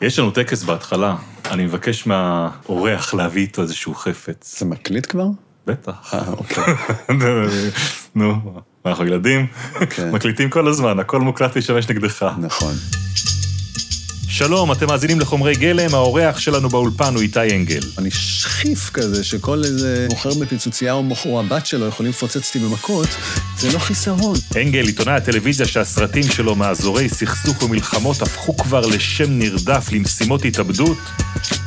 יש לנו טקס בהתחלה, אני מבקש מהאורח להביא איתו איזשהו חפץ. זה מקליט כבר? בטח. אה, אוקיי. נו, אנחנו ילדים, כן. מקליטים כל הזמן, הכל מוקלט להשתמש נגדך. נכון. שלום, אתם מאזינים לחומרי גלם, האורח שלנו באולפן הוא איתי אנגל. אני שכיף כזה, שכל איזה מוכר בפיצוצייה או מוכר הבת שלו יכולים לפוצץ אותי במכות, זה לא חיסרון. אנגל, עיתונאי הטלוויזיה שהסרטים שלו מאזורי סכסוך ומלחמות הפכו כבר לשם נרדף למשימות התאבדות,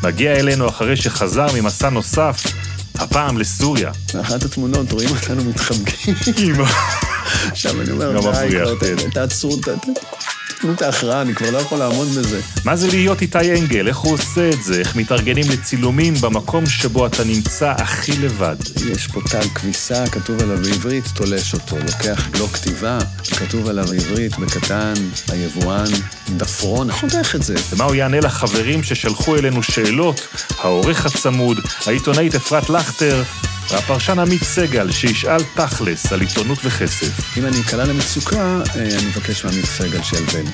מגיע אלינו אחרי שחזר ממסע נוסף, הפעם לסוריה. באחת התמונות רואים אותנו מתחבקים. עכשיו אני אומר, די, כן. תעצרו, ת- ת- תנו את ההכרעה, אני כבר לא יכול לעמוד בזה. מה זה להיות איתי אנגל? איך הוא עושה את זה? איך מתארגנים לצילומים במקום שבו אתה נמצא הכי לבד? יש פה תג כביסה, כתוב עליו בעברית, תולש אותו. לוקח בלוק כתיבה, כתוב עליו בעברית, בקטן, היבואן, דפרון, חותך את זה. ומה הוא יענה לחברים ששלחו אלינו שאלות? העורך הצמוד, העיתונאית אפרת לכטר, והפרשן עמית סגל, שישאל תכלס על עיתונות וכסף. אם אני אקלע למצוקה, אה, אני מבקש מעמית סגל לי.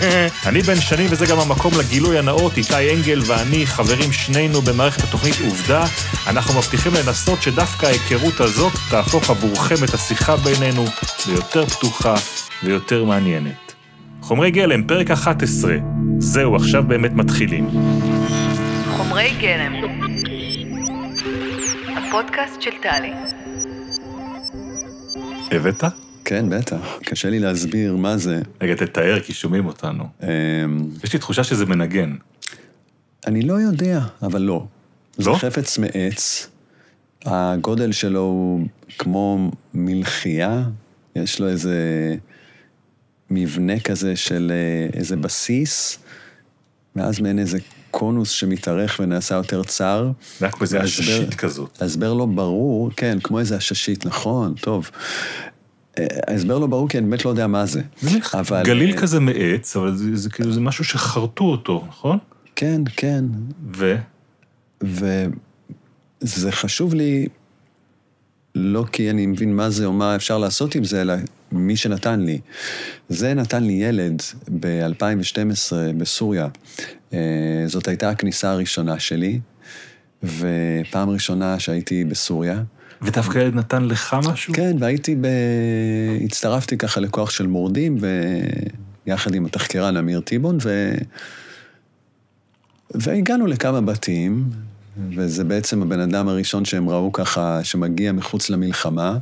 אני בן שני וזה גם המקום לגילוי הנאות, איתי אנגל ואני חברים שנינו במערכת התוכנית עובדה. אנחנו מבטיחים לנסות שדווקא ההיכרות הזאת תהפוך עבורכם את השיחה בינינו ליותר פתוחה ויותר מעניינת. חומרי גלם, פרק 11. זהו, עכשיו באמת מתחילים. חומרי גלם. הפודקאסט של טלי. הבאת? כן, בטח. קשה לי להסביר מה זה. רגע, תתאר, כי שומעים אותנו. אמ, יש לי תחושה שזה מנגן. אני לא יודע, אבל לא. לא? זה חפץ מעץ, הגודל שלו הוא כמו מלחייה, יש לו איזה מבנה כזה של אה, איזה בסיס, ואז מעין איזה קונוס שמתארך ונעשה יותר צר. זה היה כמו איזה עששית כזאת. ההסבר לא ברור, כן, כמו איזה עששית, נכון, טוב. אה, ההסבר לא ברור כי אני באמת לא יודע מה זה. אבל... גליל כזה מעץ, אבל זה, זה כאילו, זה משהו שחרטו אותו, נכון? כן, כן. ו... וזה חשוב לי לא כי אני מבין מה זה או מה אפשר לעשות עם זה, אלא מי שנתן לי. זה נתן לי ילד ב-2012 בסוריה. אה, זאת הייתה הכניסה הראשונה שלי, ופעם ראשונה שהייתי בסוריה. ודווקא ילד נתן לך משהו? כן, והייתי ב... הצטרפתי ככה לכוח של מורדים, ויחד עם התחקירן אמיר טיבון, ו... והגענו לכמה בתים, וזה בעצם הבן אדם הראשון שהם ראו ככה, שמגיע מחוץ למלחמה,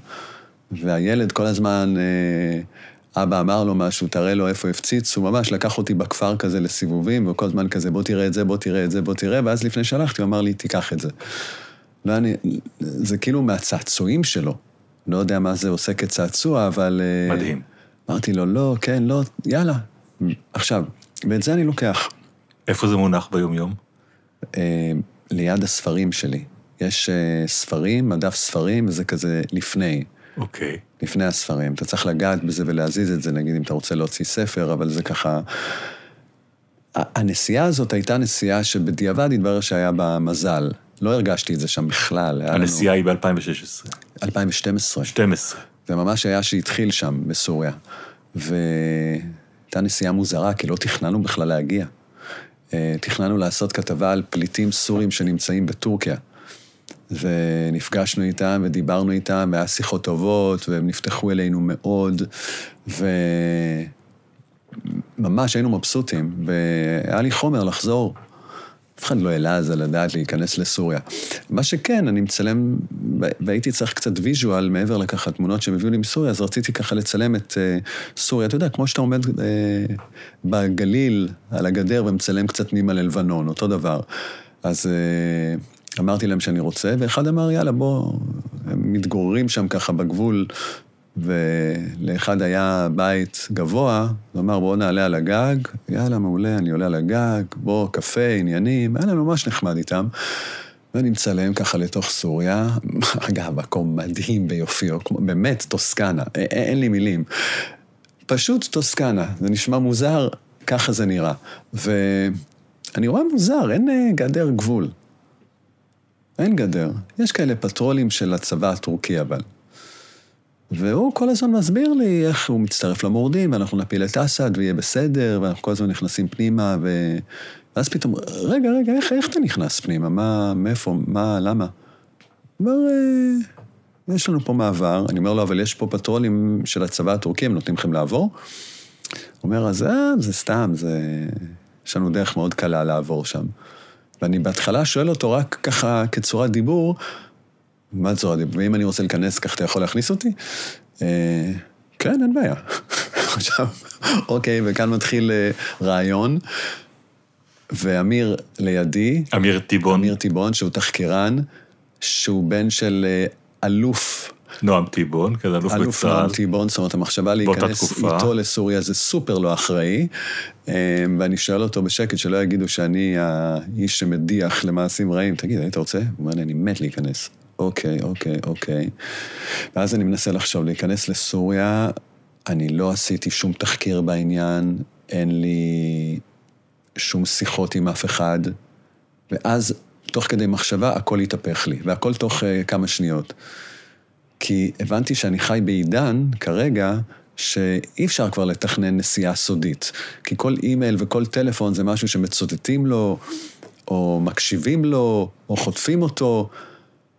והילד כל הזמן, אה, אבא אמר לו משהו, תראה לו איפה הפציץ, הוא ממש לקח אותי בכפר כזה לסיבובים, וכל הזמן כזה, בוא תראה את זה, בוא תראה את זה, בוא תראה, ואז לפני שהלכתי, הוא אמר לי, תיקח את זה. לא, אני, זה כאילו מהצעצועים שלו. לא יודע מה זה עושה כצעצוע, אבל... אה, מדהים. אמרתי לו, לא, כן, לא, יאללה. עכשיו, ואת זה אני לוקח. איפה זה מונח ביומיום? אה, ליד הספרים שלי. יש אה, ספרים, מדף ספרים, וזה כזה לפני, אוקיי. לפני הספרים. אתה צריך לגעת בזה ולהזיז את זה, נגיד אם אתה רוצה להוציא ספר, אבל זה ככה... הנסיעה הזאת הייתה נסיעה שבדיעבד התברר שהיה בה מזל. לא הרגשתי את זה שם בכלל. היה לנו- הנסיעה היא ב-2016. 2012. 12. זה ממש היה שהתחיל שם, בסוריה. והייתה נסיעה מוזרה, כי לא תכננו בכלל להגיע. אה, תכננו לעשות כתבה על פליטים סורים שנמצאים בטורקיה. ונפגשנו איתם ודיברנו איתם, והיה שיחות טובות, והם נפתחו אלינו מאוד, וממש היינו מבסוטים, והיה לי חומר לחזור. אף אחד לא העלה אז על הדעת להיכנס לסוריה. מה שכן, אני מצלם, והייתי צריך קצת ויז'ואל מעבר לככה תמונות שהם הביאו לי מסוריה, אז רציתי ככה לצלם את uh, סוריה. אתה יודע, כמו שאתה עומד uh, בגליל, על הגדר, ומצלם קצת נימה ללבנון, אותו דבר. אז uh, אמרתי להם שאני רוצה, ואחד אמר, יאללה, בוא, הם מתגוררים שם ככה בגבול. ולאחד היה בית גבוה, הוא אמר, בואו נעלה על הגג, יאללה, מעולה, אני עולה על הגג, בוא, קפה, עניינים, היה לנו ממש נחמד איתם. ואני מצלם ככה לתוך סוריה, אגב, מקום מדהים ביופיו, באמת טוסקנה, א- אין לי מילים. פשוט טוסקנה, זה נשמע מוזר, ככה זה נראה. ואני רואה מוזר, אין אה, גדר גבול. אין גדר. יש כאלה פטרולים של הצבא הטורקי, אבל. והוא כל הזמן מסביר לי איך הוא מצטרף למורדים, ואנחנו נפיל את אסד ויהיה בסדר, ואנחנו כל הזמן נכנסים פנימה, ו... ואז פתאום, רגע, רגע, איך, איך אתה נכנס פנימה? מה, מאיפה, מה, למה? הוא אומר, "אה, יש לנו פה מעבר. אני אומר לו, אבל יש פה פטרולים של הצבא הטורקי, הם נותנים לכם לעבור? הוא אומר, אז אה, זה סתם, זה... יש לנו דרך מאוד קלה לעבור שם. ואני בהתחלה שואל אותו רק ככה כצורת דיבור, מה צורת דיבור? ואם אני רוצה להיכנס, כך אתה יכול להכניס אותי? אה, כן, אין בעיה. עכשיו, אוקיי, וכאן מתחיל אה, רעיון, ואמיר לידי, אמיר טיבון, אמיר טיבון, שהוא תחקירן, שהוא בן של אה, אלוף, נועם טיבון, כזה אלוף אלוף בצה"ל. נועם טיבון, זאת אומרת, המחשבה להיכנס. איתו לסוריה זה סופר לא אחראי, אה, ואני שואל אותו בשקט, שלא יגידו שאני האיש שמדיח למעשים רעים. תגיד, היית רוצה? הוא אומר לי, אני מת להיכנס. אוקיי, אוקיי, אוקיי. ואז אני מנסה לחשוב, להיכנס לסוריה, אני לא עשיתי שום תחקיר בעניין, אין לי שום שיחות עם אף אחד, ואז, תוך כדי מחשבה, הכל התהפך לי, והכל תוך uh, כמה שניות. כי הבנתי שאני חי בעידן, כרגע, שאי אפשר כבר לתכנן נסיעה סודית. כי כל אימייל וכל טלפון זה משהו שמצוטטים לו, או מקשיבים לו, או חוטפים אותו,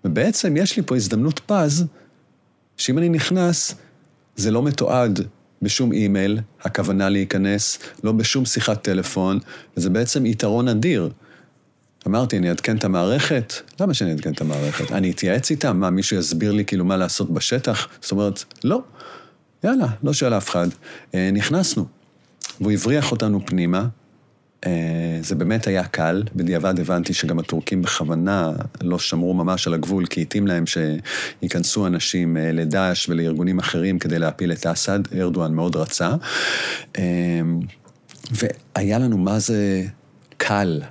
ובעצם יש לי פה הזדמנות פז, שאם אני נכנס, זה לא מתועד בשום אימייל, הכוונה להיכנס, לא בשום שיחת טלפון, וזה בעצם יתרון אדיר. אמרתי, אני אעדכן את המערכת? למה שאני אעדכן את המערכת? אני אתייעץ איתם? מה, מישהו יסביר לי כאילו מה לעשות בשטח? זאת אומרת, לא. יאללה, לא שואל אף אחד. אה, נכנסנו. והוא הבריח אותנו פנימה. אה, זה באמת היה קל, בדיעבד הבנתי שגם הטורקים בכוונה לא שמרו ממש על הגבול, כי התאים להם שייכנסו אנשים אה, לדאעש ולארגונים אחרים כדי להפיל את אסד, ארדואן מאוד רצה. אה, והיה לנו מה זה קל.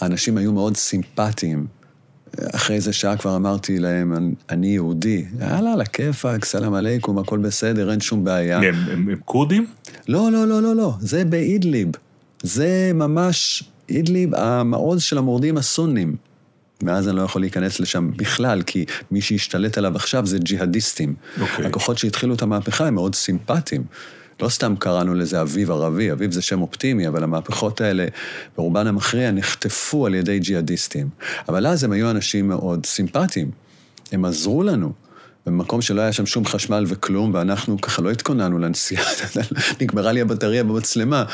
האנשים היו מאוד סימפטיים. אחרי איזה שעה כבר אמרתי להם, "אני- יהודי. יאללה, על הכיפאק, סלאם עליכום, הכל בסדר, אין שום בעיה. הם, הם, הם כורדים? לא, לא, לא, לא, לא, זה באידליב. זה ממש אידליב, המעוז של המורדים הסונים. מאז אני לא יכול להיכנס לשם בכלל, כי מי שהשתלט עליו עכשיו זה ג'יהאדיסטים. אוקיי. הכוחות שהתחילו את המהפכה הם מאוד סימפטיים. לא סתם קראנו לזה אביב ערבי, אביב זה שם אופטימי, אבל המהפכות האלה, ברובן המכריע, נחטפו על ידי ג'יהאדיסטים. אבל אז הם היו אנשים מאוד סימפטיים. הם עזרו לנו. במקום שלא היה שם שום חשמל וכלום, ואנחנו ככה לא התכוננו לנסיעה, נגמרה לי הבטריה במצלמה.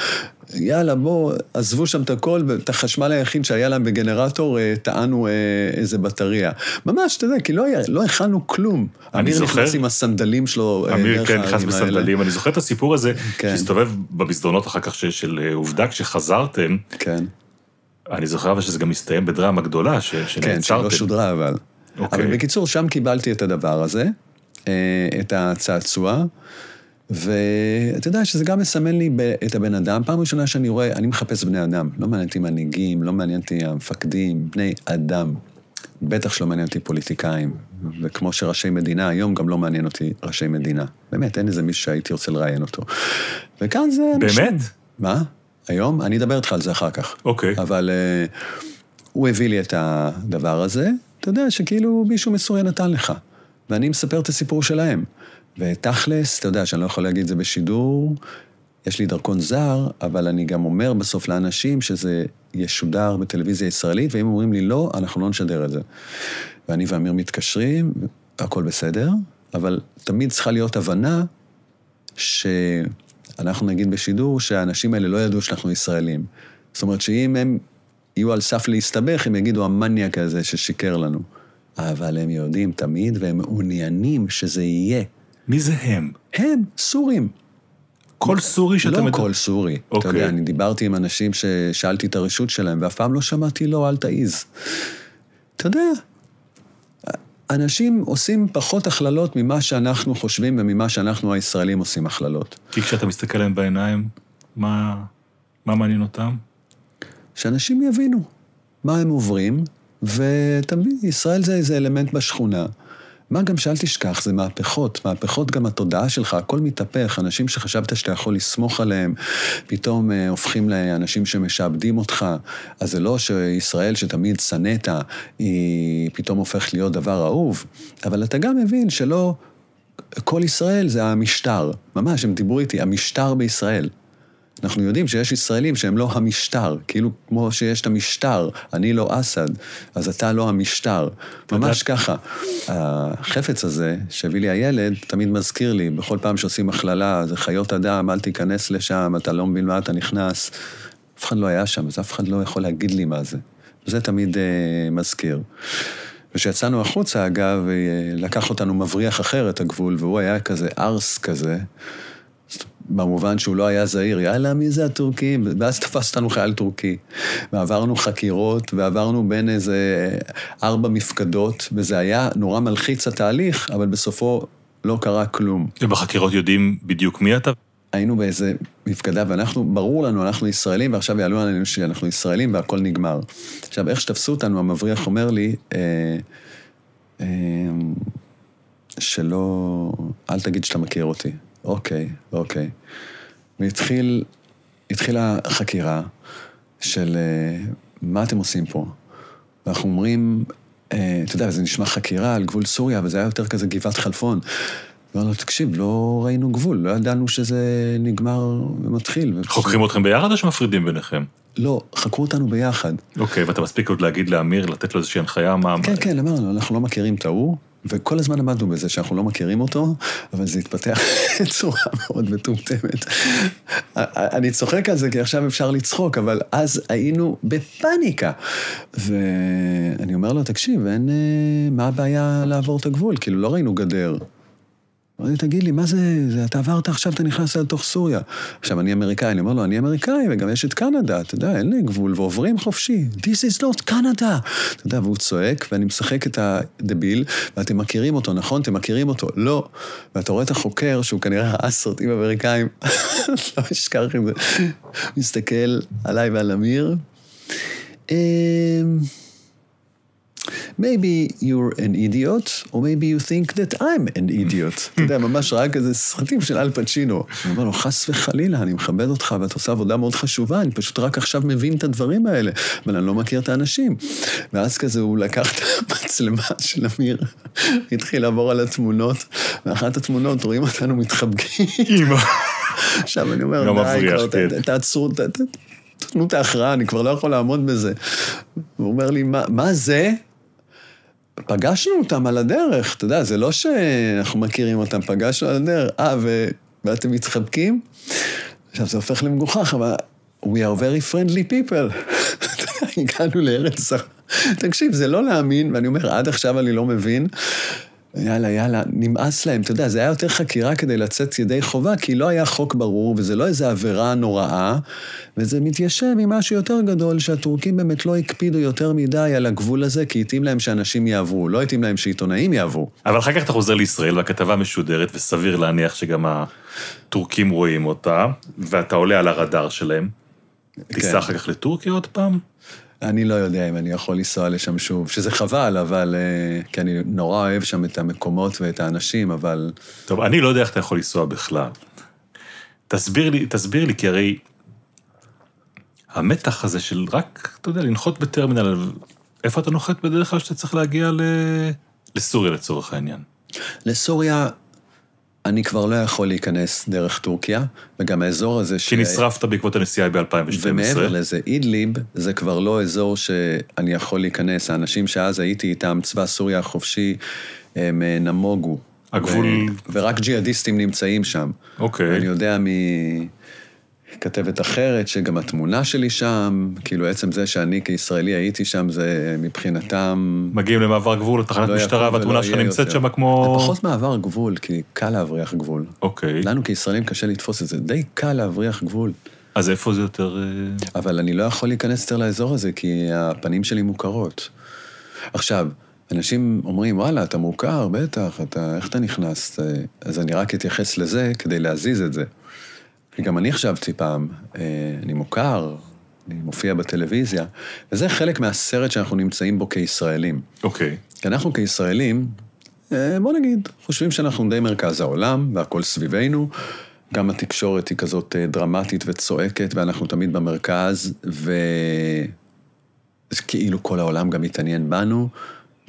יאללה, בואו, עזבו שם את הכל, ואת החשמל היחיד שהיה להם בגנרטור, אה, טענו אה, איזה בטריה. ממש, אתה יודע, כי לא, היה- לא הכנו כלום. אמיר זוכר- נכנס עם הסנדלים שלו אה, אמיר כן נכנס הערים האלה. בסנדלים. אני זוכר את הסיפור הזה, כן. שהסתובב במסדרונות אחר כך של- של עובדה, כשחזרתם, כן, אני זוכר אבל שזה גם הסתיים בדרמה גדולה, ש- כן, שנעצרתם. שלא שודרה אבל. אוקיי. אבל בקיצור, שם קיבלתי את הדבר הזה, אה, את הצעצוע, ואתה יודע שזה גם מסמן לי את הבן אדם. פעם ראשונה שאני רואה, אני מחפש בני אדם. לא מעניין אותי מנהיגים, לא מעניין אותי המפקדים, בני אדם. בטח שלא מעניין אותי פוליטיקאים. וכמו שראשי מדינה, היום גם לא מעניין אותי ראשי מדינה. באמת, אין איזה מישהו שהייתי רוצה לראיין אותו. וכאן זה אנשים. באמת? מה? היום? אני אדבר איתך על זה אחר כך. אוקיי. אבל uh, הוא הביא לי את הדבר הזה, אתה יודע שכאילו מישהו מסוריה נתן לך, ואני מספר את הסיפור שלהם. ותכלס, אתה יודע שאני לא יכול להגיד את זה בשידור, יש לי דרכון זר, אבל אני גם אומר בסוף לאנשים שזה ישודר בטלוויזיה ישראלית, והם אומרים לי, לא, אנחנו לא נשדר את זה. ואני ואמיר מתקשרים, הכל בסדר, אבל תמיד צריכה להיות הבנה שאנחנו נגיד בשידור שהאנשים האלה לא ידעו שאנחנו ישראלים. זאת אומרת שאם הם יהיו על סף להסתבך, הם יגידו המניאק הזה ששיקר לנו. אבל הם יודעים תמיד, והם מעוניינים שזה יהיה. מי זה הם? הם סורים. כל סורי שאתה לא מדבר... כל סורי. אתה אוקיי. יודע, אני דיברתי עם אנשים ששאלתי את הרשות שלהם, ואף פעם לא שמעתי לא, אל תעיז. אתה יודע, אנשים עושים פחות הכללות ממה שאנחנו חושבים וממה שאנחנו הישראלים עושים הכללות. כי כשאתה מסתכל להם בעיניים, מה, מה מעניין אותם? שאנשים יבינו מה הם עוברים, ואתה מבין, ישראל זה איזה אלמנט בשכונה. מה גם שאל תשכח, זה מהפכות, מהפכות גם התודעה שלך, הכל מתהפך, אנשים שחשבת שאתה יכול לסמוך עליהם, פתאום אה, הופכים לאנשים שמשעבדים אותך. אז זה לא שישראל שתמיד שנאת, היא פתאום הופכת להיות דבר אהוב, אבל אתה גם מבין שלא כל ישראל זה המשטר. ממש, הם דיברו איתי, המשטר בישראל. אנחנו יודעים שיש ישראלים שהם לא המשטר, כאילו כמו שיש את המשטר, אני לא אסד, אז אתה לא המשטר. ממש ככה. החפץ הזה שהביא לי הילד, תמיד מזכיר לי, בכל פעם שעושים הכללה, זה חיות אדם, אל תיכנס לשם, אתה לא מבין מה אתה נכנס. אף אחד לא היה שם, אז אף אחד לא יכול להגיד לי מה זה. זה תמיד אה, מזכיר. וכשיצאנו החוצה, אגב, אה, לקח אותנו מבריח אחר את הגבול, והוא היה כזה ארס כזה. במובן שהוא לא היה זהיר, יאללה, מי זה הטורקים? ואז תפס אותנו חייל טורקי. ועברנו חקירות, ועברנו בין איזה ארבע מפקדות, וזה היה נורא מלחיץ התהליך, אבל בסופו לא קרה כלום. ובחקירות יודעים בדיוק מי אתה? היינו באיזה מפקדה, ואנחנו, ברור לנו, אנחנו ישראלים, ועכשיו יעלו עלינו שאנחנו ישראלים והכל נגמר. עכשיו, איך שתפסו אותנו, המבריח אומר לי, אה, אה, שלא, אל תגיד שאתה מכיר אותי. אוקיי, אוקיי. והתחיל, התחילה חקירה של אה, מה אתם עושים פה. ואנחנו אומרים, אה, אתה יודע, זה נשמע חקירה על גבול סוריה, וזה היה יותר כזה גבעת חלפון. אמר לו, תקשיב, לא ראינו גבול, לא ידענו שזה נגמר ומתחיל. חוקרים אתכם ביחד או שמפרידים ביניכם? לא, חקרו אותנו ביחד. אוקיי, ואתה מספיק עוד להגיד לאמיר, לתת לו איזושהי הנחיה, מה... כן, כן, אמרנו, אנחנו לא מכירים את ההוא, וכל הזמן עמדנו בזה שאנחנו לא מכירים אותו, אבל זה התפתח בצורה מאוד מטומטמת. אני צוחק על זה כי עכשיו אפשר לצחוק, אבל אז היינו בפאניקה. ואני אומר לו, תקשיב, אין... אה, מה הבעיה לעבור את הגבול? כאילו, לא ראינו גדר. אמרתי, תגיד לי, מה זה, זה, אתה עברת עכשיו, אתה נכנס לתוך סוריה. עכשיו, אני אמריקאי, אני אומר לו, אני אמריקאי, וגם יש את קנדה, אתה יודע, אין לי גבול, ועוברים חופשי. This is not Canada. אתה יודע, והוא צועק, ואני משחק את הדביל, ואתם מכירים אותו, נכון? אתם מכירים אותו? לא. ואתה רואה את החוקר, שהוא כנראה ראה סרטים אמריקאים, לא אשכח את זה, מסתכל עליי ועל אמיר. Maybe you're an idiot, or maybe you think that I'm an idiot. אתה יודע, ממש רק איזה סרטים של אל פצ'ינו. הוא אומר לו, חס וחלילה, אני מכבד אותך ואתה עושה עבודה מאוד חשובה, אני פשוט רק עכשיו מבין את הדברים האלה, אבל אני לא מכיר את האנשים. ואז כזה הוא לקח את המצלמה של אמיר, התחיל לעבור על התמונות, ואחת התמונות רואים אותנו מתחבקים. עכשיו אני אומר, די, כבר כן. תעצרו, תנו את ההכרעה, אני כבר לא יכול לעמוד בזה. הוא אומר לי, מה זה? פגשנו אותם על הדרך, אתה יודע, זה לא שאנחנו מכירים אותם, פגשנו על הדרך. אה, ו... ואתם מתחבקים? עכשיו, זה הופך למגוחך, אבל we are very friendly people. הגענו לארץ... תקשיב, זה לא להאמין, ואני אומר, עד עכשיו אני לא מבין. יאללה, יאללה, נמאס להם. אתה יודע, זה היה יותר חקירה כדי לצאת ידי חובה, כי לא היה חוק ברור, וזה לא איזו עבירה נוראה, וזה מתיישב עם משהו יותר גדול, שהטורקים באמת לא הקפידו יותר מדי על הגבול הזה, כי התאים להם שאנשים יעברו, לא התאים להם שעיתונאים יעברו. אבל אחר כך אתה חוזר לישראל, והכתבה משודרת, וסביר להניח שגם הטורקים רואים אותה, ואתה עולה על הרדאר שלהם. כן. תיסע אחר כך לטורקיה עוד פעם? אני לא יודע אם אני יכול לנסוע לשם שוב, שזה חבל, אבל... אה, כי אני נורא אוהב שם את המקומות ואת האנשים, אבל... טוב, אני לא יודע איך אתה יכול לנסוע בכלל. תסביר לי, תסביר לי, כי הרי המתח הזה של רק, אתה יודע, לנחות בטרמינל, איפה אתה נוחת בדרך כלל שאתה צריך להגיע ל... לסוריה לצורך העניין? לסוריה אני כבר לא יכול להיכנס דרך טורקיה, וגם האזור הזה ש... כי נשרפת בעקבות הנסיעה ב-2012. ומעבר לזה, אידליב זה כבר לא אזור שאני יכול להיכנס. האנשים שאז הייתי איתם, צבא סוריה החופשי, הם אה, נמוגו. הגבול... ו... ורק ג'יהאדיסטים נמצאים שם. אוקיי. אני יודע מכתבת אחרת שגם התמונה שלי שם, כאילו עצם זה שאני כישראלי הייתי שם, זה מבחינתם... מגיעים למעבר גבול, לתחנת לא משטרה, והתמונה שלך נמצאת. שם כמו... פחות מעבר גבול, כי קל להבריח גבול. אוקיי. לנו כישראלים קשה לתפוס את זה, די קל להבריח גבול. אז איפה זה יותר... אה, אבל אני לא יכול להיכנס יותר לאזור הזה, כי הפנים שלי מוכרות. עכשיו, אנשים אומרים, וואלה, אתה מוכר, בטח, אתה, איך אתה נכנס? אז אני רק אתייחס לזה כדי להזיז את זה. כי גם אני חשבתי פעם, אה, אני מוכר, אני מופיע בטלוויזיה, וזה חלק מהסרט שאנחנו נמצאים בו כישראלים. אוקיי. כי אנחנו כישראלים, אה, בוא נגיד, חושבים שאנחנו די מרכז העולם, והכל סביבנו. גם התקשורת היא כזאת אה, דרמטית וצועקת, ואנחנו תמיד במרכז, וכאילו כל העולם גם מתעניין בנו,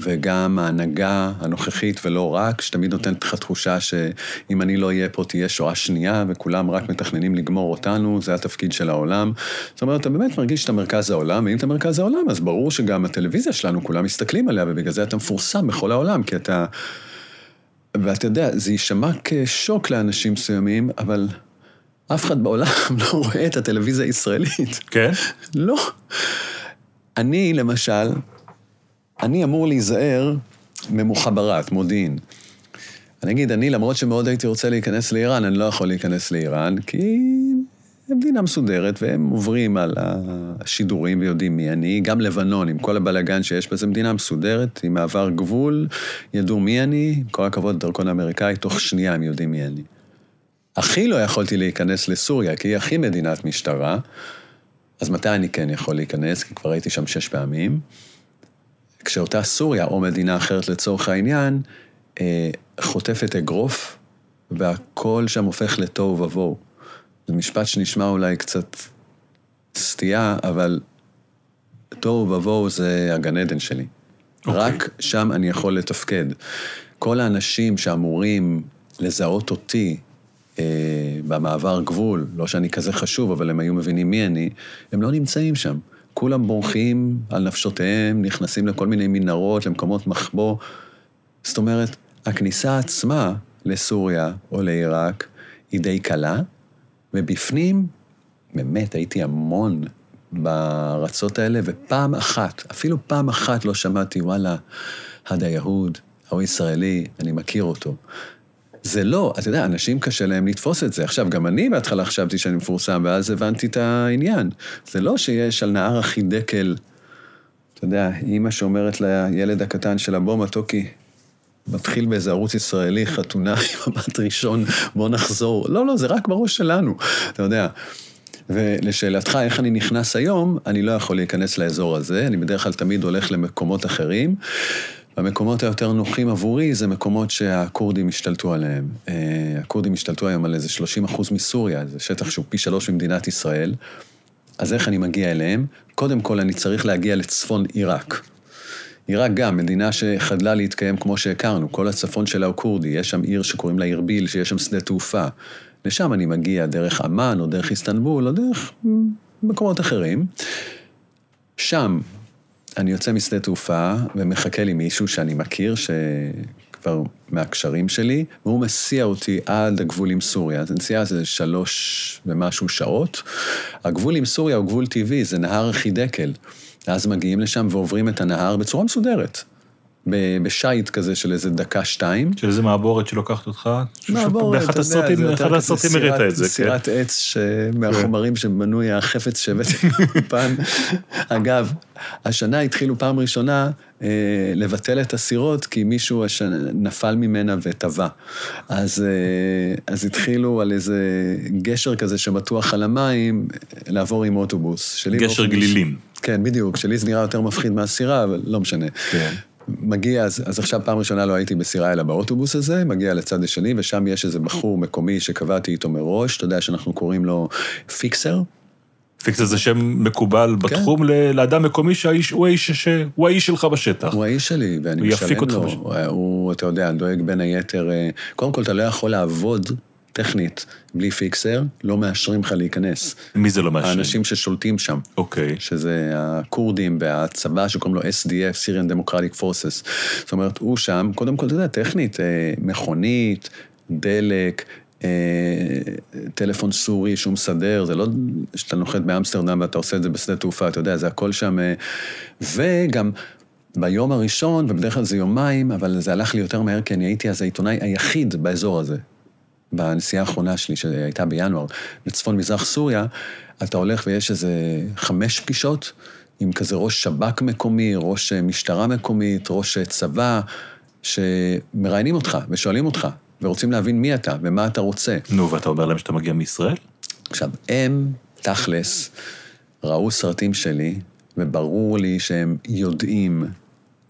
וגם ההנהגה הנוכחית ולא רק, שתמיד נותנת לך תחושה שאם אני לא אהיה פה תהיה שואה שנייה, וכולם רק מתכננים לגמור אותנו, זה התפקיד של העולם. זאת אומרת, אתה באמת מרגיש שאתה מרכז העולם, ואם אתה מרכז העולם, אז ברור שגם הטלוויזיה שלנו, כולם מסתכלים עליה, ובגלל זה אתה מפורסם בכל העולם, כי אתה... ואתה יודע, זה יישמע כשוק לאנשים מסוימים, אבל אף אחד בעולם לא רואה את הטלוויזיה הישראלית. כן? לא. אני, למשל, אני אמור להיזהר ממוחברת, מודיעין. אני אגיד, אני, למרות שמאוד הייתי רוצה להיכנס לאיראן, אני לא יכול להיכנס לאיראן, כי זו מדינה מסודרת, והם עוברים על השידורים ויודעים מי אני. גם לבנון, עם כל הבלגן שיש בה, זו מדינה מסודרת, עם מעבר גבול, ידעו מי אני, עם כל הכבוד, דרכון האמריקאי, תוך שנייה הם יודעים מי אני. הכי לא יכולתי להיכנס לסוריה, כי היא הכי מדינת משטרה, אז מתי אני כן יכול להיכנס? כי כבר הייתי שם שש פעמים. כשאותה סוריה, או מדינה אחרת לצורך העניין, אה, חוטפת אגרוף, והכל שם הופך לתוהו ובוהו. זה משפט שנשמע אולי קצת סטייה, אבל תוהו ובוהו זה הגן עדן שלי. Okay. אוקיי. רק שם אני יכול לתפקד. כל האנשים שאמורים לזהות אותי אה, במעבר גבול, לא שאני כזה חשוב, אבל הם היו מבינים מי אני, הם לא נמצאים שם. כולם בורחים על נפשותיהם, נכנסים לכל מיני מנהרות, למקומות מחבוא. זאת אומרת, הכניסה עצמה לסוריה או לעיראק היא די קלה, ובפנים, באמת, הייתי המון בארצות האלה, ופעם אחת, אפילו פעם אחת לא שמעתי, וואלה, הדה יהוד, ההוא ישראלי, אני מכיר אותו. זה לא, אתה יודע, אנשים קשה להם לתפוס את זה. עכשיו, גם אני בהתחלה חשבתי שאני מפורסם, ואז הבנתי את העניין. זה לא שיש על נהר החידקל, אתה יודע, אימא שאומרת לילד הקטן שלה, בוא מתוקי, מתחיל באיזה ערוץ ישראלי, חתונה עם מבט ראשון, בוא נחזור. לא, לא, זה רק בראש שלנו, אתה יודע. ולשאלתך, איך אני נכנס היום, אני לא יכול להיכנס לאזור הזה, אני בדרך כלל תמיד הולך למקומות אחרים. והמקומות היותר נוחים עבורי זה מקומות שהכורדים השתלטו עליהם. אה, הכורדים השתלטו היום על איזה 30 אחוז מסוריה, זה שטח שהוא פי שלוש ממדינת ישראל. אז איך אני מגיע אליהם? קודם כל, אני צריך להגיע לצפון עיראק. עיראק גם, מדינה שחדלה להתקיים כמו שהכרנו, כל הצפון שלה הוא כורדי, יש שם עיר שקוראים לה ארביל, שיש שם שדה תעופה. לשם אני מגיע דרך עמאן, או דרך איסטנבול, או דרך מקומות אחרים. שם אני יוצא משדה תעופה ומחכה לי מישהו שאני מכיר, שכבר מהקשרים שלי, והוא מסיע אותי עד הגבול עם סוריה. זו נסיעה זה שלוש ומשהו שעות. הגבול עם סוריה הוא גבול טבעי, זה נהר חידקל. ואז מגיעים לשם ועוברים את הנהר בצורה מסודרת. בשייט כזה של איזה דקה-שתיים. של איזה מעבורת שלוקחת אותך? מעבורת, באחד אתה יודע, הסרטים, זה באחד יותר הסרטים סירת- את זה, כן. סירת עץ מהחומרים שבנוי החפץ שהבאתי באולפן. אגב, השנה התחילו פעם ראשונה אה, לבטל את הסירות, כי מישהו השנה, נפל ממנה וטבע. אז, אה, אז התחילו על איזה גשר כזה שמתוח על המים, לעבור עם אוטובוס. גשר גלילים. כן, בדיוק. שלי זה נראה יותר מפחיד מהסירה, אבל לא משנה. כן. מגיע, אז, אז עכשיו פעם ראשונה לא הייתי בסירה אלא באוטובוס הזה, מגיע לצד השני, ושם יש איזה בחור מקומי שקבעתי איתו מראש, אתה יודע שאנחנו קוראים לו fixer. fixer זה שם מקובל כן. בתחום ל- לאדם מקומי שהאיש הוא האיש ש- הוא האיש שלך בשטח. הוא האיש שלי, ואני הוא יפיק משלם אותך לו. הוא, הוא, אתה יודע, דואג בין היתר... אה, קודם כל, אתה לא יכול לעבוד טכנית בלי fixer, לא מאשרים לך להיכנס. מי זה לא מאשר? האנשים ששולטים שם. אוקיי. שזה הכורדים והצבא שקוראים לו SDF, Syrian Democratic Forces. זאת אומרת, הוא שם, קודם כל, אתה יודע, טכנית, אה, מכונית, דלק, אה, טלפון סורי שהוא מסדר, זה לא שאתה נוחת באמסטרדם ואתה עושה את זה בשדה תעופה, אתה יודע, זה הכל שם. אה, וגם ביום הראשון, ובדרך כלל זה יומיים, אבל זה הלך לי יותר מהר, כי אני הייתי אז העיתונאי היחיד באזור הזה. בנסיעה האחרונה שלי, שהייתה בינואר, בצפון מזרח סוריה, אתה הולך ויש איזה חמש פגישות עם כזה ראש שב"כ מקומי, ראש משטרה מקומית, ראש צבא, שמראיינים אותך ושואלים אותך, ורוצים להבין מי אתה ומה אתה רוצה. נו, ואתה אומר להם שאתה מגיע מישראל? עכשיו, הם, תכלס, ראו סרטים שלי, וברור לי שהם יודעים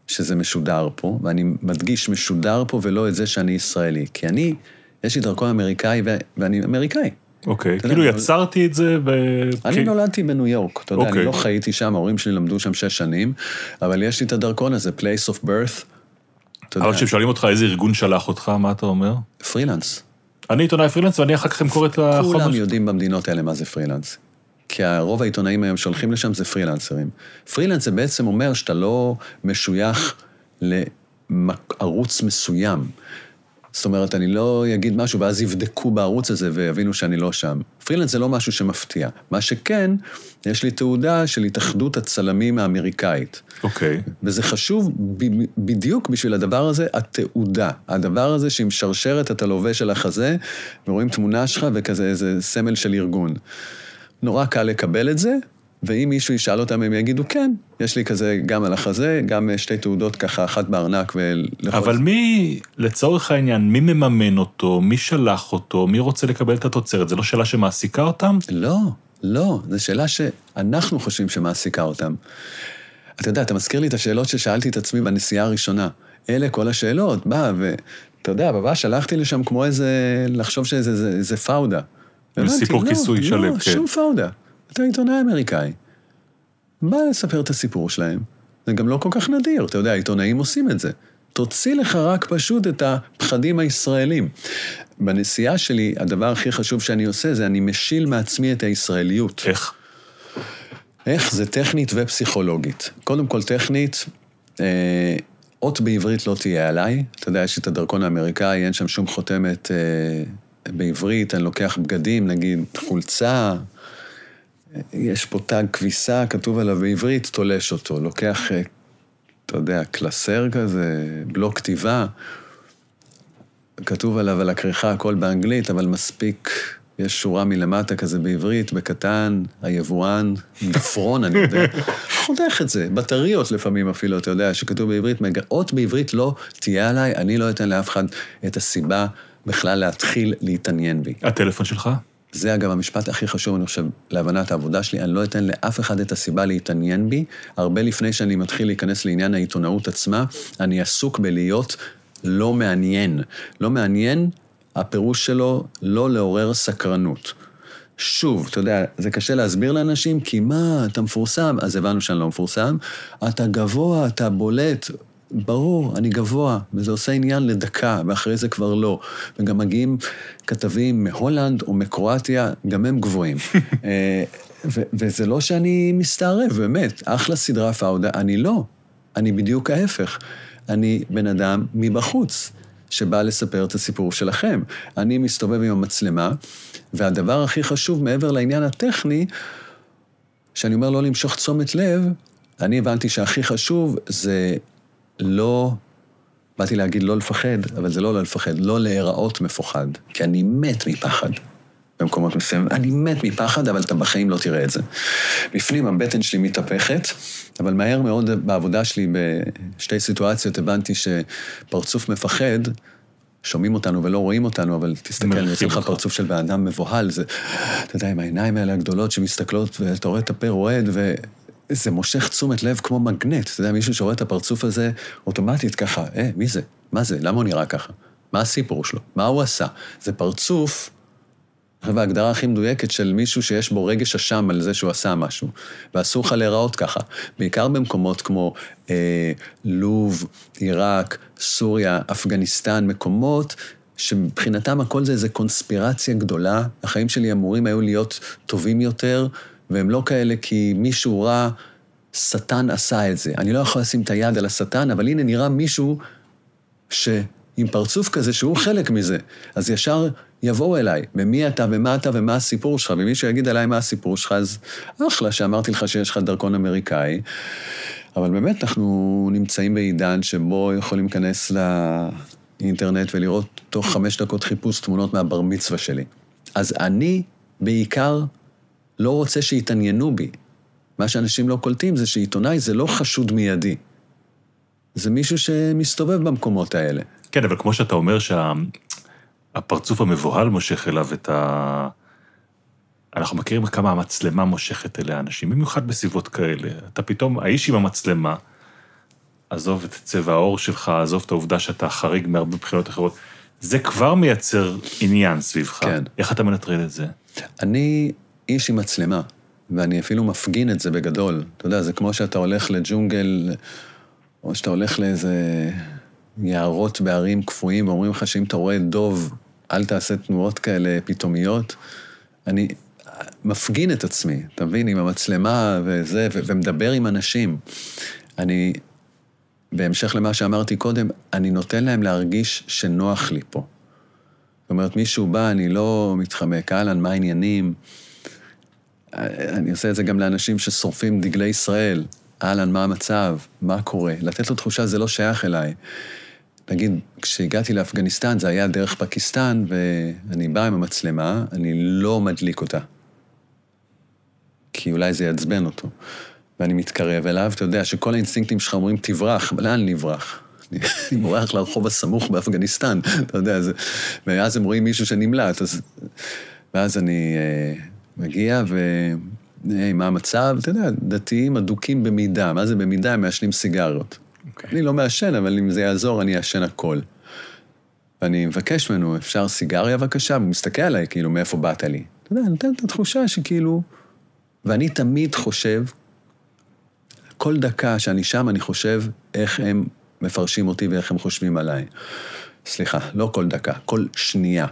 שזה משודר פה, ואני מדגיש משודר פה ולא את זה שאני ישראלי. כי אני, יש לי דרכון אמריקאי ו- ואני אמריקאי. אוקיי, יודע, כאילו אבל- יצרתי את זה ב... אני כן. נולדתי בניו יורק, אתה יודע, אוקיי. אני לא חייתי שם, ההורים שלי למדו שם שש שנים, אבל יש לי את הדרכון הזה, place of birth. יודע, אבל כששואלים אותך איזה ארגון שלח אותך, מה אתה אומר? פרילנס. אני עיתונאי פרילנס ואני אחר כך אמכור את החומר. כולם יודעים במדינות האלה מה זה פרילנס. כי רוב העיתונאים היום שהולכים לשם זה פרילנסרים. פרילנס זה בעצם אומר שאתה לא משוייך לערוץ מסוים. זאת אומרת, אני לא אגיד משהו ואז יבדקו בערוץ הזה ויבינו שאני לא שם. פרילנס זה לא משהו שמפתיע. מה שכן, יש לי תעודה של התאחדות הצלמים האמריקאית. אוקיי. וזה חשוב ב- בדיוק בשביל הדבר הזה, התעודה. הדבר הזה שעם שרשרת אתה לובש על החזה, ורואים תמונה שלך וכזה איזה סמל של ארגון. נורא קל לקבל את זה, ואם מישהו ישאל אותם, הם יגידו, כן, יש לי כזה גם על החזה, גם שתי תעודות ככה, אחת בארנק ולכל... אבל מי, לצורך העניין, מי מממן אותו, מי שלח אותו, מי רוצה לקבל את התוצרת? זו לא שאלה שמעסיקה אותם? לא, לא, זו שאלה שאנחנו חושבים שמעסיקה אותם. אתה יודע, אתה מזכיר לי את השאלות ששאלתי את עצמי בנסיעה הראשונה. אלה כל השאלות, בא, ואתה יודע, ממש הלכתי לשם כמו איזה, לחשוב שזה זה, זה פאודה. סיפור לא, כיסוי לא, שלם, לא, כן. שום פאודה. אתה עיתונאי אמריקאי. בא לספר את הסיפור שלהם. זה גם לא כל כך נדיר, אתה יודע, עיתונאים עושים את זה. תוציא לך רק פשוט את הפחדים הישראלים. בנסיעה שלי, הדבר הכי חשוב שאני עושה זה אני משיל מעצמי את הישראליות. איך? איך? זה טכנית ופסיכולוגית. קודם כל, טכנית, אה, אות בעברית לא תהיה עליי. אתה יודע, יש את הדרכון האמריקאי, אין שם שום חותמת אה, בעברית, אני לוקח בגדים, נגיד חולצה, יש פה תג כביסה, כתוב עליו בעברית, תולש אותו. לוקח, אה, אתה יודע, קלסר כזה, בלוק כתיבה, כתוב עליו על הכריכה הכל באנגלית, אבל מספיק, יש שורה מלמטה כזה בעברית, בקטן, היבואן, דפרון, אני יודע. חותך את זה, בטריות לפעמים אפילו, אתה יודע, שכתוב בעברית, מג- אות בעברית לא תהיה עליי, אני לא אתן לאף אחד את הסיבה בכלל להתחיל להתעניין בי. הטלפון שלך? זה אגב המשפט הכי חשוב, אני חושב, להבנת העבודה שלי. אני לא אתן לאף אחד את הסיבה להתעניין בי. הרבה לפני שאני מתחיל להיכנס לעניין העיתונאות עצמה, אני עסוק בלהיות לא מעניין. לא מעניין, הפירוש שלו לא לעורר סקרנות. שוב, אתה יודע, זה קשה להסביר לאנשים, כי מה, אתה מפורסם, אז הבנו שאני לא מפורסם, אתה גבוה, אתה בולט, ברור, אני גבוה, וזה עושה עניין לדקה, ואחרי זה כבר לא. וגם מגיעים כתבים מהולנד או מקרואטיה, גם הם גבוהים. אה, ו- וזה לא שאני מסתערב, באמת, אחלה סדרה פאודה, אני לא. אני בדיוק ההפך. אני בן אדם מבחוץ. שבא לספר את הסיפור שלכם. אני מסתובב עם המצלמה, והדבר הכי חשוב מעבר לעניין הטכני, שאני אומר לא למשוך תשומת לב, אני הבנתי שהכי חשוב זה לא, באתי להגיד לא לפחד, אבל זה לא לא לפחד, לא להיראות מפוחד. כי אני מת מפחד. במקומות מסוימים, אני מת מפחד, אבל אתה בחיים לא תראה את זה. בפנים הבטן שלי מתהפכת, אבל מהר מאוד בעבודה שלי בשתי סיטואציות הבנתי שפרצוף מפחד, שומעים אותנו ולא רואים אותנו, אבל תסתכל, אני יוצא לך. פרצוף של בן אדם מבוהל, זה, אתה יודע, עם העיניים האלה הגדולות שמסתכלות, ואתה רואה את הפה רועד, וזה מושך תשומת לב כמו מגנט. אתה יודע, מישהו שרואה את הפרצוף הזה, אוטומטית ככה, אה, מי זה? מה זה? למה הוא נראה ככה? מה הסיפור שלו? מה הוא עשה? זה פרצוף חושב ההגדרה הכי מדויקת של מישהו שיש בו רגש אשם על זה שהוא עשה משהו. ואסור לך להיראות ככה. בעיקר במקומות כמו אה, לוב, עיראק, סוריה, אפגניסטן, מקומות שמבחינתם הכל זה איזו קונספירציה גדולה. החיים שלי אמורים היו להיות טובים יותר, והם לא כאלה כי מישהו רע, שטן עשה את זה. אני לא יכול לשים את היד על השטן, אבל הנה נראה מישהו שעם פרצוף כזה שהוא חלק מזה, אז ישר יבואו אליי, ומי אתה ומה אתה ומה הסיפור שלך, ומישהו יגיד עליי מה הסיפור שלך, אז אחלה שאמרתי לך שיש לך דרכון אמריקאי, אבל באמת אנחנו נמצאים בעידן שבו יכולים להיכנס לאינטרנט ולראות תוך חמש דקות חיפוש תמונות מהבר מצווה שלי. אז אני בעיקר לא רוצה שיתעניינו בי. מה שאנשים לא קולטים זה שעיתונאי זה לא חשוד מיידי. זה מישהו שמסתובב במקומות האלה. כן, אבל כמו שאתה אומר שהפרצוף המבוהל מושך אליו את ה... אנחנו מכירים כמה המצלמה מושכת אליה אנשים, במיוחד בסביבות כאלה. אתה פתאום, האיש עם המצלמה, עזוב את צבע העור שלך, עזוב את העובדה שאתה חריג מהרבה בחינות אחרות, זה כבר מייצר עניין סביבך. כן. איך אתה מנטרל את זה? אני איש עם מצלמה, ואני אפילו מפגין את זה בגדול. אתה יודע, זה כמו שאתה הולך לג'ונגל, או שאתה הולך לאיזה יערות בערים קפואים, ואומרים לך שאם אתה רואה דוב, אל תעשה תנועות כאלה פתאומיות. אני מפגין את עצמי, אתה מבין? עם המצלמה וזה, ו- ומדבר עם אנשים. אני, בהמשך למה שאמרתי קודם, אני נותן להם להרגיש שנוח לי פה. זאת אומרת, מישהו בא, אני לא מתחמק, אהלן, מה העניינים? אני עושה את זה גם לאנשים ששורפים דגלי ישראל. אהלן, מה המצב? מה קורה? לתת לו תחושה, זה לא שייך אליי. נגיד, כשהגעתי לאפגניסטן, זה היה דרך פקיסטן, ואני בא עם המצלמה, אני לא מדליק אותה. כי אולי זה יעצבן אותו. ואני מתקרב אליו, אתה יודע שכל האינסטינקטים שלך אומרים, תברח, לאן נברח? אני בורח לרחוב הסמוך באפגניסטן, אתה יודע, זה... ואז הם רואים מישהו שנמלט, אז... ואז אני אה, מגיע ו... היי, מה המצב? אתה יודע, דתיים אדוקים במידה. מה זה במידה? הם מעשנים סיגריות. Okay. אוקיי. אני לא מעשן, אבל אם זה יעזור, אני אעשן הכל. ואני מבקש ממנו, אפשר סיגריה בבקשה? והוא מסתכל עליי, כאילו, מאיפה באת לי? אתה יודע, נותן את התחושה שכאילו... ואני תמיד חושב, כל דקה שאני שם, אני חושב איך הם מפרשים אותי ואיך הם חושבים עליי. סליחה, לא כל דקה, כל שנייה.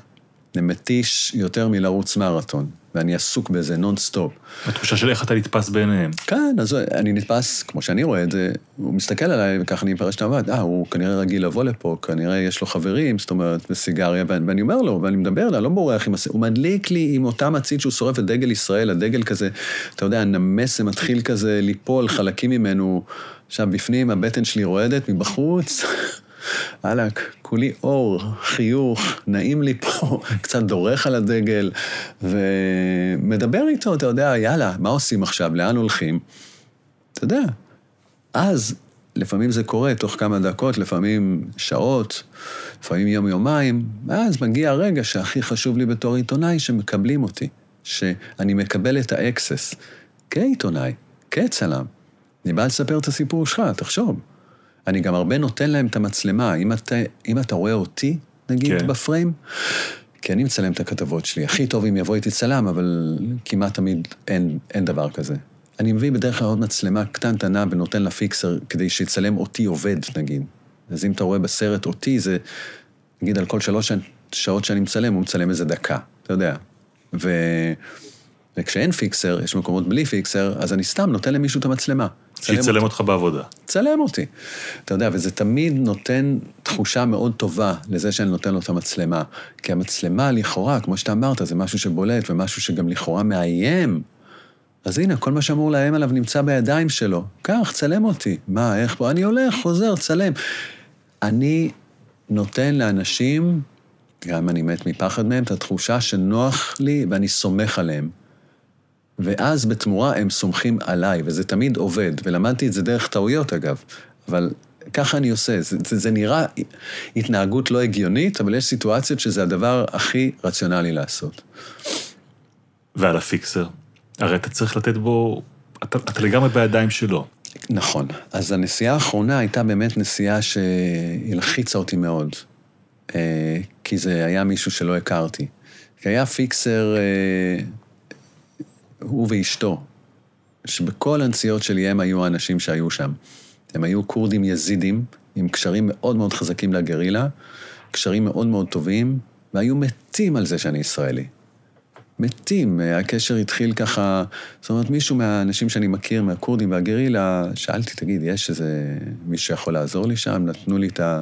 זה מתיש יותר מלרוץ מרתון, ואני עסוק בזה נונסטופ. התחושה של איך אתה נתפס בעיניהם. כן, אז אני נתפס, כמו שאני רואה את זה, הוא מסתכל עליי, וככה אני מפרש את המבט, אה, הוא כנראה רגיל לבוא לפה, כנראה יש לו חברים, זאת אומרת, בסיגריה, ואני אומר לו, ואני מדבר, אני לא בורח עם הס... הוא מדליק לי עם אותה מצית שהוא שורף את דגל ישראל, הדגל כזה, אתה יודע, הנמס מתחיל כזה ליפול, חלקים ממנו, עכשיו, בפנים הבטן שלי רועדת, מבחוץ, וואלכ, כולי אור, חיוך, נעים לי פה, קצת דורך על הדגל, ומדבר איתו, אתה יודע, יאללה, מה עושים עכשיו, לאן הולכים? אתה יודע, אז לפעמים זה קורה תוך כמה דקות, לפעמים שעות, לפעמים יום-יומיים, ואז מגיע הרגע שהכי חשוב לי בתור עיתונאי, שמקבלים אותי, שאני מקבל את ה access, כעיתונאי, כצלם. אני בא לספר את הסיפור שלך, תחשוב. אני גם הרבה נותן להם את המצלמה. אם אתה, אם אתה רואה אותי, נגיד, כן. בפריים, כי אני מצלם את הכתבות שלי. הכי טוב אם יבוא איתי צלם, אבל כמעט תמיד אין, אין דבר כזה. אני מביא בדרך כלל עוד מצלמה קטנטנה ונותן ל fixer כדי שיצלם אותי עובד, נגיד. אז אם אתה רואה בסרט אותי, זה, נגיד, על כל שלוש שעות שאני מצלם, הוא מצלם איזה דקה, אתה יודע. ו... וכשאין פיקסר, יש מקומות בלי פיקסר, אז אני סתם נותן למישהו את המצלמה. שיצלם אותך בעבודה. צלם אותי. אתה יודע, וזה תמיד נותן תחושה מאוד טובה לזה שאני נותן לו את המצלמה. כי המצלמה לכאורה, כמו שאתה אמרת, זה משהו שבולט ומשהו שגם לכאורה מאיים. אז הנה, כל מה שאמור לאיים עליו נמצא בידיים שלו. קח, צלם אותי. מה, איך פה? אני הולך, חוזר, צלם. אני נותן לאנשים, גם אם אני מת מפחד מהם, את התחושה שנוח לי ואני סומך עליהם. ואז בתמורה הם סומכים עליי, וזה תמיד עובד, ולמדתי את זה דרך טעויות אגב, אבל ככה אני עושה, זה, זה, זה נראה התנהגות לא הגיונית, אבל יש סיטואציות שזה הדבר הכי רציונלי לעשות. ועל הפיקסר, הרי אתה צריך לתת בו, אתה, אתה לגמרי בידיים שלו. נכון. אז הנסיעה האחרונה הייתה באמת נסיעה שהלחיצה אותי מאוד, אה, כי זה היה מישהו שלא הכרתי. כי היה פיקסר... הוא ואשתו, שבכל הנסיעות שלי הם היו האנשים שהיו שם. הם היו כורדים יזידים, עם קשרים מאוד מאוד חזקים לגרילה, קשרים מאוד מאוד טובים, והיו מתים על זה שאני ישראלי. מתים. הקשר התחיל ככה, זאת אומרת, מישהו מהאנשים שאני מכיר, מהכורדים והגרילה, שאלתי, תגיד, יש איזה מישהו שיכול לעזור לי שם? נתנו לי את ה...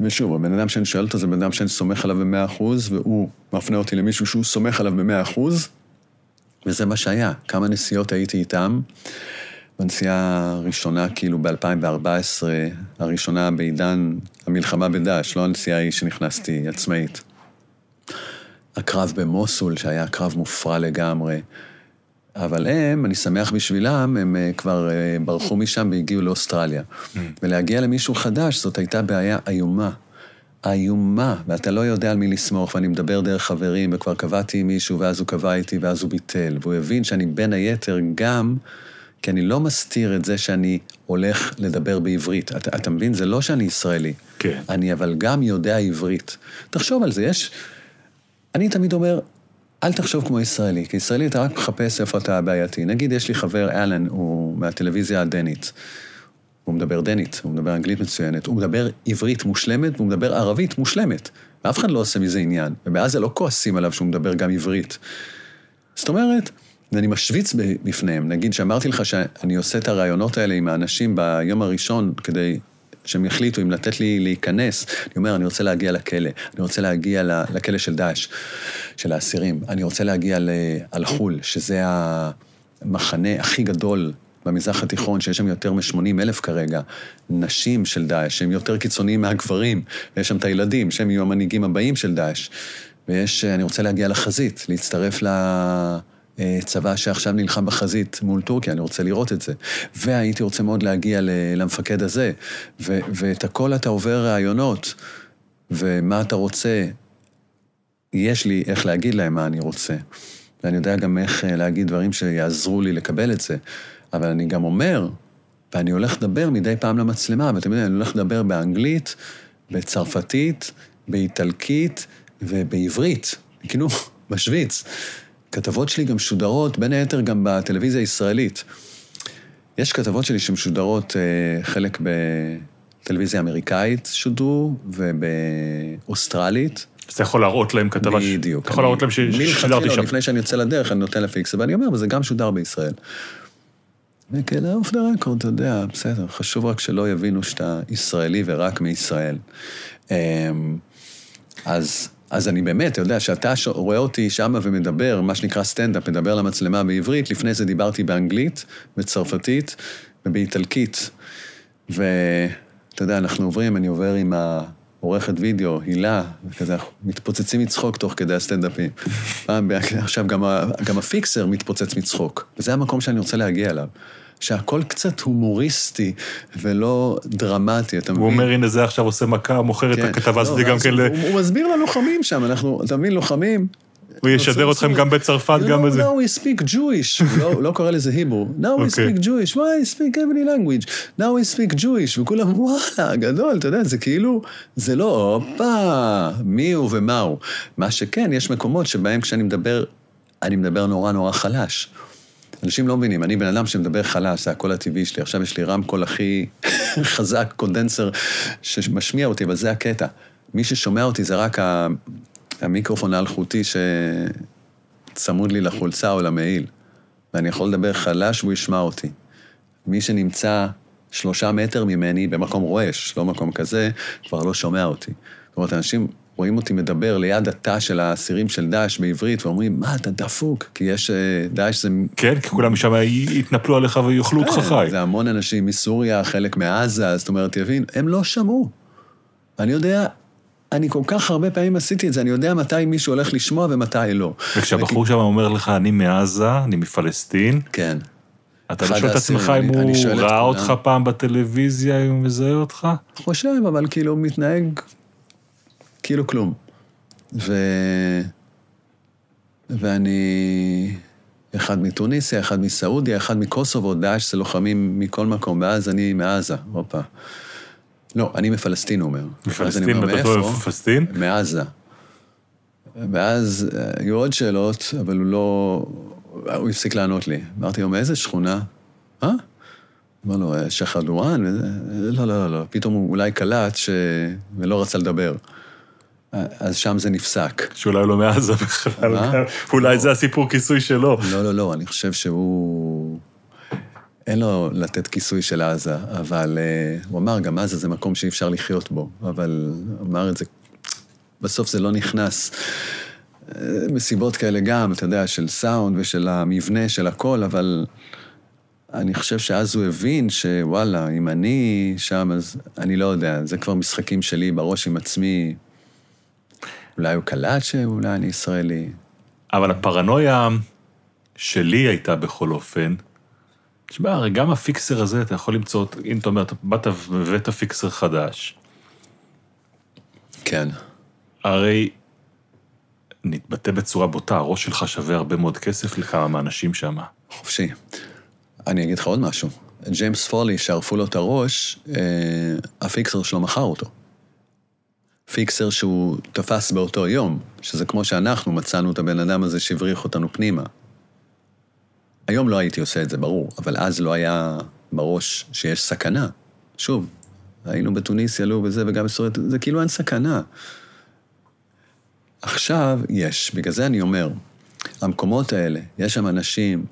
ושוב, הבן אדם שאני שואל אותו זה בן אדם שאני סומך עליו במאה אחוז, והוא מפנה אותי למישהו שהוא סומך עליו במאה אחוז, וזה מה שהיה. כמה נסיעות הייתי איתם. בנסיעה הראשונה, כאילו ב-2014, הראשונה בעידן המלחמה בדאעש, לא הנסיעה ההיא שנכנסתי עצמאית. הקרב במוסול, שהיה קרב מופרע לגמרי. אבל הם, אני שמח בשבילם, הם אה, כבר אה, ברחו משם והגיעו לאוסטרליה. Mm. ולהגיע למישהו חדש, זאת הייתה בעיה איומה. איומה, ואתה לא יודע על מי לסמוך, ואני מדבר דרך חברים, וכבר קבעתי עם מישהו, ואז הוא קבע איתי, ואז הוא ביטל. והוא הבין שאני בין היתר גם, כי אני לא מסתיר את זה שאני הולך לדבר בעברית. אתה, אתה מבין? זה לא שאני ישראלי. כן. אני אבל גם יודע עברית. תחשוב על זה, יש... אני תמיד אומר, אל תחשוב כמו ישראלי, כי ישראלי אתה רק מחפש איפה אתה בעייתי. נגיד, יש לי חבר, אלן, הוא מהטלוויזיה הדנית. הוא מדבר דנית, הוא מדבר אנגלית מצוינת, הוא מדבר עברית מושלמת והוא מדבר ערבית מושלמת. ואף אחד לא עושה מזה עניין. ובעזה לא כועסים עליו שהוא מדבר גם עברית. זאת אומרת, ואני משוויץ בפניהם. נגיד שאמרתי לך שאני עושה את הרעיונות האלה עם האנשים ביום הראשון כדי שהם יחליטו אם לתת לי להיכנס. אני אומר, אני רוצה להגיע לכלא, אני רוצה להגיע לכלא של דאעש, של האסירים. אני רוצה להגיע לאל-חול, שזה המחנה הכי גדול במזרח התיכון, שיש שם יותר מ-80 אלף כרגע, נשים של דאעש, שהם יותר קיצוניים מהגברים, ויש שם את הילדים, שהם יהיו המנהיגים הבאים של דאעש. ויש, אני רוצה להגיע לחזית, להצטרף לצבא שעכשיו נלחם בחזית מול טורקיה, אני רוצה לראות את זה. והייתי רוצה מאוד להגיע למפקד הזה, ו- ואת הכל אתה עובר רעיונות, ומה אתה רוצה, יש לי איך להגיד להם מה אני רוצה. ואני יודע גם איך להגיד דברים שיעזרו לי לקבל את זה. אבל אני גם אומר, ואני הולך לדבר מדי פעם למצלמה, ואתם יודעים, אני הולך לדבר באנגלית, בצרפתית, באיטלקית ובעברית. כאילו, משוויץ. כתבות שלי גם שודרות, בין היתר גם בטלוויזיה הישראלית. יש כתבות שלי שמשודרות, אה, חלק בטלוויזיה אמריקאית שודרו, ובאוסטרלית. אז אתה יכול להראות להם כתבה ש... בדיוק. אתה יכול להראות להם ששידרתי שם. לפני שאני יוצא לדרך, אני נותן לפיקס, ואני אומר, וזה גם שודר בישראל. וכאלה, אוף דה רקורד, אתה יודע, בסדר, חשוב רק שלא יבינו שאתה ישראלי ורק מישראל. אמ, אז, אז אני באמת, אתה יודע, שאתה רואה אותי שמה ומדבר, מה שנקרא סטנדאפ, מדבר למצלמה בעברית, לפני זה דיברתי באנגלית, בצרפתית ובאיטלקית. ואתה יודע, אנחנו עוברים, אני עובר עם העורכת וידאו, הילה, וכזה, אנחנו מתפוצצים מצחוק תוך כדי הסטנדאפים. פעם, עכשיו גם, גם הפיקסר מתפוצץ מצחוק, וזה המקום שאני רוצה להגיע אליו. שהכל קצת הומוריסטי ולא דרמטי, אתה מבין? הוא אומר, הנה זה עכשיו עושה מכה, מוכר את הכתבה הזאת גם כן ל... הוא מסביר ללוחמים שם, אנחנו, אתה מבין, לוחמים. הוא ישדר אתכם גם בצרפת, גם בזה. No, we speak Jewish. הוא לא קורא לזה היברו. Now we speak Jewish. Why I speak every language? Now we speak Jewish. וכולם, וואלה, גדול, אתה יודע, זה כאילו, זה לא, הופה, מי הוא ומה הוא. מה שכן, יש מקומות שבהם כשאני מדבר, אני מדבר נורא נורא חלש. אנשים לא מבינים, אני בן אדם שמדבר חלש, זה הקול הטבעי שלי. עכשיו יש לי רמקול הכי חזק, קונדנסר, שמשמיע אותי, אבל זה הקטע. מי ששומע אותי זה רק המיקרופון האלחוטי שצמוד לי לחולצה או למעיל. ואני יכול לדבר חלש והוא ישמע אותי. מי שנמצא שלושה מטר ממני במקום רועש, לא מקום כזה, כבר לא שומע אותי. זאת אומרת, אנשים רואים אותי מדבר ליד התא של האסירים של דאעש בעברית, ואומרים, מה, אתה דפוק? כי יש, דאעש זה... כן, כי כולם משם יתנפלו עליך ויאכלו אותך חי. זה המון אנשים מסוריה, חלק מעזה, זאת אומרת, יבין, הם לא שמעו. אני יודע, אני כל כך הרבה פעמים עשיתי את זה, אני יודע מתי מישהו הולך לשמוע ומתי לא. וכשהבחור שם אומר לך, אני מעזה, אני מפלסטין, כן. אתה לא שואל את עצמך אם הוא ראה אותך פעם בטלוויזיה, אם הוא מזהה אותך? חושב, אבל כאילו מתנהג כאילו כלום. ו... ואני... אחד מתוניסיה, אחד מסעודיה, אחד מקוסובו, דאעש זה לוחמים מכל מקום, ואז אני מעזה, הופה. לא, אני מפלסטין, הוא אומר. מפלסטין? אתה מפלסטין? מעזה. ואז אה, היו עוד שאלות, אבל הוא לא... הוא הפסיק לענות לי. אמרתי לו, מאיזה שכונה? אה? אמר לו, שייח' דואן? לא, לא, לא, לא. פתאום הוא אולי קלט ש... ולא רצה לדבר. אז שם זה נפסק. שאולי לא מעזה בכלל. אולי זה הסיפור כיסוי שלו. לא, לא, לא, אני חושב שהוא... אין לו לתת כיסוי של עזה, אבל uh, הוא אמר, גם עזה זה מקום שאי אפשר לחיות בו, אבל אמר את זה, בסוף זה לא נכנס. מסיבות כאלה גם, אתה יודע, של סאונד ושל המבנה של הכל, אבל אני חושב שאז הוא הבין שוואלה, אם אני שם, אז אני לא יודע, זה כבר משחקים שלי בראש עם עצמי. אולי הוא קלט שאולי אני ישראלי. אבל הפרנויה שלי הייתה בכל אופן, תשמע, הרי גם הפיקסר הזה, אתה יכול למצוא, אם אתה אומר, אתה באת והבאת פיקסר חדש. כן. הרי, נתבטא בצורה בוטה, הראש שלך שווה הרבה מאוד כסף לכמה מהאנשים שם. חופשי. אני אגיד לך עוד משהו. ג'יימס פולי, שערפו לו את הראש, אה, הפיקסר שלו מכר אותו. פיקסר שהוא תפס באותו יום, שזה כמו שאנחנו מצאנו את הבן אדם הזה שהבריח אותנו פנימה. היום לא הייתי עושה את זה, ברור, אבל אז לא היה בראש שיש סכנה. שוב, היינו בתוניסיה, לא וזה, וגם בסוריה, זה כאילו אין סכנה. עכשיו יש, בגלל זה אני אומר, המקומות האלה, יש שם אנשים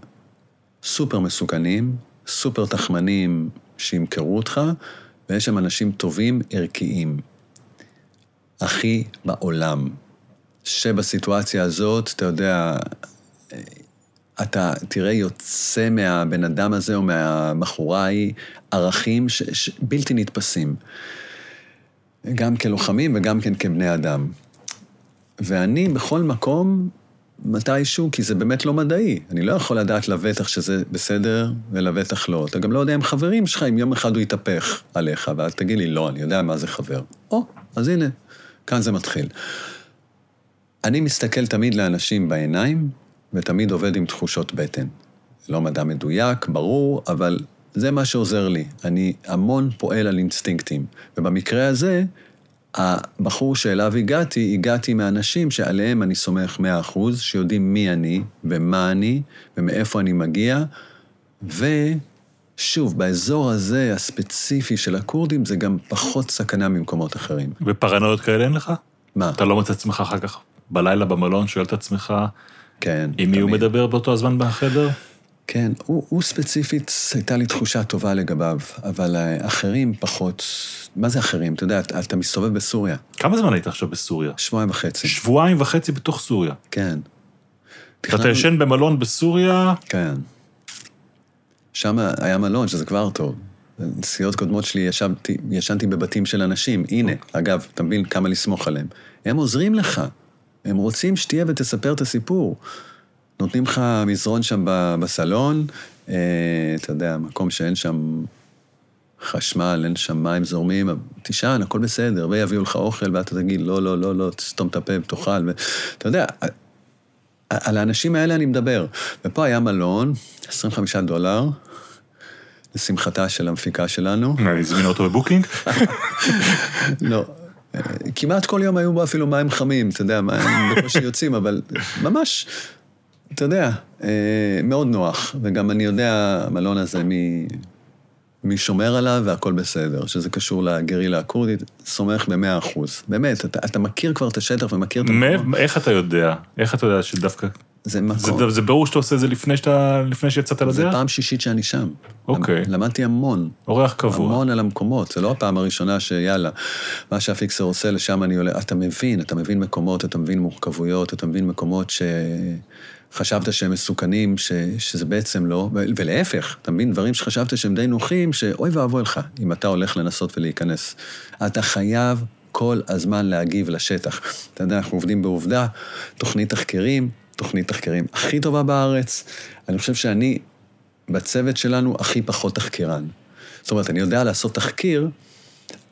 סופר מסוכנים, סופר תחמנים שימכרו אותך, ויש שם אנשים טובים, ערכיים. הכי בעולם. שבסיטואציה הזאת, אתה יודע, אתה תראה יוצא מהבן אדם הזה או מהבחורה ההיא ערכים ש, ש, בלתי נתפסים. גם כלוחמים וגם כן כבני אדם. ואני בכל מקום, מתישהו, כי זה באמת לא מדעי. אני לא יכול לדעת לבטח שזה בסדר ולבטח לא. אתה גם לא יודע אם חברים שלך, אם יום אחד הוא יתהפך עליך, ואז תגיד לי, לא, אני יודע מה זה חבר. או, אז הנה, כאן זה מתחיל. אני מסתכל תמיד לאנשים בעיניים, ותמיד עובד עם תחושות בטן. לא מדע מדויק, ברור, אבל זה מה שעוזר לי. אני המון פועל על אינסטינקטים. ובמקרה הזה, הבחור שאליו הגעתי, הגעתי מאנשים שעליהם אני סומך מאה אחוז, שיודעים מי אני, ומה אני, ומאיפה אני מגיע, ושוב, באזור הזה, הספציפי של הכורדים, זה גם פחות סכנה ממקומות אחרים. ופרנויות כאלה אין לך? מה? אתה לא מוצא עצמך אחר כך בלילה במלון, שואל את עצמך, כן. עם מי הוא. מדבר באותו הזמן בחדר? כן, הוא, הוא ספציפית, הייתה לי תחושה טובה לגביו, אבל אה, אחרים פחות. מה זה אחרים? אתה יודע, אתה, אתה מסתובב בסוריה, כמה זמן היית עכשיו בסוריה? שבועיים וחצי. שבועיים וחצי בתוך סוריה. כן. ואתה תכננו- ישן במלון בסוריה, כן. שם היה מלון, שזה כבר טוב. נסיעות קודמות שלי ישבתי, ישנתי בבתים של אנשים. הנה, אגב, אתה מבין כמה לסמוך עליהם. הם עוזרים לך. הם רוצים שתהיה ותספר את הסיפור. נותנים לך מזרון שם בסלון, אה, אתה יודע, מקום שאין שם חשמל, אין שם מים זורמים, תישן, הכל בסדר, ויביאו לך אוכל, ואתה תגיד, לא, לא, לא, לא, תסתום את הפה ותאכל. ואתה יודע, על האנשים האלה אני מדבר. ופה היה מלון, 25 דולר, לשמחתה של המפיקה שלנו. הזמינו אותו בבוקינג? לא. כמעט כל יום היו בו אפילו מים חמים, אתה יודע, מים בקושי יוצאים, אבל ממש, אתה יודע, אה, מאוד נוח. וגם אני יודע, המלון הזה, מי, מי שומר עליו והכל בסדר, שזה קשור לגרילה הכורדית, סומך במאה אחוז. באמת, אתה, אתה מכיר כבר את השטח ומכיר את המקום. איך אתה יודע? איך אתה יודע שדווקא... זה זה, מקום. זה ברור שאתה עושה את זה לפני, שאתה, לפני שיצאת זה לדרך? פעם שישית שאני שם. אוקיי. למדתי המון. אורח קבוע. המון על המקומות, זה לא הפעם הראשונה שיאללה, מה שהפיקסר עושה, לשם אני עולה. אתה מבין, אתה מבין מקומות, אתה מבין מורכבויות, אתה מבין מקומות שחשבת שהם מסוכנים, ש... שזה בעצם לא, ולהפך, אתה מבין דברים שחשבת שהם די נוחים, שאוי ואבוי לך, אם אתה הולך לנסות ולהיכנס. אתה חייב כל הזמן להגיב לשטח. אתה יודע, אנחנו עובדים בעובדה, תוכנית תחקירים, תוכנית תחקירים הכי טובה בארץ. אני חושב שאני בצוות שלנו הכי פחות תחקירן. זאת אומרת, אני יודע לעשות תחקיר,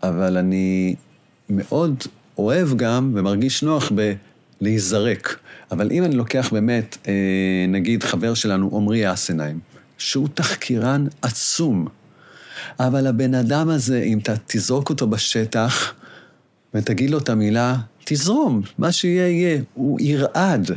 אבל אני מאוד אוהב גם ומרגיש נוח בלהיזרק. אבל אם אני לוקח באמת, אה, נגיד חבר שלנו, עמרי אסנהיים, שהוא תחקירן עצום, אבל הבן אדם הזה, אם אתה תזרוק אותו בשטח ותגיד לו את המילה, תזרום, מה שיהיה יהיה. הוא ירעד,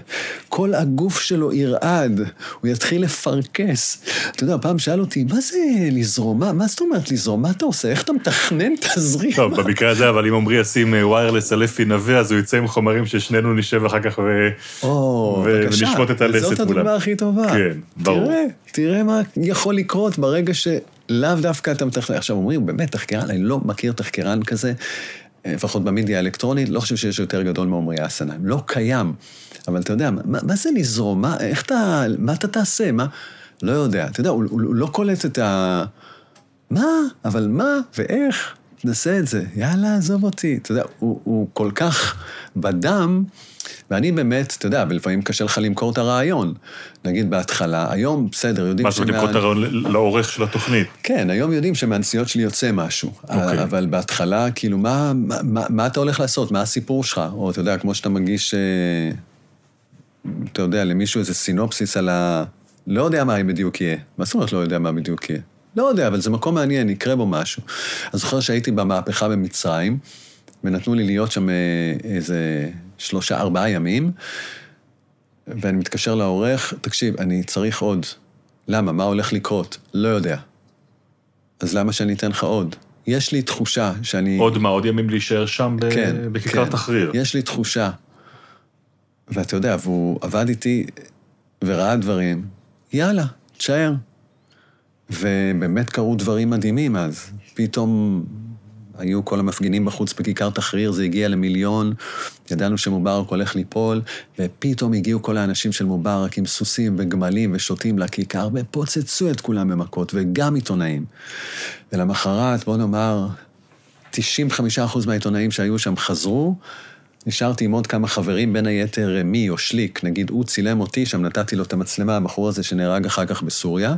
כל הגוף שלו ירעד, הוא יתחיל לפרכס. אתה יודע, פעם שאל אותי, מה זה לזרום? מה, מה זאת אומרת לזרום? מה אתה עושה? איך אתה מתכנן תזרים? טוב, במקרה הזה, אבל אם עמרי ישים אה, ויירלס על אפי נווה, אז הוא יצא עם חומרים ששנינו נשב אחר כך ו... או, ו-. ונשמוט את הלסת זאת מולם. הדוגמה הכי טובה. כן, ברור. תראה, תראה מה יכול לקרות ברגע שלאו דווקא אתה מתכנן. עכשיו, אומרים, באמת, תחקירן, אני לא מכיר תחקירן כזה, אה, לפחות במדיה האלקטרונית, לא חושב שיש יותר גדול מעמרי אסנהיים. לא קיים. אבל אתה יודע, מה, מה זה לזרום? מה, איך אתה, מה אתה תעשה? מה? לא יודע. אתה יודע, הוא, הוא, הוא לא קולט את ה... מה? אבל מה? ואיך? תנסה את זה. יאללה, עזוב אותי. אתה יודע, הוא, הוא כל כך בדם, ואני באמת, אתה יודע, ולפעמים קשה לך למכור את הרעיון. נגיד בהתחלה, היום, בסדר, יודעים מה זאת אומרת, למכור את הרעיון ל- לעורך של התוכנית. כן, היום יודעים שמהנסיעות שלי יוצא משהו. אוקיי. אבל בהתחלה, כאילו, מה, מה, מה, מה אתה הולך לעשות? מה הסיפור שלך? או אתה יודע, כמו שאתה מגיש, אה, אתה יודע, למישהו איזה סינופסיס על ה... לא יודע מה בדיוק יהיה. מה זאת אומרת לא יודע מה בדיוק יהיה? לא יודע, אבל זה מקום מעניין, יקרה בו משהו. אני זוכר שהייתי במהפכה במצרים, ונתנו לי להיות שם אה, איזה שלושה, ארבעה ימים, ואני מתקשר לעורך, תקשיב, אני צריך עוד. למה? מה הולך לקרות? לא יודע. אז למה שאני אתן לך עוד? יש לי תחושה שאני... עוד מה, עוד ימים להישאר שם ב... כן, בכיכר כן. תחריר. יש לי תחושה. ואתה יודע, והוא עבד איתי וראה דברים, יאללה, תשאר. ובאמת קרו דברים מדהימים אז. פתאום היו כל המפגינים בחוץ בכיכר תחריר, זה הגיע למיליון, ידענו שמובארק הולך ליפול, ופתאום הגיעו כל האנשים של מובארק עם סוסים וגמלים ושוטים לכיכר, ופוצצו את כולם במכות, וגם עיתונאים. ולמחרת, בוא נאמר, 95% מהעיתונאים שהיו שם חזרו, נשארתי עם עוד כמה חברים, בין היתר מי או שליק, נגיד הוא צילם אותי, שם נתתי לו את המצלמה, הבחור הזה שנהרג אחר כך בסוריה.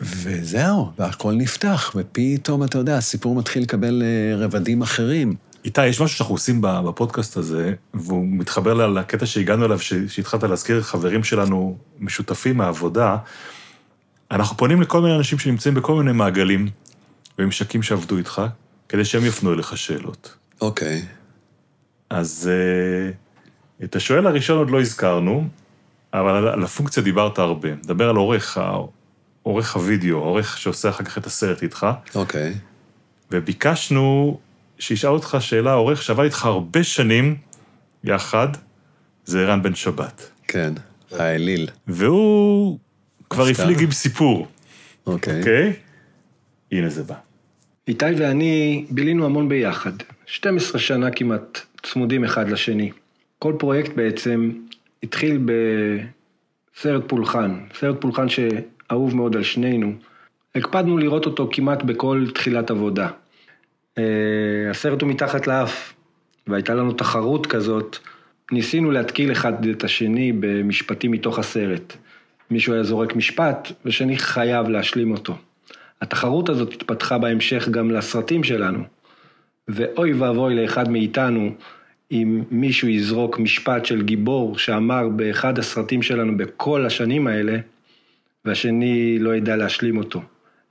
וזהו, והכל נפתח, ופתאום, אתה יודע, הסיפור מתחיל לקבל אה, רבדים אחרים. איתי, יש משהו שאנחנו עושים בפודקאסט הזה, והוא מתחבר לקטע שהגענו אליו, שהתחלת להזכיר חברים שלנו משותפים מהעבודה. אנחנו פונים לכל מיני אנשים שנמצאים בכל מיני מעגלים וממשקים שעבדו איתך, כדי שהם יפנו אליך שאלות. אוקיי. אז uh, את השואל הראשון עוד לא הזכרנו, אבל על, הפונקציה דיברת הרבה. דבר על עורך, עורך הוידאו, העורך שעושה אחר כך את הסרט איתך, אוקיי. וביקשנו שישאל אותך שאלה, עורך שעבד איתך הרבה שנים יחד, זה ערן בן שבת. כן, האליל. והוא כבר. הפליג עם סיפור, אוקיי. אוקיי? הנה זה בא. איתי ואני בילינו המון ביחד, 12 שנה כמעט צמודים אחד לשני. כל פרויקט בעצם התחיל בסרט פולחן, סרט פולחן שאהוב מאוד על שנינו. הקפדנו לראות אותו כמעט בכל תחילת עבודה. אה, הסרט הוא מתחת לאף, והייתה לנו תחרות כזאת. ניסינו להתקיל אחד את השני במשפטים מתוך הסרט. מישהו היה זורק משפט, ושני חייב להשלים אותו. התחרות הזאת התפתחה בהמשך גם לסרטים שלנו. ואוי ואבוי לאחד מאיתנו אם מישהו יזרוק משפט של גיבור שאמר באחד הסרטים שלנו בכל השנים האלה, והשני לא ידע להשלים אותו.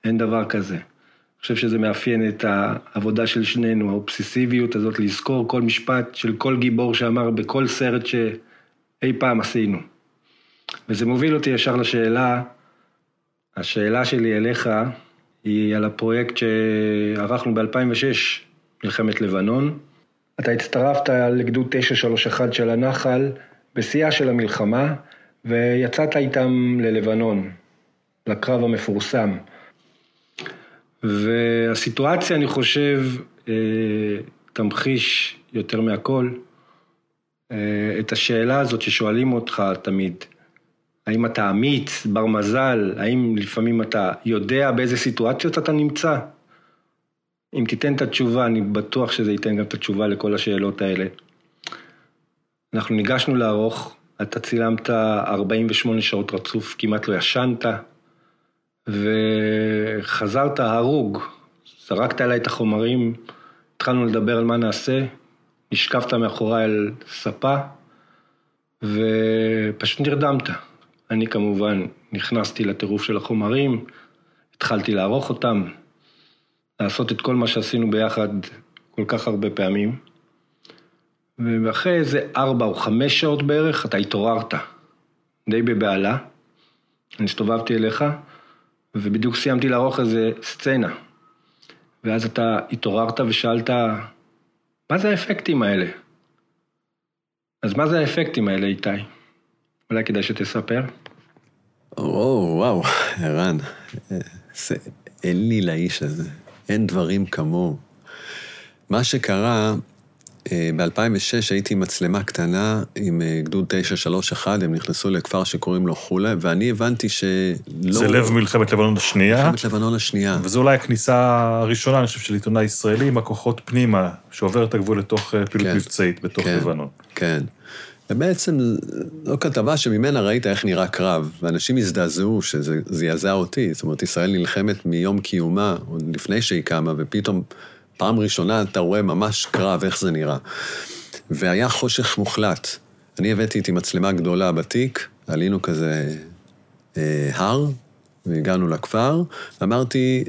אין דבר כזה. אני חושב שזה מאפיין את העבודה של שנינו, האובססיביות הזאת לזכור כל משפט של כל גיבור שאמר בכל סרט שאי פעם עשינו. וזה מוביל אותי ישר לשאלה, השאלה שלי אליך היא על הפרויקט שערכנו ב-2006, מלחמת לבנון. אתה הצטרפת לגדוד 931 של הנחל בשיאה של המלחמה, ויצאת איתם ללבנון, לקרב המפורסם. והסיטואציה, אני חושב, אה, תמחיש יותר מהכל אה, את השאלה הזאת ששואלים אותך תמיד. האם אתה אמיץ, בר מזל, האם לפעמים אתה יודע באיזה סיטואציות אתה נמצא? אם תיתן את התשובה, אני בטוח שזה ייתן גם את התשובה לכל השאלות האלה. אנחנו ניגשנו לערוך, אתה צילמת 48 שעות רצוף, כמעט לא ישנת, וחזרת הרוג, זרקת עליי את החומרים, התחלנו לדבר על מה נעשה, נשכבת מאחוריי על ספה, ופשוט נרדמת. אני כמובן נכנסתי לטירוף של החומרים, התחלתי לערוך אותם, לעשות את כל מה שעשינו ביחד כל כך הרבה פעמים. ואחרי איזה ארבע או חמש שעות בערך, אתה התעוררת, די בבהלה. אני הסתובבתי אליך, ובדיוק סיימתי לערוך איזה סצנה. ואז אתה התעוררת ושאלת, מה זה האפקטים האלה? אז מה זה האפקטים האלה, איתי? אולי כדאי שתספר. וואו, וואו, ערן, זה אליל האיש הזה, אין דברים כמוהו. מה שקרה, ב-2006 הייתי עם מצלמה קטנה עם אה, גדוד 931, הם נכנסו לכפר שקוראים לו חולה, ואני הבנתי שלא... זה לב מלחמת לבנון השנייה, מלחמת לבנון השנייה. וזו אולי הכניסה הראשונה, אני חושב, של עיתונאי ישראלי עם הכוחות פנימה, שעובר את הגבול לתוך אה, פעילות כן. מבצעית בתוך כן, לבנון. כן. ובעצם זו כתבה שממנה ראית איך נראה קרב, ואנשים הזדעזעו שזה זעזע אותי. זאת אומרת, ישראל נלחמת מיום קיומה, עוד לפני שהיא קמה, ופתאום פעם ראשונה אתה רואה ממש קרב, איך זה נראה. והיה חושך מוחלט. אני הבאתי איתי מצלמה גדולה בתיק, עלינו כזה אה, הר, והגענו לכפר, ואמרתי,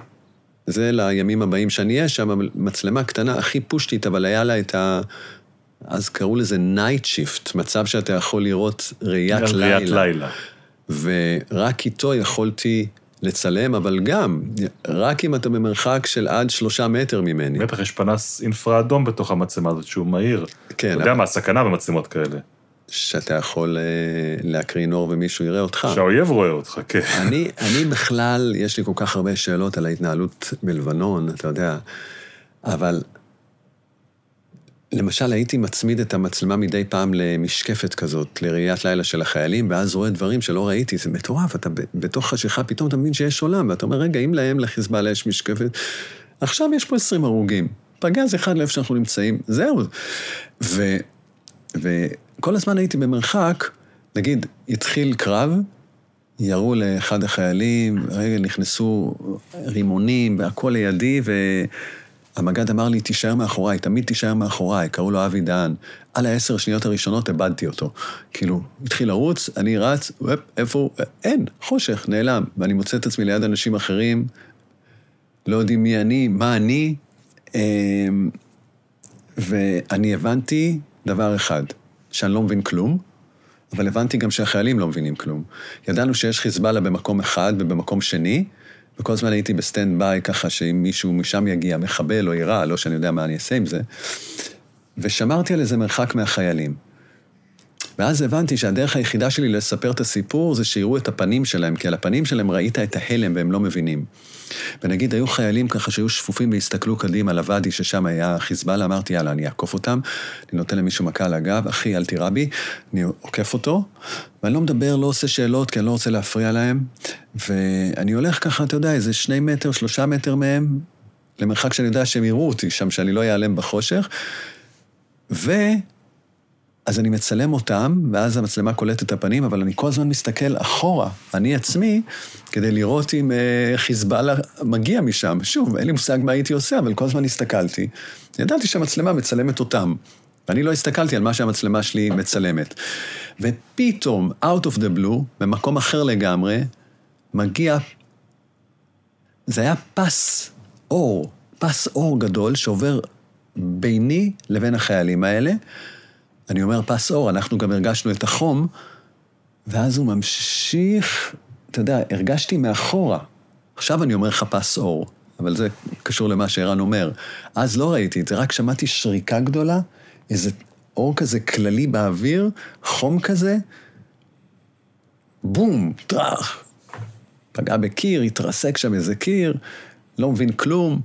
זה לימים הבאים שאני אהיה שם, מצלמה קטנה, הכי פושטית, אבל היה לה את ה... אז קראו לזה night shot, מצב שאתה יכול לראות ראיית לילה. ראיית לילה. ורק איתו יכולתי לצלם, אבל גם, רק אם אתה במרחק של עד שלושה מטר ממני. בטח יש פנס אינפרה אדום בתוך המצלמה הזאת שהוא מהיר. כן, אתה יודע אבל- מה הסכנה במצלמות כאלה? שאתה יכול אה, להקרין אור ומישהו יראה אותך. שהאויב רואה אותך, כן. אני, אני בכלל, יש לי כל כך הרבה שאלות על ההתנהלות בלבנון, אתה יודע, אבל למשל הייתי מצמיד את המצלמה מדי פעם למשקפת כזאת, לראיית לילה של החיילים, ואז רואה דברים שלא ראיתי, זה מטורף, אתה בתוך חשיכה פתאום אתה מבין שיש עולם, ואתה אומר, רגע, אם להם לחיזבאללה יש משקפת, עכשיו יש פה 20 הרוגים, פגז אחד לאיפה שאנחנו נמצאים, זהו. ו, וכל הזמן הייתי במרחק, נגיד, התחיל קרב, ירו לאחד החיילים, רגע, נכנסו רימונים והכל לידי, והמג"ד אמר לי, תישאר מאחוריי, תמיד תישאר מאחוריי, קראו לו אבי דהן. על העשר שניות הראשונות איבדתי אותו. כאילו, התחיל לרוץ, אני רץ, ופ, איפה הוא? אין, חושך, נעלם. ואני מוצא את עצמי ליד אנשים אחרים, לא יודעים מי אני, מה אני, אמ, ואני הבנתי דבר אחד, שאני לא מבין כלום, אבל הבנתי גם שהחיילים לא מבינים כלום. ידענו שיש חיזבאללה במקום אחד ובמקום שני, וכל הזמן הייתי ב standby ככה שאם מישהו משם יגיע, מחבל או יירה, לא שאני יודע מה אני אעשה עם זה, ושמרתי על איזה מרחק מהחיילים. ואז הבנתי שהדרך היחידה שלי לספר את הסיפור זה שיראו את הפנים שלהם, כי על הפנים שלהם ראית את ההלם והם לא מבינים. ונגיד, היו חיילים ככה שהיו שפופים והסתכלו קדימה לוואדי, ששם היה חיזבאללה, אמרתי, יאללה, אני אעקוף אותם, אני נותן למישהו מכה על הגב, אחי, אל תירה בי, אני עוקף אותו, ואני לא מדבר, לא עושה שאלות, כי אני לא רוצה להפריע להם, ואני הולך ככה, אתה יודע, איזה שני מטר, שלושה מטר מהם, למרחק שאני יודע שהם יראו אותי שם, שאני לא איעלם בחושך, ו... אז אני מצלם אותם, ואז המצלמה קולטת את הפנים, אבל אני כל הזמן מסתכל אחורה, אני עצמי, כדי לראות אם אה, חיזבאללה מגיע משם. שוב, אין לי מושג מה הייתי עושה, אבל כל הזמן הסתכלתי. ידעתי שהמצלמה מצלמת אותם, ואני לא הסתכלתי על מה שהמצלמה שלי מצלמת. ופתאום, out of the blue, במקום אחר לגמרי, מגיע... זה היה פס אור, פס אור גדול שעובר ביני לבין החיילים האלה. אני אומר פס אור, אנחנו גם הרגשנו את החום, ואז הוא ממשיך, אתה יודע, הרגשתי מאחורה. עכשיו אני אומר לך פס אור, אבל זה קשור למה שערן אומר. אז לא ראיתי את זה, רק שמעתי שריקה גדולה, איזה אור כזה כללי באוויר, חום כזה, בום, טראח. פגע בקיר, התרסק שם איזה קיר, לא מבין כלום.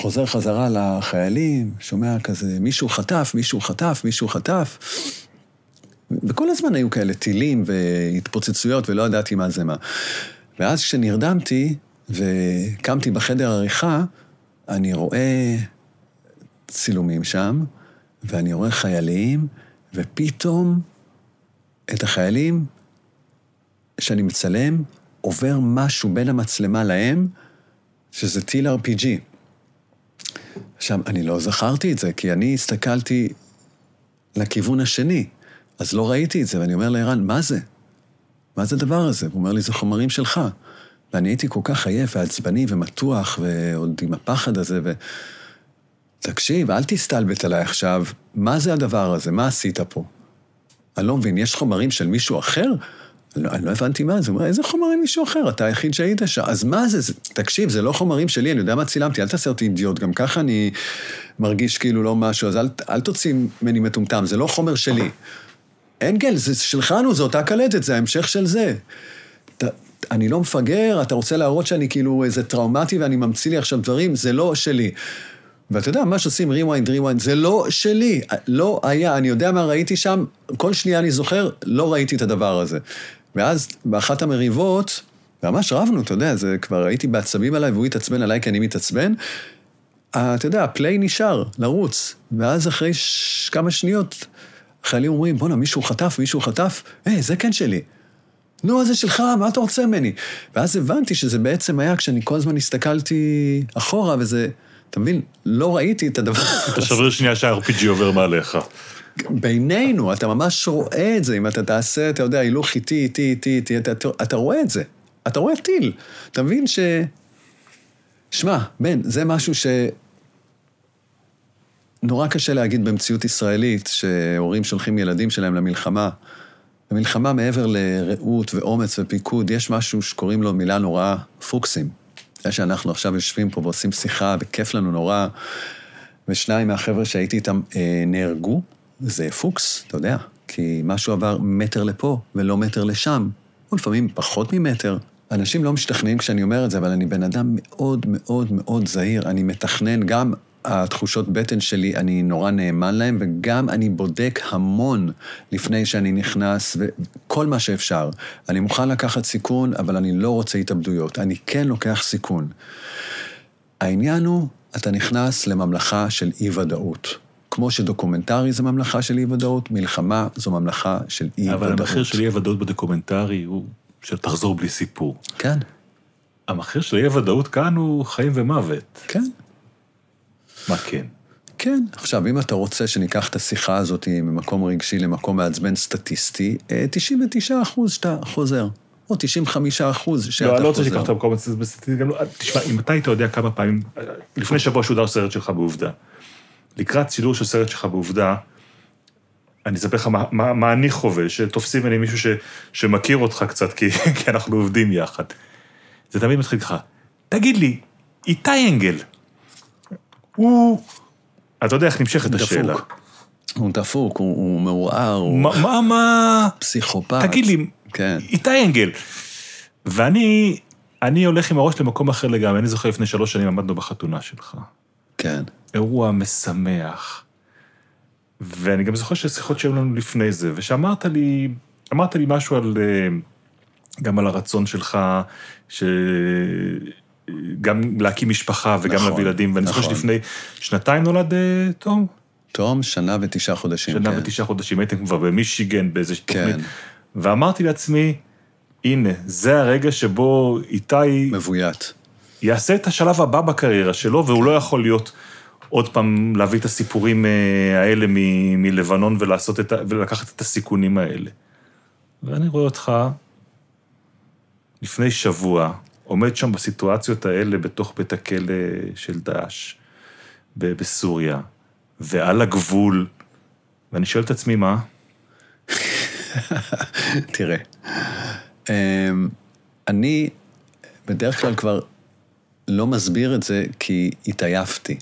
חוזר חזרה לחיילים, שומע כזה, מישהו חטף, מישהו חטף, מישהו חטף. וכל הזמן היו כאלה טילים והתפוצצויות ולא ידעתי מה זה מה. ואז כשנרדמתי וקמתי בחדר עריכה, אני רואה צילומים שם, ואני רואה חיילים, ופתאום את החיילים שאני מצלם, עובר משהו בין המצלמה להם, שזה טיל RPG. עכשיו, אני לא זכרתי את זה, כי אני הסתכלתי לכיוון השני, אז לא ראיתי את זה, ואני אומר לערן, מה זה? מה זה הדבר הזה? הוא אומר לי, זה חומרים שלך. ואני הייתי כל כך עייף ועצבני ומתוח, ועוד עם הפחד הזה, ו... תקשיב, אל תסתלבט עליי עכשיו, מה זה הדבר הזה? מה עשית פה? אני לא מבין, יש חומרים של מישהו אחר? לא, אני לא הבנתי מה זה, הוא אומר, איזה חומרים מישהו אחר? אתה היחיד שהיית שם. אז מה זה? זה? תקשיב, זה לא חומרים שלי, אני יודע מה צילמתי, אל תעשה אותי אידיוט, גם ככה אני מרגיש כאילו לא משהו, אז אל, אל תוציא ממני מטומטם, זה לא חומר שלי. אנגל, זה שלך נו, זו אותה קלטת, זה ההמשך של זה. ת, אני לא מפגר, אתה רוצה להראות שאני כאילו איזה טראומטי ואני ממציא לי עכשיו דברים, זה לא שלי. ואתה יודע, מה שעושים rewind, rewind, זה לא שלי. לא היה, אני יודע מה ראיתי שם, כל שנייה אני זוכר, לא ראיתי את הדבר הזה. ואז באחת המריבות, ממש רבנו, אתה יודע, זה כבר הייתי בעצבים עליי והוא התעצבן עליי כי אני מתעצבן. אתה יודע, הפליי נשאר, לרוץ. ואז אחרי ש... כמה שניות, חיילים אומרים, בואנה, מישהו חטף, מישהו חטף, היי, זה כן שלי. נו, זה שלך, מה אתה רוצה ממני? ואז הבנתי שזה בעצם היה כשאני כל הזמן הסתכלתי אחורה, וזה, אתה מבין, לא ראיתי את הדבר הזה. אתה שבריר שנייה שה-RPG עובר מעליך. בינינו, אתה ממש רואה את זה, אם אתה תעשה, אתה יודע, הילוך איטי, איטי, איטי, איטי, אתה, אתה רואה את זה. אתה רואה טיל. אתה מבין ש... שמע, בן, זה משהו ש... נורא קשה להגיד במציאות ישראלית שהורים שולחים ילדים שלהם למלחמה. במלחמה מעבר לרעות ואומץ ופיקוד, יש משהו שקוראים לו מילה נוראה פוקסים. זה שאנחנו עכשיו יושבים פה ועושים שיחה וכיף לנו נורא, ושניים מהחבר'ה שהייתי איתם אה, נהרגו, זה פוקס, אתה יודע, כי משהו עבר מטר לפה ולא מטר לשם, או לפעמים פחות ממטר. אנשים לא משתכנעים כשאני אומר את זה, אבל אני בן אדם מאוד מאוד מאוד זהיר. אני מתכנן גם התחושות בטן שלי, אני נורא נאמן להם, וגם אני בודק המון לפני שאני נכנס, וכל מה שאפשר. אני מוכן לקחת סיכון, אבל אני לא רוצה התאבדויות. אני כן לוקח סיכון. העניין הוא, אתה נכנס לממלכה של אי-ודאות. כמו שדוקומנטרי זה ממלכה של אי-ודאות, מלחמה זו ממלכה של אי-ודאות. אבל המחיר של אי-ודאות בדוקומנטרי הוא שתחזור בלי סיפור. כן. המחיר של אי-ודאות כאן הוא חיים ומוות. כן. מה כן? כן. עכשיו, אם אתה רוצה שניקח את השיחה הזאת ממקום רגשי למקום מעצבן סטטיסטי, 99 אה, אחוז שאתה חוזר. או 95 אחוז שאתה חוזר. לא, אני לא רוצה שתיקח את המקום הסטטיסטי, גם לא... תשמע, אם אתה היית יודע כמה פעמים... לפני שבוע שודר סרט שלך בעובדה. לקראת שידור של סרט שלך בעובדה, אני אספר לך מה, מה, מה אני חווה, שתופסים ממני מישהו ש, שמכיר אותך קצת, כי, כי אנחנו עובדים יחד. זה תמיד מתחיל לך, תגיד לי, איתי אנגל, הוא... אתה יודע איך נמשכת השאלה. הוא דפוק, הוא, הוא מעורער, הוא... מה, מה... פסיכופת. תגיד לי, כן. איתי אנגל. ואני אני הולך עם הראש למקום אחר לגמרי. אני זוכר לפני שלוש שנים עמדנו בחתונה שלך. כן. אירוע משמח. ואני גם זוכר שיש שיחות שהיו לנו לפני זה, ושאמרת לי, אמרת לי משהו על, אה, גם על הרצון שלך, ש... גם להקים משפחה וגם נכון, להביא ילדים, ואני נכון. זוכר שלפני שנתיים נולד אה, תום. תום, שנה ותשעה חודשים, שנה כן. ותשעה חודשים, הייתם כבר במישיגן באיזה כן. תוכנית. ואמרתי לעצמי, הנה, זה הרגע שבו איתי... מבוית. יעשה את השלב הבא בקריירה שלו, והוא לא יכול להיות עוד פעם, להביא את הסיפורים אה, האלה מ- מלבנון ולעשות את ה... ולקחת את הסיכונים האלה. ואני רואה אותך לפני שבוע, עומד שם בסיטואציות האלה בתוך בית הכלא של דאעש, בסוריה, ועל הגבול, ואני שואל את עצמי, מה? תראה, אמ, אני בדרך כלל כבר לא מסביר את זה כי התעייפתי,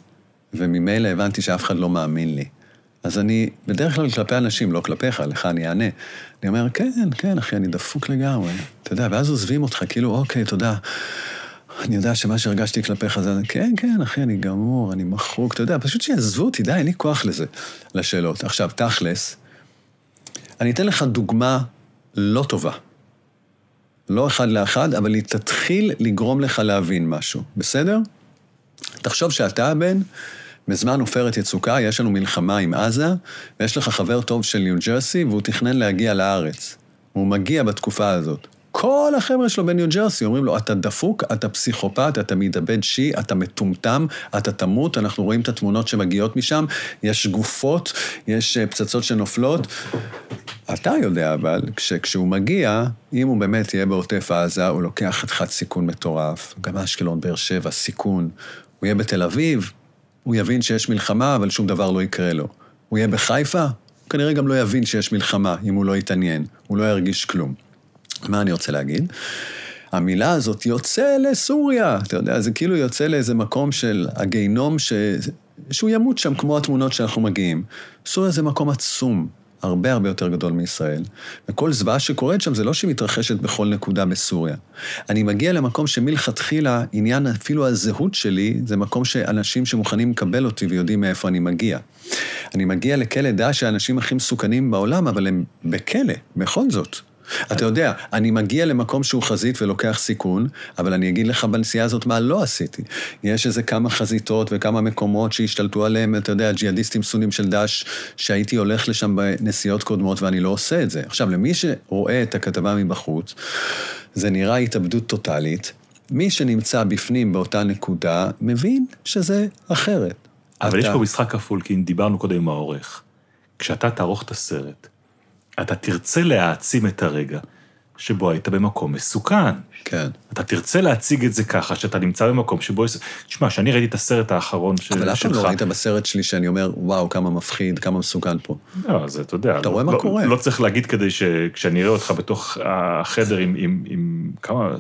וממילא הבנתי שאף אחד לא מאמין לי. אז אני, בדרך כלל כלפי אנשים, לא כלפיך, לך אני אענה. אני אומר, כן, כן, אחי, אני דפוק לגמרי. אתה יודע, ואז עוזבים אותך, כאילו, אוקיי, תודה. אני יודע שמה שהרגשתי כלפיך זה, כן, כן, אחי, אני גמור, אני מחוק, אתה יודע, פשוט שיעזבו אותי, די, אין לי כוח לזה, לשאלות. עכשיו, תכלס, אני אתן לך דוגמה לא טובה. לא אחד לאחד, אבל היא תתחיל לגרום לך להבין משהו, בסדר? תחשוב שאתה הבן, בזמן עופרת יצוקה, יש לנו מלחמה עם עזה, ויש לך חבר טוב של ניו ג'רסי, והוא תכנן להגיע לארץ. הוא מגיע בתקופה הזאת. כל החבר'ה שלו בניו ג'רסי אומרים לו, אתה דפוק, אתה פסיכופת, אתה מתאבד שיעי, אתה מטומטם, אתה תמות, אנחנו רואים את התמונות שמגיעות משם, יש גופות, יש אה, פצצות שנופלות. אתה יודע אבל, כשהוא מגיע, אם הוא באמת יהיה בעוטף עזה, הוא לוקח חתיכת סיכון מטורף. גם אשקלון, באר שבע, סיכון. הוא יהיה בתל אביב, הוא יבין שיש מלחמה, אבל שום דבר לא יקרה לו. הוא יהיה בחיפה, הוא כנראה גם לא יבין שיש מלחמה, אם הוא לא יתעניין, הוא לא ירגיש כלום. מה אני רוצה להגיד? המילה הזאת יוצא לסוריה, אתה יודע, זה כאילו יוצא לאיזה מקום של הגיהינום ש... שהוא ימות שם כמו התמונות שאנחנו מגיעים. סוריה זה מקום עצום, הרבה הרבה יותר גדול מישראל. וכל זוועה שקורית שם זה לא שהיא מתרחשת בכל נקודה בסוריה. אני מגיע למקום שמלכתחילה, עניין אפילו הזהות שלי, זה מקום שאנשים שמוכנים לקבל אותי ויודעים מאיפה אני מגיע. אני מגיע לכלא דאעש האנשים הכי מסוכנים בעולם, אבל הם בכלא, בכל זאת. אתה יודע, אני מגיע למקום שהוא חזית ולוקח סיכון, אבל אני אגיד לך בנסיעה הזאת מה לא עשיתי. יש איזה כמה חזיתות וכמה מקומות שהשתלטו עליהם, אתה יודע, ג'יהאדיסטים סונים של דאעש, שהייתי הולך לשם בנסיעות קודמות ואני לא עושה את זה. עכשיו, למי שרואה את הכתבה מבחוץ, זה נראה התאבדות טוטאלית. מי שנמצא בפנים באותה נקודה, מבין שזה אחרת. אבל אתה... יש פה משחק כפול, כי דיברנו קודם עם העורך. כשאתה תערוך את הסרט, אתה תרצה להעצים את הרגע שבו היית במקום מסוכן. כן. אתה תרצה להציג את זה ככה, שאתה נמצא במקום שבו... תשמע, כשאני ראיתי את הסרט האחרון של- אבל אף פעם. לא ראית בסרט שלי שאני אומר, וואו, כמה מפחיד, כמה מסוכן פה. לא, זה, אתה יודע... אתה לא- רואה מה לא- קורה. לא צריך להגיד כדי שכשאני אראה אותך בתוך החדר עם, עם, עם כמה,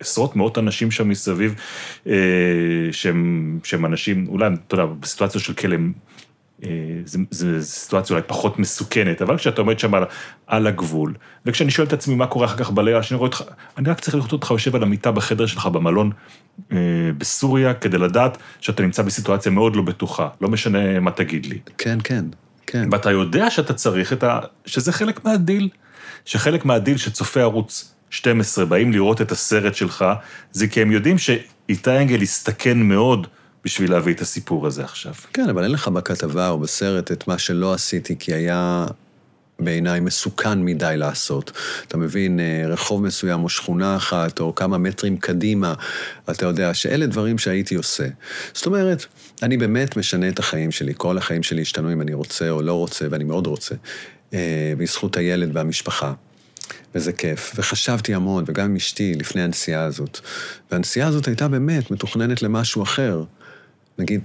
עשרות מאות אנשים שם מסביב, אה, שהם, שהם אנשים, אולי, אתה יודע, בסיטואציה של כלא, זו סיטואציה אולי פחות מסוכנת, אבל כשאתה עומד שם על, על הגבול, וכשאני שואל את עצמי מה קורה אחר כך בלילה, שאני רואה אותך, אני רק צריך לראות אותך יושב על המיטה בחדר שלך במלון אה, בסוריה, כדי לדעת שאתה נמצא בסיטואציה מאוד לא בטוחה, לא משנה מה תגיד לי. כן, כן, כן. ואתה יודע שאתה צריך את ה... שזה חלק מהדיל. שחלק מהדיל שצופי ערוץ 12 באים לראות את הסרט שלך, זה כי הם יודעים שאיתי אנגל הסתכן מאוד בשביל להביא את הסיפור הזה עכשיו. כן, אבל אין לך בכתבה או בסרט את מה שלא עשיתי, כי היה בעיניי מסוכן מדי לעשות. אתה מבין, אה, רחוב מסוים או שכונה אחת, או כמה מטרים קדימה, אתה יודע שאלה דברים שהייתי עושה. זאת אומרת, אני באמת משנה את החיים שלי, כל החיים שלי השתנו אם אני רוצה או לא רוצה, ואני מאוד רוצה, אה, בזכות הילד והמשפחה. וזה כיף. וחשבתי המון, וגם עם אשתי, לפני הנסיעה הזאת. והנסיעה הזאת הייתה באמת מתוכננת למשהו אחר. נגיד,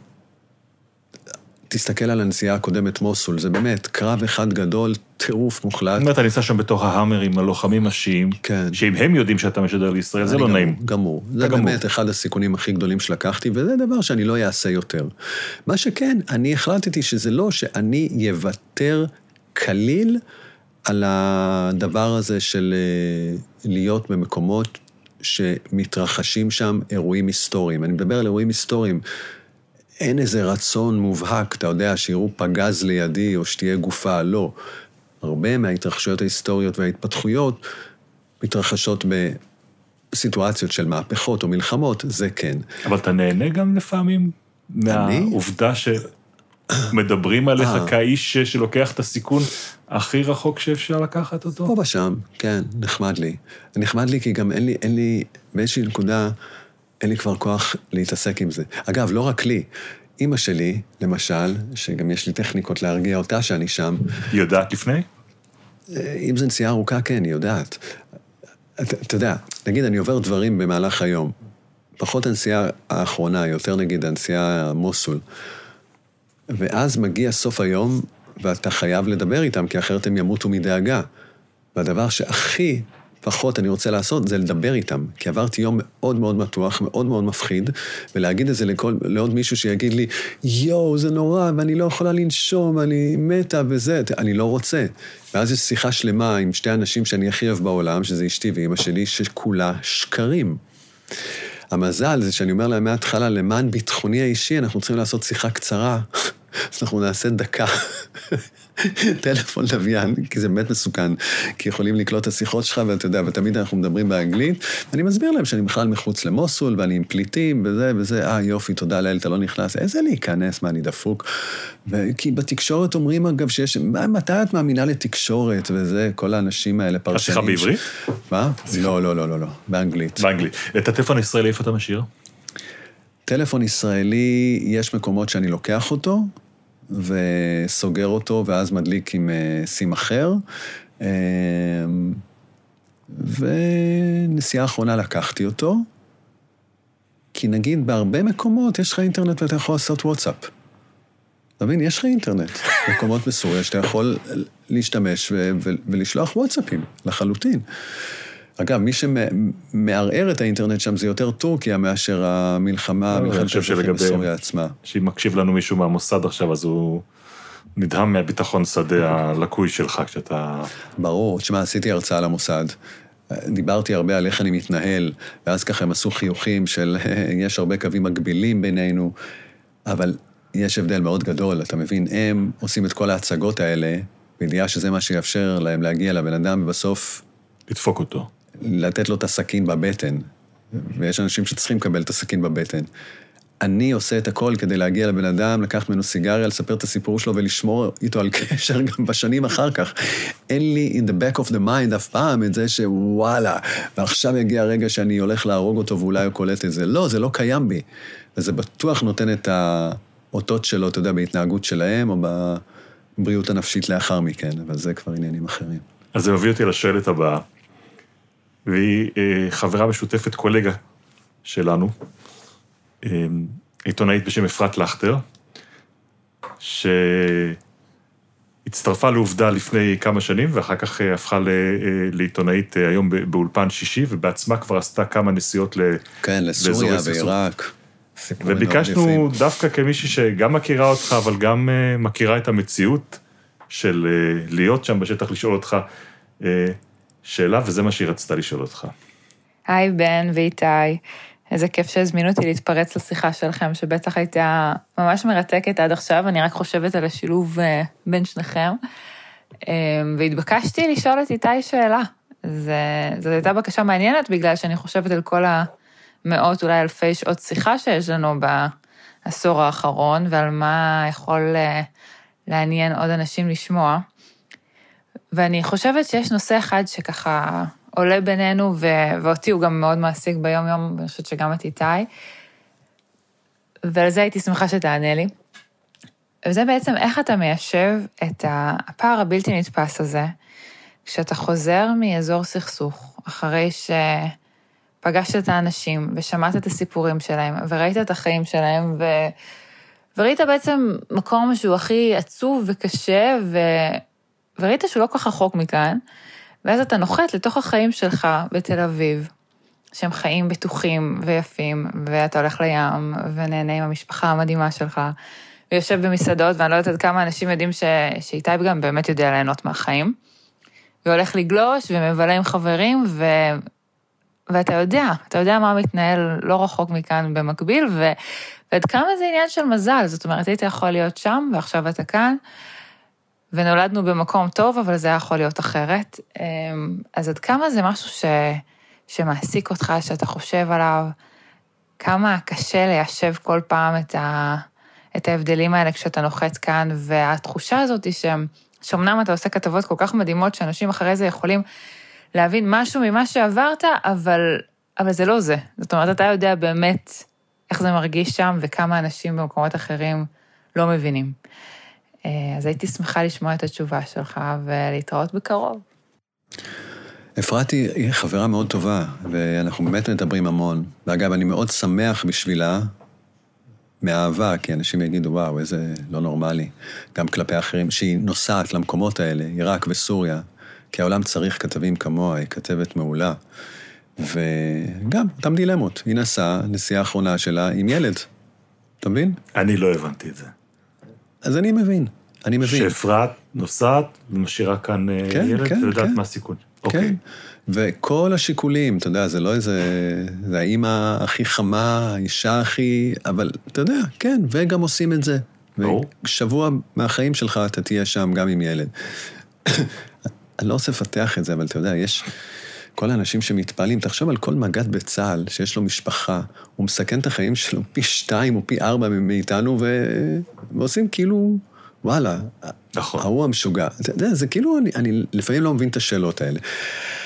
תסתכל על הנסיעה הקודמת מוסול, זה באמת קרב אחד גדול, טירוף מוחלט. אומרת, אתה ניסע שם בתוך ההאמר עם הלוחמים השיעים, כן. שאם הם יודעים שאתה משדר לישראל, זה לא גמור, נעים. גמור. זה גמור. באמת אחד הסיכונים הכי גדולים שלקחתי, וזה דבר שאני לא אעשה יותר. מה שכן, אני החלטתי שזה לא שאני אוותר כליל על הדבר הזה של אה, להיות במקומות שמתרחשים שם אירועים היסטוריים. אני מדבר על אירועים היסטוריים. אין איזה רצון מובהק, אתה יודע, שיראו פגז לידי או שתהיה גופה, לא. הרבה מההתרחשויות ההיסטוריות וההתפתחויות מתרחשות בסיטואציות של מהפכות או מלחמות, זה כן. אבל אתה נהנה גם לפעמים מהעובדה שמדברים עליך אה. כאיש שלוקח את הסיכון הכי רחוק שאפשר לקחת אותו? פה ושם, כן, נחמד לי. נחמד לי כי גם אין לי, אין לי, באיזושהי נקודה, אין לי כבר כוח להתעסק עם זה. אגב, לא רק לי. אימא שלי, למשל, שגם יש לי טכניקות להרגיע אותה שאני שם, היא יודעת לפני? אה, אם זו נסיעה ארוכה, כן, היא יודעת. אתה, אתה יודע, נגיד אני עובר דברים במהלך היום, פחות הנסיעה האחרונה, יותר נגיד הנסיעה מוסול, ואז מגיע סוף היום, ואתה חייב לדבר איתם, כי אחרת הם ימותו מדאגה. והדבר שהכי פחות אני רוצה לעשות זה לדבר איתם, כי עברתי יום מאוד מאוד מתוח, מאוד מאוד מפחיד, ולהגיד את זה לכל, לעוד מישהו שיגיד לי, יואו, זה נורא, ואני לא יכולה לנשום, אני מתה וזה, אני לא רוצה. ואז יש שיחה שלמה עם שתי אנשים שאני הכי אוהב בעולם, שזה אשתי ואימא שלי, שכולה שקרים. המזל זה שאני אומר להם מההתחלה, למען ביטחוני האישי, אנחנו צריכים לעשות שיחה קצרה, אז אנחנו נעשה דקה. טלפון לוויין, כי זה באמת מסוכן, כי יכולים לקלוט את השיחות שלך, ואתה יודע, ותמיד אנחנו מדברים באנגלית, ואני מסביר להם שאני בכלל מחוץ למוסול, ואני עם פליטים, וזה וזה, אה, יופי, תודה לאל, אתה לא נכנס. איזה להיכנס, מה, אני דפוק? כי בתקשורת אומרים, אגב, שיש, מה, מתי את מאמינה לתקשורת, וזה, כל האנשים האלה, פרשנים. השיחה בעברית? מה? לא, לא, לא, לא, לא, באנגלית. באנגלית. את הטלפון הישראלי, איפה אתה משאיר? טלפון ישראלי, יש מקומות שאני לוקח אותו וסוגר אותו, ואז מדליק עם אה, סים אחר. אה, ונסיעה אחרונה לקחתי אותו, כי נגיד בהרבה מקומות יש לך אינטרנט ואתה יכול לעשות וואטסאפ. אתה מבין? יש לך אינטרנט. מקומות בסוריה שאתה יכול להשתמש ו- ו- ולשלוח וואטסאפים, לחלוטין. אגב, מי שמערער את האינטרנט שם זה יותר טורקיה מאשר המלחמה, מלחמת האזרחים בסוריה עצמה. שאם מקשיב לנו מישהו מהמוסד עכשיו, אז הוא נדהם מהביטחון שדה הלקוי שלך כשאתה... ברור, תשמע, עשיתי הרצאה למוסד. דיברתי הרבה על איך אני מתנהל, ואז ככה הם עשו חיוכים של יש הרבה קווים מקבילים בינינו, אבל יש הבדל מאוד גדול, אתה מבין? הם עושים את כל ההצגות האלה, בידיעה שזה מה שיאפשר להם להגיע לבן אדם, ובסוף לדפוק אותו. לתת לו את הסכין בבטן. ויש אנשים שצריכים לקבל את הסכין בבטן. אני עושה את הכל כדי להגיע לבן אדם, לקחת ממנו סיגריה, לספר את הסיפור שלו ולשמור איתו על קשר גם בשנים אחר כך. אין לי in the back of the mind אף פעם את זה שוואלה, ועכשיו יגיע הרגע שאני הולך להרוג אותו ואולי הוא קולט את זה. לא, זה לא קיים בי. וזה בטוח נותן את האותות שלו, אתה יודע, בהתנהגות שלהם או בבריאות הנפשית לאחר מכן, אבל זה כבר עניינים אחרים. אז זה מביא אותי לשואלת הבאה. והיא אה, חברה משותפת, קולגה שלנו, אה, עיתונאית בשם אפרת לכטר, שהצטרפה לעובדה לפני כמה שנים, ואחר כך אה, הפכה לעיתונאית היום באולפן שישי, ובעצמה כבר עשתה כמה נסיעות ל... כן, לסוריה מאוד וביקשנו. דווקא כמישהי שגם מכירה אותך, אבל גם מכירה את המציאות של להיות שם בשטח, לשאול אותך שאלה, וזה מה שהיא רצתה לשאול אותך. היי בן ואיתי, איזה כיף שהזמינו אותי להתפרץ לשיחה שלכם, שבטח הייתה ממש מרתקת עד עכשיו, אני רק חושבת על השילוב אה, בין שניכם. אה, והתבקשתי לשאול את איתי שאלה. זה- זו הייתה בקשה מעניינת, בגלל שאני חושבת על כל המאות, אולי אלפי שעות שיחה שיש לנו בעשור האחרון, ועל מה יכול אה, לעניין עוד אנשים לשמוע. ואני חושבת שיש נושא אחד שככה עולה בינינו, ו- ואותי הוא גם מאוד מעסיק ביום-יום, ואני חושבת שגם את איתי, ועל זה הייתי שמחה שתענה לי. וזה בעצם איך אתה מיישב את הפער הבלתי נתפס הזה, כשאתה חוזר מאזור סכסוך, אחרי שפגשת את האנשים ושמעת את הסיפורים שלהם, וראית את החיים שלהם, ו... וראית בעצם מקום שהוא הכי עצוב וקשה, ו... וראית שהוא לא כל כך רחוק מכאן, ואז אתה נוחת לתוך החיים שלך בתל אביב, שהם חיים בטוחים ויפים, ואתה הולך לים, ונהנה עם המשפחה המדהימה שלך, ויושב במסעדות, ואני לא יודעת עד כמה אנשים יודעים ש... שאיתי גם באמת יודע ליהנות מהחיים, והולך לגלוש, ומבלה עם חברים, ו... ואתה יודע, אתה יודע מה מתנהל לא רחוק מכאן במקביל, ו... ועד כמה זה עניין של מזל, זאת אומרת, היית יכול להיות שם, ועכשיו אתה כאן, ונולדנו במקום טוב, אבל זה היה יכול להיות אחרת. אמ, אז עד כמה זה משהו ש... שמעסיק אותך, שאתה חושב עליו, כמה קשה ליישב כל פעם את, ה... את ההבדלים האלה כשאתה נוחת כאן, והתחושה הזאת היא ש... שאומנם אתה עושה כתבות כל כך מדהימות, שאנשים אחרי זה יכולים להבין משהו ממה שעברת, אבל, אבל זה לא זה. זאת אומרת, אתה יודע באמת איך זה מרגיש שם, וכמה אנשים במקומות אחרים לא מבינים. אה, אז הייתי שמחה לשמוע את התשובה שלך ולהתראות בקרוב. אפרת היא חברה מאוד טובה, ואנחנו באמת מדברים המון. ואגב, אני מאוד שמח בשבילה, מאהבה, כי אנשים יגידו, וואו, איזה לא נורמלי, גם כלפי אחרים, שהיא נוסעת למקומות האלה, עיראק וסוריה, כי העולם צריך כתבים כמוה, היא כתבת מעולה. וגם, אותם דילמות. היא נסעה, נסיעה האחרונה שלה עם ילד. אתה מבין? אני לא הבנתי את זה. אז אני מבין. אני מבין. שאפרת נוסעת ומשאירה כאן אה, כן, ילד, כן, ויודעת כן. מה הסיכון. כן. אוקיי. וכל השיקולים, אתה יודע, זה לא איזה... זה האימא הכי חמה, האישה הכי... אבל אתה יודע, כן, וגם עושים את זה. ברור. שבוע מהחיים שלך אתה תהיה שם גם עם ילד. אני לא רוצה לפתח את זה, אבל אתה יודע, יש... כל האנשים שמתפעלים, תחשוב על כל מג"ד בצה"ל שיש לו משפחה, הוא מסכן את החיים שלו פי שתיים או פי ארבע מאיתנו, ו... ועושים כאילו, וואלה, נכון. ההוא המשוגע. אתה יודע, זה כאילו, אני, אני לפעמים לא מבין את השאלות האלה.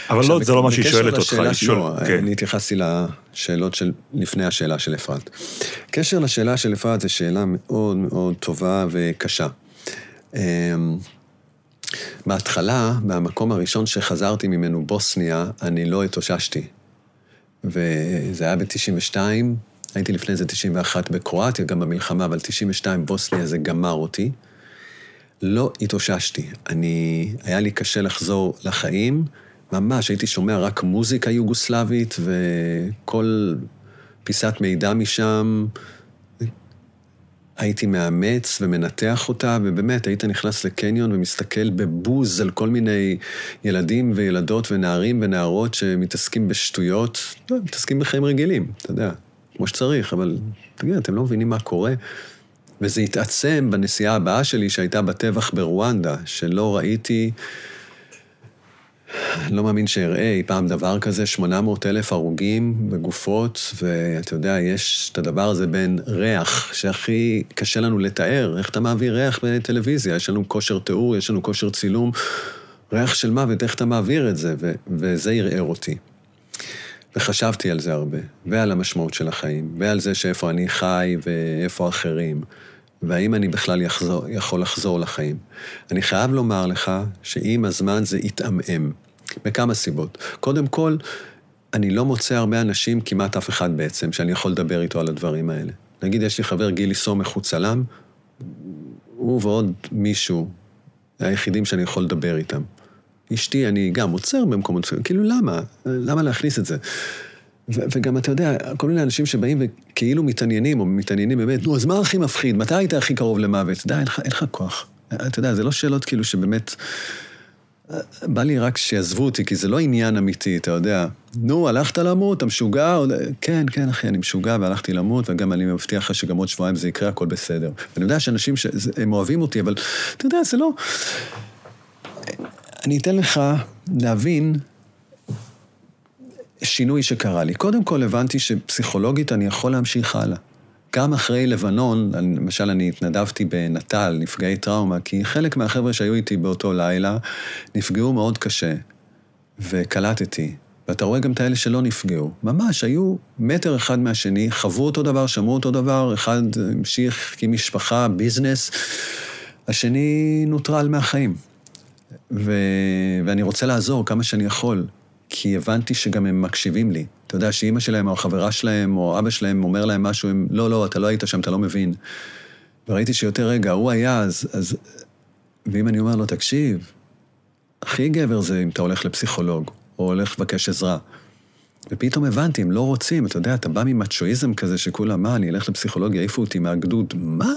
אבל עכשיו, לא, זה לא מה שהיא שואלת אותך, היא שואלת, לא, כן. אני התייחסתי לשאלות של לפני השאלה של אפרת. קשר לשאלה של אפרת זו שאלה מאוד מאוד טובה וקשה. בהתחלה, מהמקום הראשון שחזרתי ממנו, בוסניה, אני לא התאוששתי. וזה היה ב-92, הייתי לפני זה 91 בקרואטיה, גם במלחמה, אבל 92 בוסניה זה גמר אותי. לא התאוששתי. אני, היה לי קשה לחזור לחיים, ממש, הייתי שומע רק מוזיקה יוגוסלבית, וכל פיסת מידע משם, הייתי מאמץ ומנתח אותה, ובאמת, היית נכנס לקניון ומסתכל בבוז על כל מיני ילדים וילדות ונערים ונערות שמתעסקים בשטויות, לא, מתעסקים בחיים רגילים, אתה יודע, כמו שצריך, אבל תגיד, אתם לא מבינים מה קורה? וזה התעצם בנסיעה הבאה שלי, שהייתה בטבח ברואנדה, שלא ראיתי, לא מאמין שאראה אי פעם דבר כזה, 800 אלף הרוגים בגופות, ואתה יודע, יש את הדבר הזה בין ריח, שהכי קשה לנו לתאר, איך אתה מעביר ריח בטלוויזיה, יש לנו כושר תיאור, יש לנו כושר צילום, ריח של מוות, איך אתה מעביר את זה, ו- וזה ערער אותי. וחשבתי על זה הרבה, ועל המשמעות של החיים, ועל זה שאיפה אני חי ואיפה אחרים, והאם אני בכלל יחזור, יכול לחזור לחיים. אני חייב לומר לך שעם הזמן זה התעמעם, מכמה סיבות. קודם כל, אני לא מוצא הרבה אנשים, כמעט אף אחד בעצם, שאני יכול לדבר איתו על הדברים האלה. נגיד, יש לי חבר גילי סומך, הוא צלם, הוא ועוד מישהו, היחידים שאני יכול לדבר איתם. אשתי, אני גם עוצר במקומות, כאילו למה? למה להכניס את זה? וגם אתה יודע, כל מיני אנשים שבאים וכאילו מתעניינים, או מתעניינים באמת, נו, אז מה הכי מפחיד? מתי היית הכי קרוב למוות? די, אין לך, אין לך כוח. אתה יודע, זה לא שאלות כאילו שבאמת... בא לי רק שיעזבו אותי, כי זה לא עניין אמיתי, אתה יודע. נו, הלכת למות, אתה משוגע? כן, כן, אחי, אני משוגע והלכתי למות, וגם אני מבטיח לך שגם עוד שבועיים זה יקרה, הכל בסדר. ואני יודע שאנשים, ש... הם אוהבים אותי, אבל אתה יודע, זה לא... אני אתן לך להבין שינוי שקרה לי. קודם כל הבנתי שפסיכולוגית אני יכול להמשיך הלאה. גם אחרי לבנון, למשל אני התנדבתי בנט"ל, נפגעי טראומה, כי חלק מהחבר'ה שהיו איתי באותו לילה נפגעו מאוד קשה, וקלטתי. ואתה רואה גם את האלה שלא נפגעו. ממש, היו מטר אחד מהשני, חוו אותו דבר, שמעו אותו דבר, אחד המשיך כמשפחה, ביזנס, השני נוטרל מהחיים. ו... ואני רוצה לעזור כמה שאני יכול, כי הבנתי שגם הם מקשיבים לי. אתה יודע, שאימא שלהם או החברה שלהם או אבא שלהם אומר להם משהו, הם, לא, לא, אתה לא היית שם, אתה לא מבין. וראיתי שיותר רגע, הוא היה, אז... אז... ואם אני אומר לו, תקשיב, הכי גבר זה אם אתה הולך לפסיכולוג, או הולך לבקש עזרה. ופתאום הבנתי, הם לא רוצים, אתה יודע, אתה בא ממצ'ואיזם כזה שכולם, מה, אני אלך לפסיכולוג, יעיפו אותי מהגדוד, מה?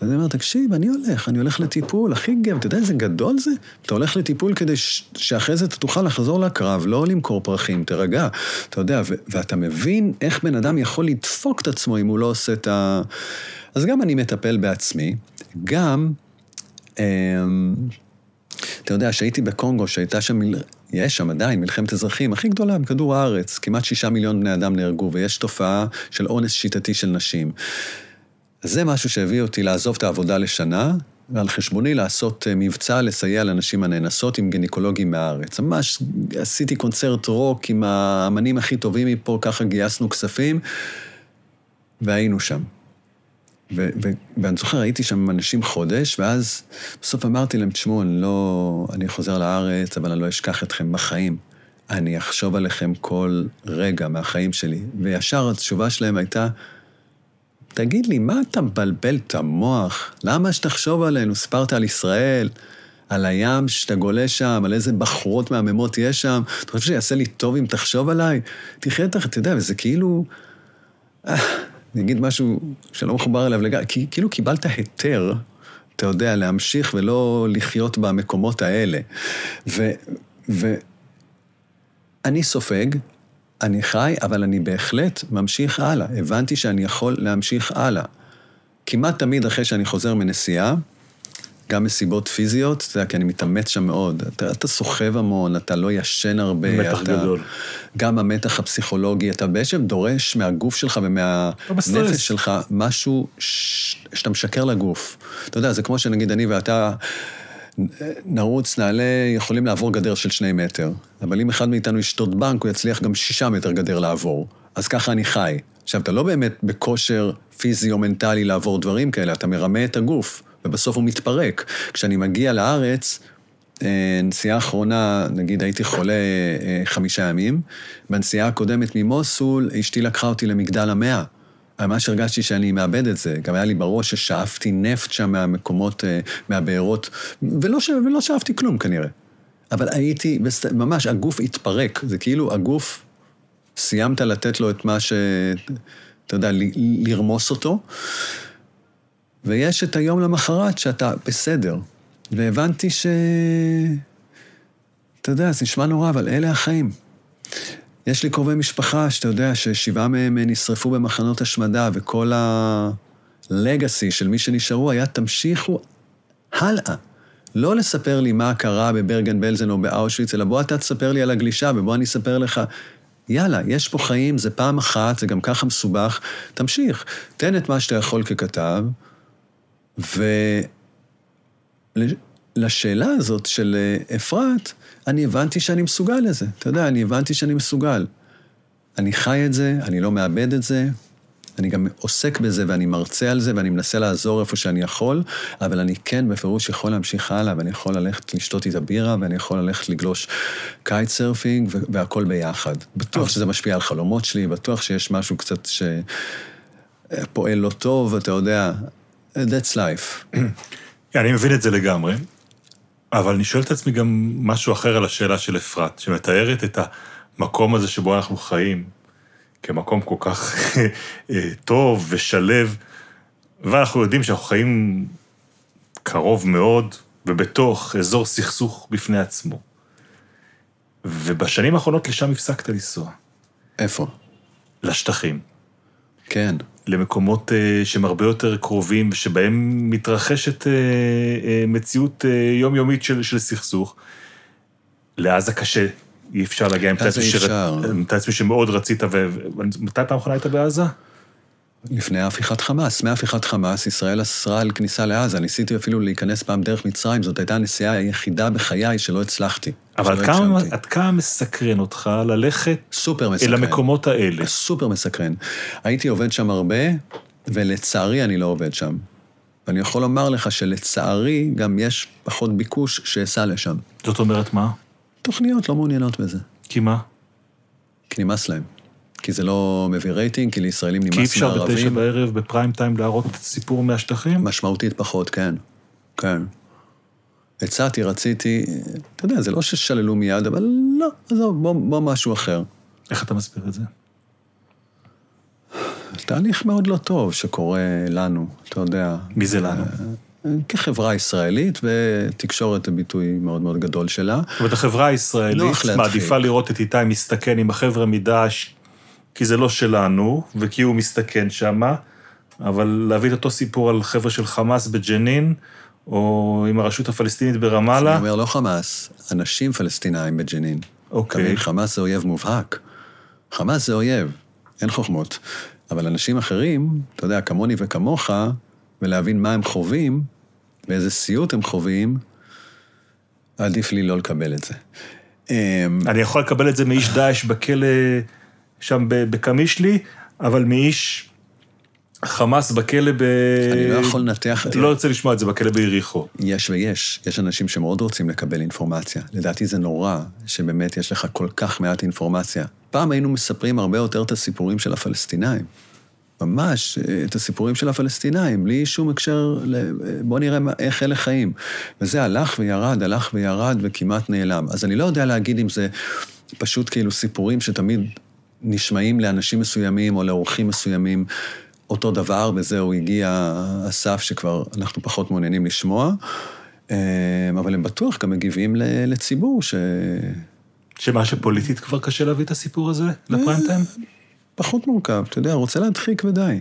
אז אני אומר, תקשיב, אני הולך, אני הולך לטיפול, הכי גב, אתה יודע איזה גדול זה? אתה הולך לטיפול כדי ש... שאחרי זה אתה תוכל לחזור לקרב, לא למכור פרחים, תירגע. אתה יודע, ו... ואתה מבין איך בן אדם יכול לדפוק את עצמו אם הוא לא עושה את ה... אז גם אני מטפל בעצמי, גם, אמ... אתה יודע, שהייתי בקונגו, שהייתה שם, מל... יש שם עדיין מלחמת אזרחים הכי גדולה בכדור הארץ, כמעט שישה מיליון בני אדם נהרגו, ויש תופעה של אונס שיטתי של נשים. אז זה משהו שהביא אותי לעזוב את העבודה לשנה, ועל חשבוני לעשות אה, מבצע לסייע לנשים הנאנסות עם גינקולוגים מהארץ. ממש עשיתי קונצרט רוק עם האמנים הכי טובים מפה, ככה גייסנו כספים, והיינו שם. ו- ו- ואני זוכר, הייתי שם עם אנשים חודש, ואז בסוף אמרתי להם, תשמעו, אני לא... אני חוזר לארץ, אבל אני לא אשכח אתכם בחיים. אני אחשוב עליכם כל רגע מהחיים שלי. וישר התשובה שלהם הייתה, תגיד לי, מה אתה מבלבל את המוח? למה שתחשוב עלינו? סיפרת על ישראל, על הים שאתה גולה שם, על איזה בחורות מהממות יש שם. אתה חושב שיעשה לי טוב אם תחשוב עליי? תחיה את אתה יודע, וזה כאילו... אה, אני אגיד משהו שלא מחובר אליו לגמרי, כאילו קיבלת היתר, אתה יודע, להמשיך ולא לחיות במקומות האלה. ו... ואני סופג, אני חי, אבל אני בהחלט ממשיך הלאה. הבנתי שאני יכול להמשיך הלאה. כמעט תמיד אחרי שאני חוזר מנסיעה, גם מסיבות פיזיות, אתה יודע, כי אני מתאמץ שם מאוד. אתה, אתה סוחב המון, אתה לא ישן הרבה. מתח אתה, גדול. גם המתח הפסיכולוגי, אתה בעצם דורש מהגוף שלך ומהנפש שלך משהו ש, שאתה משקר לגוף. אתה יודע, זה כמו שנגיד אני ואתה נרוץ, נעלה, יכולים לעבור גדר של שני מטר. אבל אם אחד מאיתנו ישתות בנק, הוא יצליח גם שישה מטר גדר לעבור. אז ככה אני חי. עכשיו, אתה לא באמת בכושר פיזי או מנטלי לעבור דברים כאלה, אתה מרמה את הגוף, ובסוף הוא מתפרק. כשאני מגיע לארץ, אה, נסיעה האחרונה, נגיד הייתי חולה אה, חמישה ימים, בנסיעה הקודמת ממוסול, אשתי לקחה אותי למגדל המאה. ממש הרגשתי שאני מאבד את זה. גם היה לי בראש ששאפתי נפט שם מהמקומות, אה, מהבארות, ולא, ש... ולא שאפתי כלום כנראה. אבל הייתי, ממש, הגוף התפרק. זה כאילו הגוף, סיימת לתת לו את מה ש... אתה יודע, ל- לרמוס אותו, ויש את היום למחרת שאתה בסדר. והבנתי ש... אתה יודע, זה נשמע נורא, אבל אלה החיים. יש לי קרובי משפחה שאתה יודע ששבעה מהם נשרפו במחנות השמדה, וכל הלגאסי של מי שנשארו היה תמשיכו הלאה. לא לספר לי מה קרה בברגן בלזן או באושוויץ, אלא בוא אתה תספר לי על הגלישה, ובוא אני אספר לך, יאללה, יש פה חיים, זה פעם אחת, זה גם ככה מסובך, תמשיך. תן את מה שאתה יכול ככתב, ולשאלה הזאת של אה, אפרת, אני הבנתי שאני מסוגל לזה. אתה יודע, אני הבנתי שאני מסוגל. אני חי את זה, אני לא מאבד את זה, אני גם עוסק בזה ואני מרצה על זה ואני מנסה לעזור איפה שאני יכול, אבל אני כן בפירוש יכול להמשיך הלאה ואני יכול ללכת לשתות איתה בירה ואני יכול ללכת לגלוש kite surfing והכל ביחד. בטוח שזה משפיע על חלומות שלי, בטוח שיש משהו קצת שפועל לא טוב, אתה יודע, that's life. אני מבין את זה לגמרי, אבל אני שואל את עצמי גם משהו אחר על השאלה של אפרת, שמתארת את המקום הזה שבו אנחנו חיים, כמקום כל כך אה, טוב ושלב, ואנחנו יודעים שאנחנו חיים קרוב מאוד ובתוך אזור סכסוך בפני עצמו. ובשנים האחרונות לשם הפסקת לנסוע. איפה? לשטחים. כן. למקומות uh, שהם הרבה יותר קרובים, שבהם מתרחשת uh, uh, מציאות יומיומית של, של סכסוך. לעזה קשה, אי אפשר להגיע. אפשר. מתאר לעצמי שמאוד רצית, ומתי פעם אחרונה היית בעזה? לפני הפיכת חמאס. מהפיכת חמאס, ישראל אסרה על כניסה לעזה. ניסיתי אפילו להיכנס פעם דרך מצרים, זאת הייתה הנסיעה היחידה בחיי שלא הצלחתי. אבל עד כמה, עד כמה מסקרן אותך ללכת סופר מסקרן. אל המקומות האלה? סופר מסקרן. הייתי עובד שם הרבה, ולצערי אני לא עובד שם. ואני יכול לומר לך שלצערי גם יש פחות ביקוש שאסע לשם. זאת אומרת מה? תוכניות לא מעוניינות בזה. כי מה? כי נמאס להם. כי זה לא מביא רייטינג, כי לישראלים נמאס מערבים. כי אי אפשר. בתשע בערב בפריים טיים להראות סיפור מהשטחים? משמעותית פחות, כן. כן. הצעתי, רציתי, אתה יודע, זה לא ששללו מיד, אבל לא, עזוב, בוא, בוא משהו אחר. איך אתה מסביר את זה? תהליך מאוד לא טוב שקורה לנו, אתה יודע. מי זה לנו? כחברה ישראלית, ותקשורת זה ביטוי מאוד מאוד גדול שלה. זאת אומרת, החברה הישראלית מעדיפה לראות את איתי מסתכן עם החבר'ה מדאעש, כי זה לא שלנו, וכי הוא מסתכן שמה, אבל להביא את אותו סיפור על חבר'ה של חמאס בג'נין, או עם הרשות הפלסטינית ברמאללה. אני אומר, לא חמאס, אנשים פלסטינאים בג'נין. אוקיי. Okay. חמאס זה אויב מובהק. חמאס זה אויב, אין חוכמות. אבל אנשים אחרים, אתה יודע, כמוני וכמוך, ולהבין מה הם חווים, ואיזה סיוט הם חווים, עדיף לי לא לקבל את זה. אמ, אני יכול לקבל את זה מאיש דאעש בכלא שם בקמישלי, אבל מאיש חמאס בכלא ב... אני לא יכול לנתח... אתה לא רוצה לשמוע את זה בכלא ביריחו. יש ויש. יש אנשים שמאוד רוצים לקבל אינפורמציה. לדעתי זה נורא שבאמת יש לך כל כך מעט אינפורמציה. פעם היינו מספרים הרבה יותר את הסיפורים של הפלסטינאים. ממש, את הסיפורים של הפלסטינאים, בלי שום הקשר ל... בוא נראה איך אלה חיים. וזה הלך וירד, הלך וירד וכמעט נעלם. אז אני לא יודע להגיד אם זה פשוט כאילו סיפורים שתמיד נשמעים לאנשים מסוימים או לאורחים מסוימים. אותו דבר, וזהו, הגיע הסף שכבר אנחנו פחות מעוניינים לשמוע, אבל הם בטוח גם מגיבים לציבור ש... שמה שפוליטית כבר קשה להביא את הסיפור הזה לפריים טיים? פחות מורכב, אתה יודע, רוצה להדחיק ודי.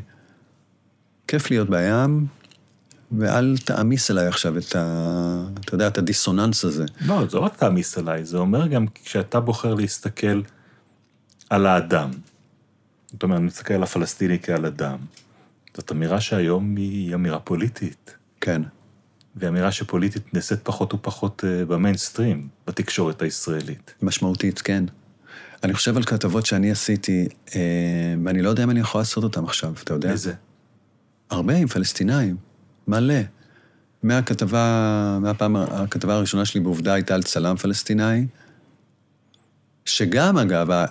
כיף להיות בים, ואל תעמיס עליי עכשיו את ה... אתה יודע, את הדיסוננס הזה. לא, זה לא רק תעמיס עליי, זה אומר גם כשאתה בוחר להסתכל על האדם. זאת אומרת, אני מסתכל על הפלסטיני כעל אדם. זאת אמירה שהיום היא אמירה פוליטית. כן. ואמירה שפוליטית נעשית פחות ופחות במיינסטרים, בתקשורת הישראלית. משמעותית, כן. אני חושב על כתבות שאני עשיתי, ואני לא יודע אם אני יכול לעשות אותן עכשיו, אתה יודע? איזה? הרבה עם פלסטינאים, מלא. מהכתבה, מהפעם, הכתבה הראשונה שלי בעובדה הייתה על צלם פלסטיני, שגם, אגב,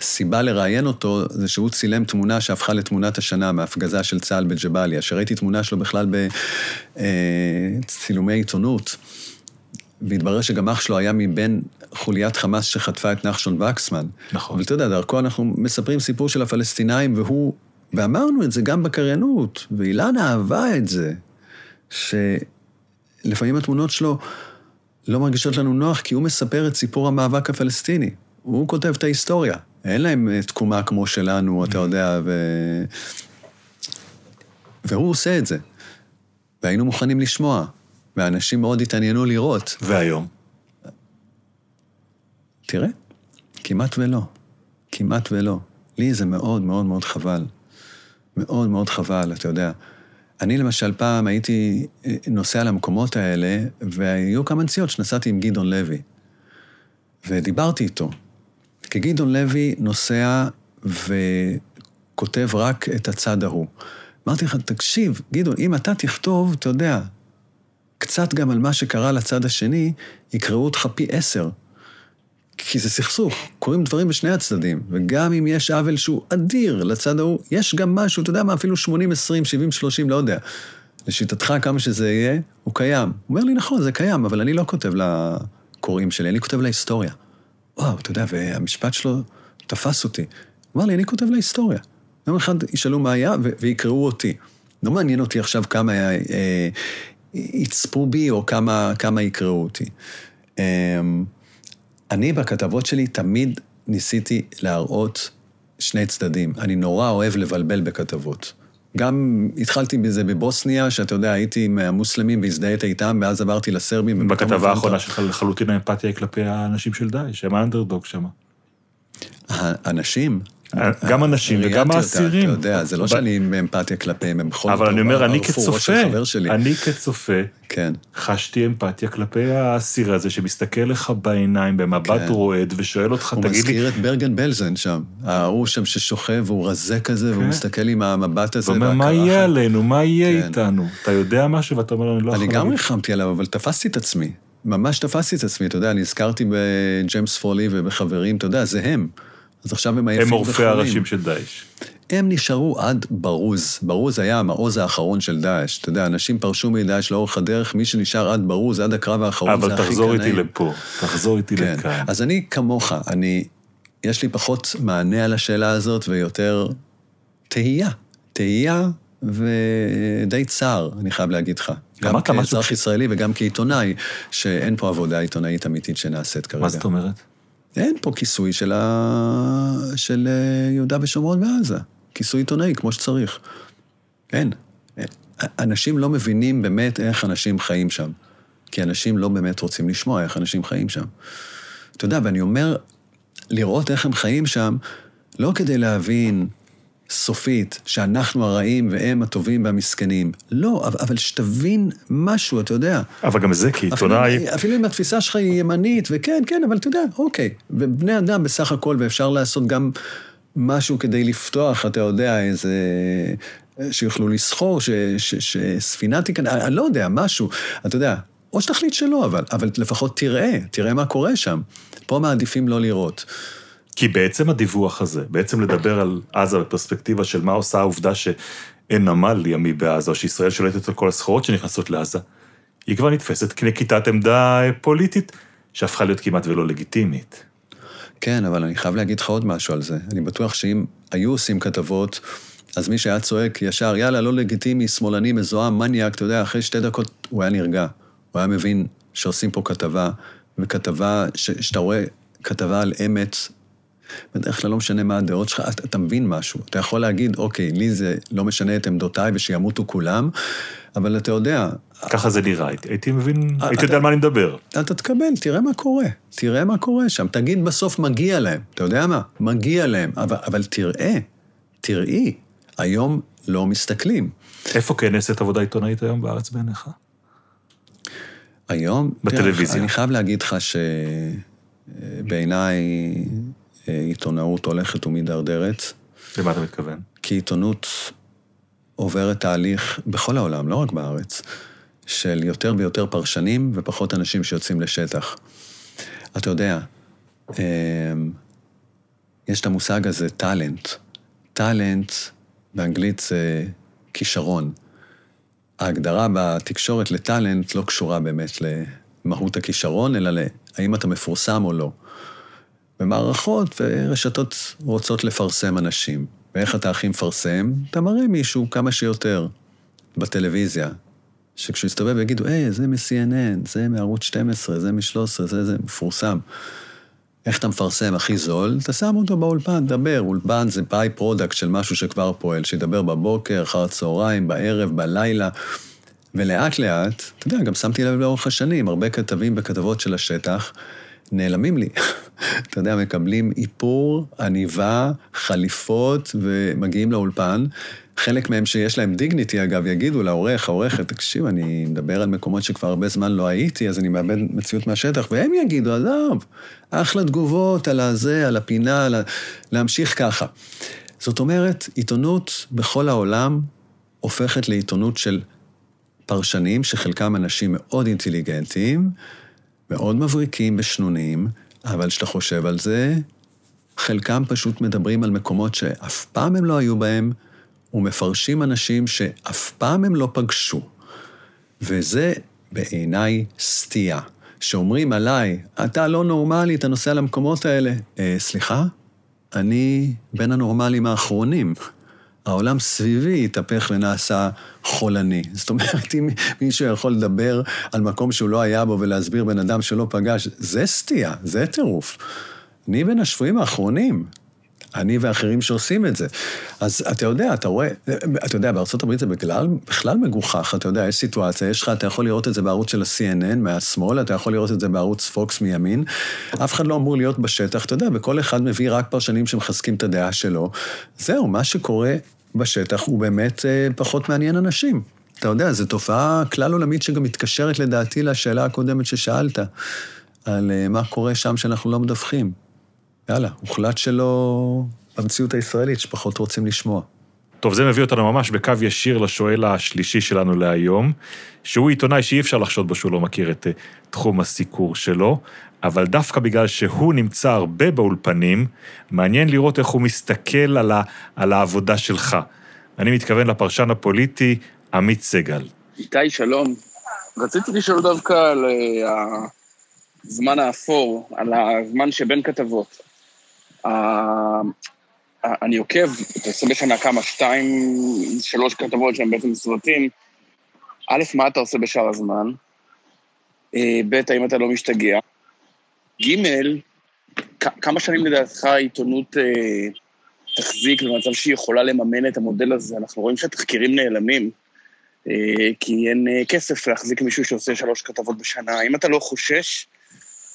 הסיבה לראיין אותו זה שהוא צילם תמונה שהפכה לתמונת השנה מהפגזה של צה"ל בג'באליה, שראיתי תמונה שלו בכלל בצילומי עיתונות, והתברר שגם אח שלו היה מבין חוליית חמאס שחטפה את נחשון וקסמן. נכון. אבל אתה יודע, דרכו אנחנו מספרים סיפור של הפלסטינאים, והוא, ואמרנו את זה גם בקריינות, ואילנה אהבה את זה, שלפעמים התמונות שלו לא מרגישות לנו נוח, כי הוא מספר את סיפור המאבק הפלסטיני. הוא כותב את ההיסטוריה. אין להם תקומה כמו שלנו, אתה יודע, ו... והוא עושה את זה. והיינו מוכנים לשמוע, ואנשים מאוד התעניינו לראות. והיום? תראה, כמעט ולא. כמעט ולא. לי זה מאוד מאוד מאוד חבל. מאוד מאוד חבל, אתה יודע. אני למשל פעם הייתי נוסע למקומות האלה, והיו כמה נסיעות שנסעתי עם גדעון לוי. ודיברתי איתו. כי גדעון לוי נוסע כותב רק את הצד ההוא. אמרתי לך, תקשיב, גדעון, אם אתה תכתוב, אתה יודע, קצת גם על מה שקרה לצד השני, יקראו אותך פי עשר. כי זה סכסוך, קורים דברים בשני הצדדים, וגם אם יש עוול שהוא אדיר לצד ההוא, יש גם משהו, אתה יודע מה, אפילו 80-20, 70-30, לא יודע. לשיטתך, כמה שזה יהיה, הוא קיים. הוא אומר לי, נכון, זה קיים, אבל אני לא כותב לקוראים שלי, אני כותב להיסטוריה. וואו, אתה יודע, והמשפט שלו תפס אותי. הוא אמר לי, אני כותב להיסטוריה. יום אחד ישאלו מה היה ויקראו אותי. לא מעניין אותי עכשיו כמה אה, יצפו בי או כמה, כמה יקראו אותי. אה, אני בכתבות שלי תמיד ניסיתי להראות שני צדדים. אני נורא אוהב לבלבל בכתבות. גם התחלתי בזה בבוסניה, שאתה יודע, הייתי עם המוסלמים והזדהית איתם, ואז עברתי לסרבים. בכתבה האחרונה שלך לחלוטין האמפתיה כלפי האנשים של דאעש, הם האנדרדוג שם. האנשים? גם אנשים וגם האסירים. אתה יודע, זה לא שאני עם אמפתיה כלפיהם, הם בכל אבל אני אומר, אני כצופה, אני כצופה, כן. חשתי אמפתיה כלפי האסיר הזה שמסתכל לך בעיניים במבט כן. רועד ושואל אותך, הוא תגיד לי... מזכיר את ברגן בלזן שם. ההוא שם ששוכב והוא רזה כזה, והוא כן. מסתכל עם המבט הזה ואומר, מה והקרחת." יהיה עלינו? מה יהיה. איתנו? אתה יודע משהו ואתה אומר, אני לא יכול... אני גם להגיד." ריחמתי עליו, אבל תפסתי את עצמי. ממש תפסתי את עצמי, אתה יודע, אני הזכרתי בג'יימס פולי ובחברים, אתה יודע, זה הם. אז עכשיו הם עייפים הם וחולים. עורפי הראשים של דאעש. הם נשארו עד ברוז. ברוז היה המעוז האחרון של דאעש. אתה יודע, אנשים פרשו מדאעש לאורך הדרך, מי שנשאר עד ברוז, עד הקרב האחרון, אבל זה הכי תחזור איתי. לפה, תחזור איתי כן. לכאן. אז אני כמוך, אני, יש לי פחות מענה על השאלה הזאת ויותר תהייה. תהייה ודי צער, אני חייב להגיד לך. גם כאזרח ישראלי וגם כעיתונאי, שאין פה עבודה עיתונאית אמיתית שנעשית כרגע. מה זאת אומרת? אין פה כיסוי של, ה... של אה, יהודה ושומרון ועזה. כיסוי עיתונאי, כמו שצריך. אין. אנשים לא מבינים באמת איך אנשים חיים שם. כי אנשים לא באמת רוצים לשמוע איך אנשים חיים שם. אתה יודע, ואני אומר, לראות איך הם חיים שם, לא כדי להבין סופית שאנחנו הרעים והם הטובים והמסכנים. לא, אבל, אבל שתבין משהו, אתה יודע. אבל גם זה כעיתונאי, אפילו, אפילו אם התפיסה שלך היא ימנית, וכן, כן, אבל אתה יודע, אוקיי. ובני אדם בסך הכל, ואפשר לעשות גם משהו כדי לפתוח, אתה יודע, איזה... שיוכלו לסחור, ש- ש- שספינה תיכנס, אני לא יודע, משהו. אתה יודע, או שתחליט שלא, אבל, אבל לפחות תראה, תראה מה קורה שם. פה מעדיפים לא לראות. כי בעצם הדיווח הזה, בעצם לדבר על עזה בפרספקטיבה של מה עושה העובדה שאין נמל ימי בעזה, או שישראל שולטת על כל הסחורות שנכנסות לעזה, היא כבר נתפסת כנקיטת עמדה פוליטית שהפכה להיות כמעט ולא לגיטימית. כן, אבל אני חייב להגיד לך עוד משהו על זה. אני בטוח שאם היו עושים כתבות, אז מי שהיה צועק ישר, יאללה, לא לגיטימי, שמאלני, מזוהם, מניאק, אתה יודע, אחרי שתי דקות הוא היה נרגע. הוא היה מבין שעושים פה כתבה, וכתבה, ש- שאתה רואה כתבה על אמת, בדרך כלל לא משנה מה הדעות שלך, אתה, אתה מבין משהו. אתה יכול להגיד, אוקיי, לי זה לא משנה את עמדותיי ושימותו כולם, אבל אתה יודע, ככה זה נראה, הייתי- מבין, אה, הייתי יודע על מה אני מדבר. אתה תקבל, תראה מה קורה. תראה מה קורה שם. תגיד בסוף מגיע להם. אתה יודע מה? מגיע להם. אבל, אבל תראה, תראי. היום לא מסתכלים. איפה כן נעשית עבודה עיתונאית היום בארץ בעיניך? היום... בטלוויזיה. תראה, אני חייב להגיד לך שבעיניי אה, עיתונאות הולכת ומידרדרת, למה אתה מתכוון? כי עיתונות עוברת תהליך בכל העולם, לא רק בארץ, של יותר ויותר פרשנים ופחות אנשים שיוצאים לשטח. אתה יודע, אמ, יש את המושג הזה, טאלנט. טאלנט, באנגלית זה כישרון. ההגדרה בתקשורת לטאלנט לא קשורה באמת למהות הכישרון, אלא להאם אתה מפורסם או לא. ומערכות ורשתות רוצות לפרסם אנשים. ואיך אתה הכי מפרסם? אתה מראה מישהו כמה שיותר בטלוויזיה. שכשהוא יסתובב ויגידו, היי, זה מ-CNN, זה מערוץ 12, זה מ-13, זה, זה מפורסם. איך אתה מפרסם הכי זול? אתה שם אותו באולפן, דבר. אולפן זה by-product של משהו שכבר פועל, שידבר בבוקר, אחר הצהריים, בערב, בלילה. ולאט לאט, אתה יודע, גם שמתי לב לאורך השנים, הרבה כתבים בכתבות של השטח נעלמים לי. אתה יודע, מקבלים איפור, עניבה, חליפות, ומגיעים לאולפן. חלק מהם שיש להם דיגניטי, אגב, יגידו לעורך, העורכת, תקשיב, אני מדבר על מקומות שכבר הרבה זמן לא הייתי, אז אני מאבד מציאות מהשטח, והם יגידו, עזוב, אחלה תגובות על הזה, על הפינה, על ה... להמשיך ככה. זאת אומרת, עיתונות בכל העולם הופכת לעיתונות של פרשנים, שחלקם אנשים מאוד אינטליגנטים, מאוד מבריקים ושנונים, אבל כשאתה חושב על זה, חלקם פשוט מדברים על מקומות שאף פעם הם לא היו בהם, ומפרשים אנשים שאף פעם הם לא פגשו. וזה בעיניי סטייה. שאומרים עליי, אתה לא נורמלי, אתה נוסע למקומות האלה. אה, סליחה? אני בין הנורמלים האחרונים. העולם סביבי התהפך ונעשה חולני. זאת אומרת, אם מישהו יכול לדבר על מקום שהוא לא היה בו ולהסביר בן אדם שלא פגש, זה סטייה, זה טירוף. אני בין השפויים האחרונים. אני ואחרים שעושים את זה. אז אתה יודע, אתה רואה, אתה יודע, בארצות הברית זה בכלל, בכלל מגוחך, אתה יודע, יש סיטואציה, יש לך, אתה יכול לראות את זה בערוץ של ה-CNN מהשמאל, אתה יכול לראות את זה בערוץ פוקס מימין, אף אחד לא אמור להיות בשטח, אתה יודע, וכל אחד מביא רק פרשנים שמחזקים את הדעה שלו. זהו, מה שקורה בשטח הוא באמת אה, פחות מעניין אנשים. אתה יודע, זו תופעה כלל עולמית שגם מתקשרת לדעתי לשאלה הקודמת ששאלת, על אה, מה קורה שם שאנחנו לא מדווחים. יאללה, הוחלט שלא במציאות הישראלית, שפחות רוצים לשמוע. טוב, זה מביא אותנו ממש בקו ישיר לשואל השלישי שלנו להיום, שהוא עיתונאי שאי אפשר לחשוד בו שהוא לא מכיר את uh, תחום הסיקור שלו, אבל דווקא בגלל שהוא נמצא הרבה באולפנים, מעניין לראות איך הוא מסתכל על, ה, על העבודה שלך. אני מתכוון לפרשן הפוליטי עמית סגל. איתי, שלום. רציתי לשאול דווקא על uh, הזמן האפור, על הזמן שבין כתבות. אני עוקב, אתה עושה בשנה כמה, שתיים, שלוש כתבות שהן בעצם סרטים. א', מה אתה עושה בשאר הזמן? אה, ב', האם אתה לא משתגע? ג', כמה שנים לדעתך העיתונות אה, תחזיק במצב שהיא יכולה לממן את המודל הזה? אנחנו רואים שהתחקירים נעלמים, אה, כי אין כסף להחזיק מישהו שעושה שלוש כתבות בשנה. האם אתה לא חושש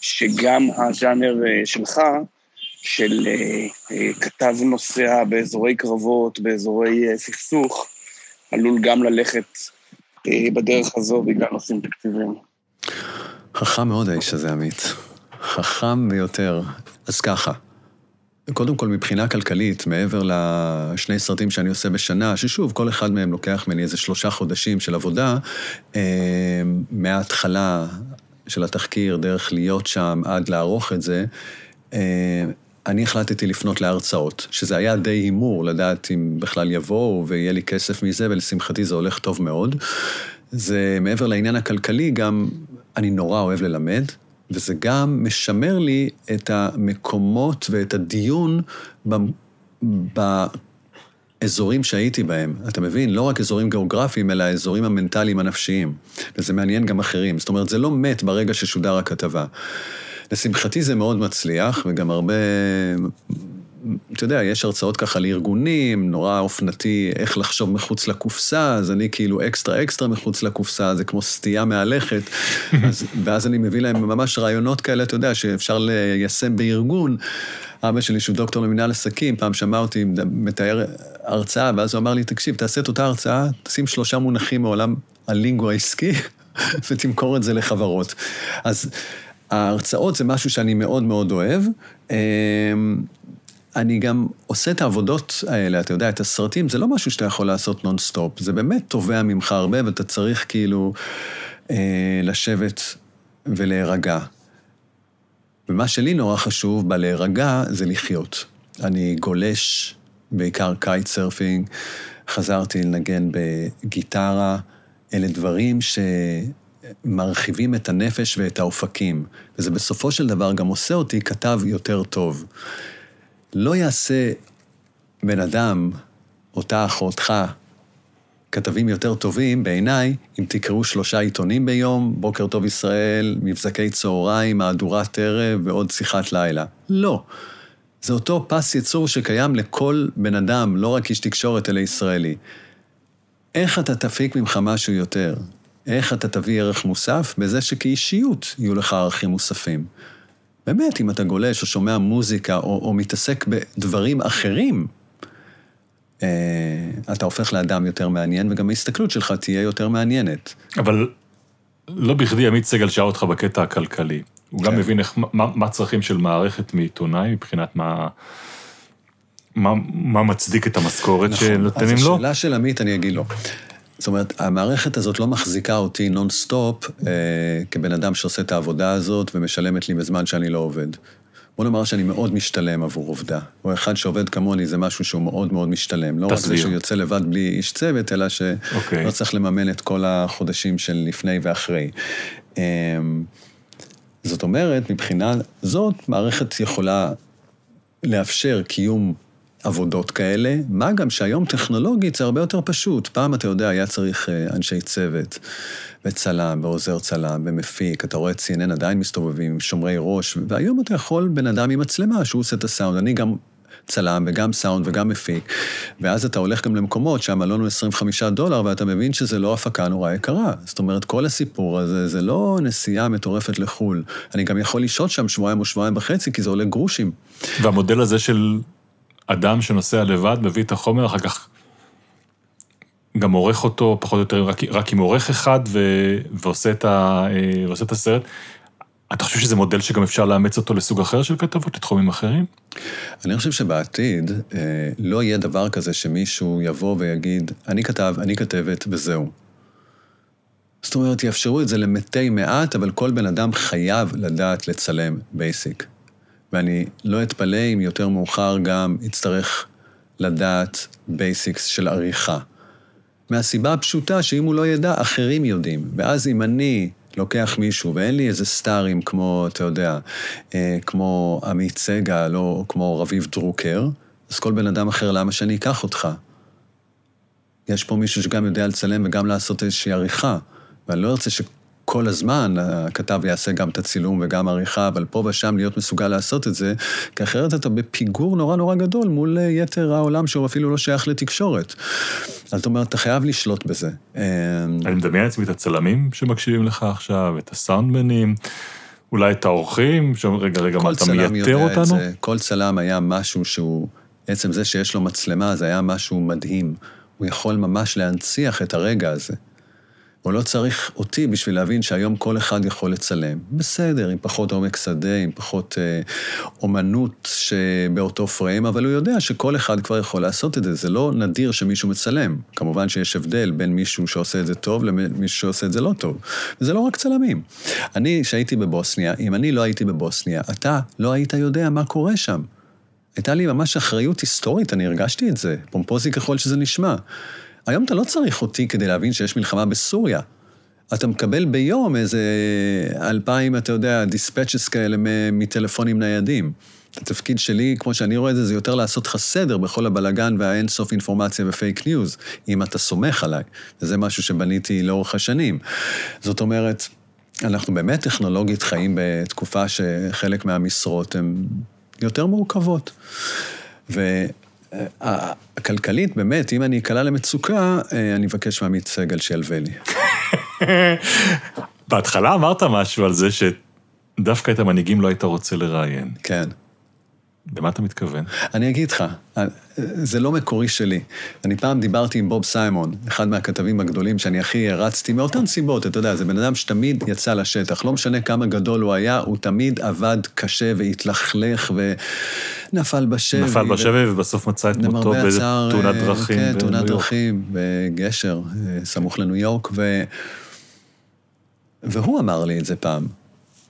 שגם הז'אנר שלך, של אה, אה, כתב נוסע באזורי קרבות, באזורי אה, סכסוך, עלול גם ללכת בדרך הזו בגלל נושאים תקציביים. חכם מאוד האיש הזה, עמית. חכם ביותר. אז ככה, קודם כל, מבחינה כלכלית, מעבר לשני סרטים שאני עושה בשנה, ששוב, כל אחד מהם לוקח ממני איזה שלושה חודשים של עבודה, מההתחלה של התחקיר, דרך להיות שם עד לערוך את זה, אני החלטתי לפנות להרצאות, שזה היה די הימור לדעת אם בכלל יבואו ויהיה לי כסף מזה, ולשמחתי זה הולך טוב מאוד. זה מעבר לעניין הכלכלי, גם אני נורא אוהב ללמד, וזה גם משמר לי את המקומות ואת הדיון. באזורים שהייתי בהם. אתה מבין? לא רק אזורים גיאוגרפיים, אלא האזורים המנטליים הנפשיים. וזה מעניין גם אחרים. זאת אומרת, זה לא מת ברגע ששודר הכתבה. לשמחתי זה מאוד מצליח, וגם הרבה... אתה יודע, יש הרצאות ככה לארגונים, נורא אופנתי איך לחשוב מחוץ לקופסה, אז אני כאילו אקסטרה אקסטרה מחוץ לקופסה, זה כמו סטייה מהלכת. אז, ואז אני מביא להם ממש רעיונות כאלה, אתה יודע, שאפשר ליישם בארגון. אבא שלי, שהוא דוקטור למנהל עסקים, פעם שמע אותי מתאר הרצאה, ואז הוא אמר לי, תקשיב, תעשה את אותה הרצאה, תשים שלושה מונחים מעולם ה lingo העסקי, ותמכור את זה לחברות. אז ההרצאות זה משהו שאני מאוד מאוד אוהב. אני גם עושה את העבודות האלה, אתה יודע, את הסרטים, זה לא משהו שאתה יכול לעשות נונסטופ, זה באמת תובע ממך הרבה, ואתה צריך כאילו אה, לשבת ולהירגע. ומה שלי נורא חשוב בלהירגע זה לחיות. אני גולש, בעיקר kite surfing, חזרתי לנגן בגיטרה, אלה דברים ש... מרחיבים את הנפש ואת האופקים, וזה בסופו של דבר גם עושה אותי כתב יותר טוב. לא יעשה בן אדם, אותך או אותך, כתבים יותר טובים, בעיניי, אם תקראו שלושה עיתונים ביום, בוקר טוב ישראל, מבזקי צהריים, מהדורת ערב ועוד שיחת לילה. לא. זה אותו פס ייצור שקיים לכל בן אדם, לא רק איש תקשורת, אלא ישראלי. איך אתה תפיק ממך משהו יותר? איך אתה תביא ערך מוסף? בזה שכאישיות יהיו לך ערכים מוספים. באמת, אם אתה גולש או שומע מוזיקה או, או מתעסק בדברים אחרים, אה, אתה הופך לאדם יותר מעניין, וגם ההסתכלות שלך תהיה יותר מעניינת. אבל לא בכדי עמית סגל שאל אותך בקטע הכלכלי. הוא כן. גם מבין איך, מה, מה הצרכים של מערכת מעיתונאי מבחינת מה... מה, מה מצדיק את המשכורת נכון. שנותנים אז לו? השאלה של עמית, אני אגיד לו. זאת אומרת, המערכת הזאת לא מחזיקה אותי נונסטופ אה, כבן אדם שעושה את העבודה הזאת ומשלמת לי בזמן שאני לא עובד. בוא נאמר שאני מאוד משתלם עבור עובדה. או אחד שעובד כמוני זה משהו שהוא מאוד מאוד משתלם. לא רק זה תסביר. שהוא יוצא לבד בלי איש צוות, אלא שלא אוקיי. צריך לממן את כל החודשים של לפני ואחרי. אה, זאת אומרת, מבחינה זאת, מערכת יכולה לאפשר קיום עבודות כאלה, מה גם שהיום טכנולוגית זה הרבה יותר פשוט. פעם, אתה יודע, היה צריך אה, אנשי צוות, וצלם, ועוזר צלם, ומפיק, אתה רואה את CNN עדיין מסתובבים שומרי ראש, והיום אתה יכול בן אדם עם מצלמה שהוא עושה את הסאונד. אני גם צלם וגם סאונד וגם מפיק, ואז אתה הולך גם למקומות שהמלון הוא 25 דולר, ואתה מבין שזה לא הפקה נורא יקרה. זאת אומרת, כל הסיפור הזה, זה לא נסיעה מטורפת לחו"ל. אני גם יכול לשהות שם שבועיים או שבועיים וחצי, כי זה עולה גרושים. והמודל הזה של אדם שנוסע לבד, מביא את החומר, אחר כך גם עורך אותו, פחות או יותר, רק, רק עם עורך אחד, ו, ועושה, את ה, אה, ועושה את הסרט. אתה חושב שזה מודל שגם אפשר לאמץ אותו לסוג אחר של כתבות, לתחומים אחרים? אני חושב שבעתיד אה, לא יהיה דבר כזה שמישהו יבוא ויגיד, אני כתב, אני כתבת, וזהו. זאת אומרת, יאפשרו את זה למתי מעט, אבל כל בן אדם חייב לדעת לצלם basic. ואני לא אתפלא אם יותר מאוחר גם יצטרך לדעת basics של עריכה. מהסיבה הפשוטה שאם הוא לא ידע, אחרים יודעים. ואז אם אני לוקח מישהו, ואין לי איזה סטארים כמו, אתה יודע, אה, כמו עמית סגל או כמו רביב דרוקר, אז כל בן אדם אחר, למה שאני אקח אותך? יש פה מישהו שגם יודע לצלם וגם לעשות איזושהי עריכה. ואני לא ארצה שכל הזמן הכתב יעשה גם את הצילום וגם עריכה, אבל פה ושם להיות מסוגל לעשות את זה, כי אחרת אתה בפיגור נורא נורא גדול מול אה, יתר העולם שהוא אפילו לא שייך לתקשורת. אז זאת אומרת, אתה חייב לשלוט בזה. אה, אני מדמיין לעצמי את הצלמים שמקשיבים לך עכשיו, את הסאונדמנים, אולי את האורחים, שאומרים, רגע, רגע, מה, כל אתה מייתר אותנו? זה. כל צלם היה משהו שהוא, עצם זה שיש לו מצלמה, זה היה משהו מדהים. הוא יכול ממש להנציח את הרגע הזה. הוא לא צריך אותי בשביל להבין שהיום כל אחד יכול לצלם. בסדר, עם פחות עומק שדה, עם פחות אה, אומנות שבאותו פריים, אבל הוא יודע שכל אחד כבר יכול לעשות את זה. זה לא נדיר שמישהו מצלם. כמובן שיש הבדל בין מישהו שעושה את זה טוב למישהו שעושה את זה לא טוב. וזה לא רק צלמים. אני, כשהייתי בבוסניה, אם אני לא הייתי בבוסניה, אתה לא היית יודע מה קורה שם. הייתה לי ממש אחריות היסטורית, אני הרגשתי את זה, פומפוזי ככל שזה נשמע. היום אתה לא צריך אותי כדי להבין שיש מלחמה בסוריה. אתה מקבל ביום איזה אלפיים, אתה יודע, dispatches כאלה מטלפונים ניידים. התפקיד שלי, כמו שאני רואה את זה, זה יותר לעשות לך סדר בכל הבלגן והאינסוף אינפורמציה ופייק ניוז, אם אתה סומך עליי. וזה משהו שבניתי לאורך השנים. זאת אומרת, אנחנו באמת טכנולוגית חיים בתקופה שחלק מהמשרות הן יותר מורכבות. והכלכלית, באמת, אם אני אקלע למצוקה, אה, אני אבקש מעמית סגל שילווה לי. בהתחלה אמרת משהו על זה שדווקא את המנהיגים לא היית רוצה לראיין. כן. למה אתה מתכוון? אני אגיד לך, זה לא מקורי שלי. אני פעם דיברתי עם בוב סיימון, אחד מהכתבים הגדולים שאני הכי הרצתי, מאותן סיבות, אתה יודע, זה בן אדם שתמיד יצא לשטח. לא משנה כמה גדול הוא היה, הוא תמיד עבד קשה והתלכלך ונפל בשבי. נפל בשבי ובסוף מצא את מותו באיזה הצער, תאונת אה, דרכים כן, תאונת. דרכים בגשר, אה, סמוך לניו יורק, ו... והוא אמר לי את זה פעם,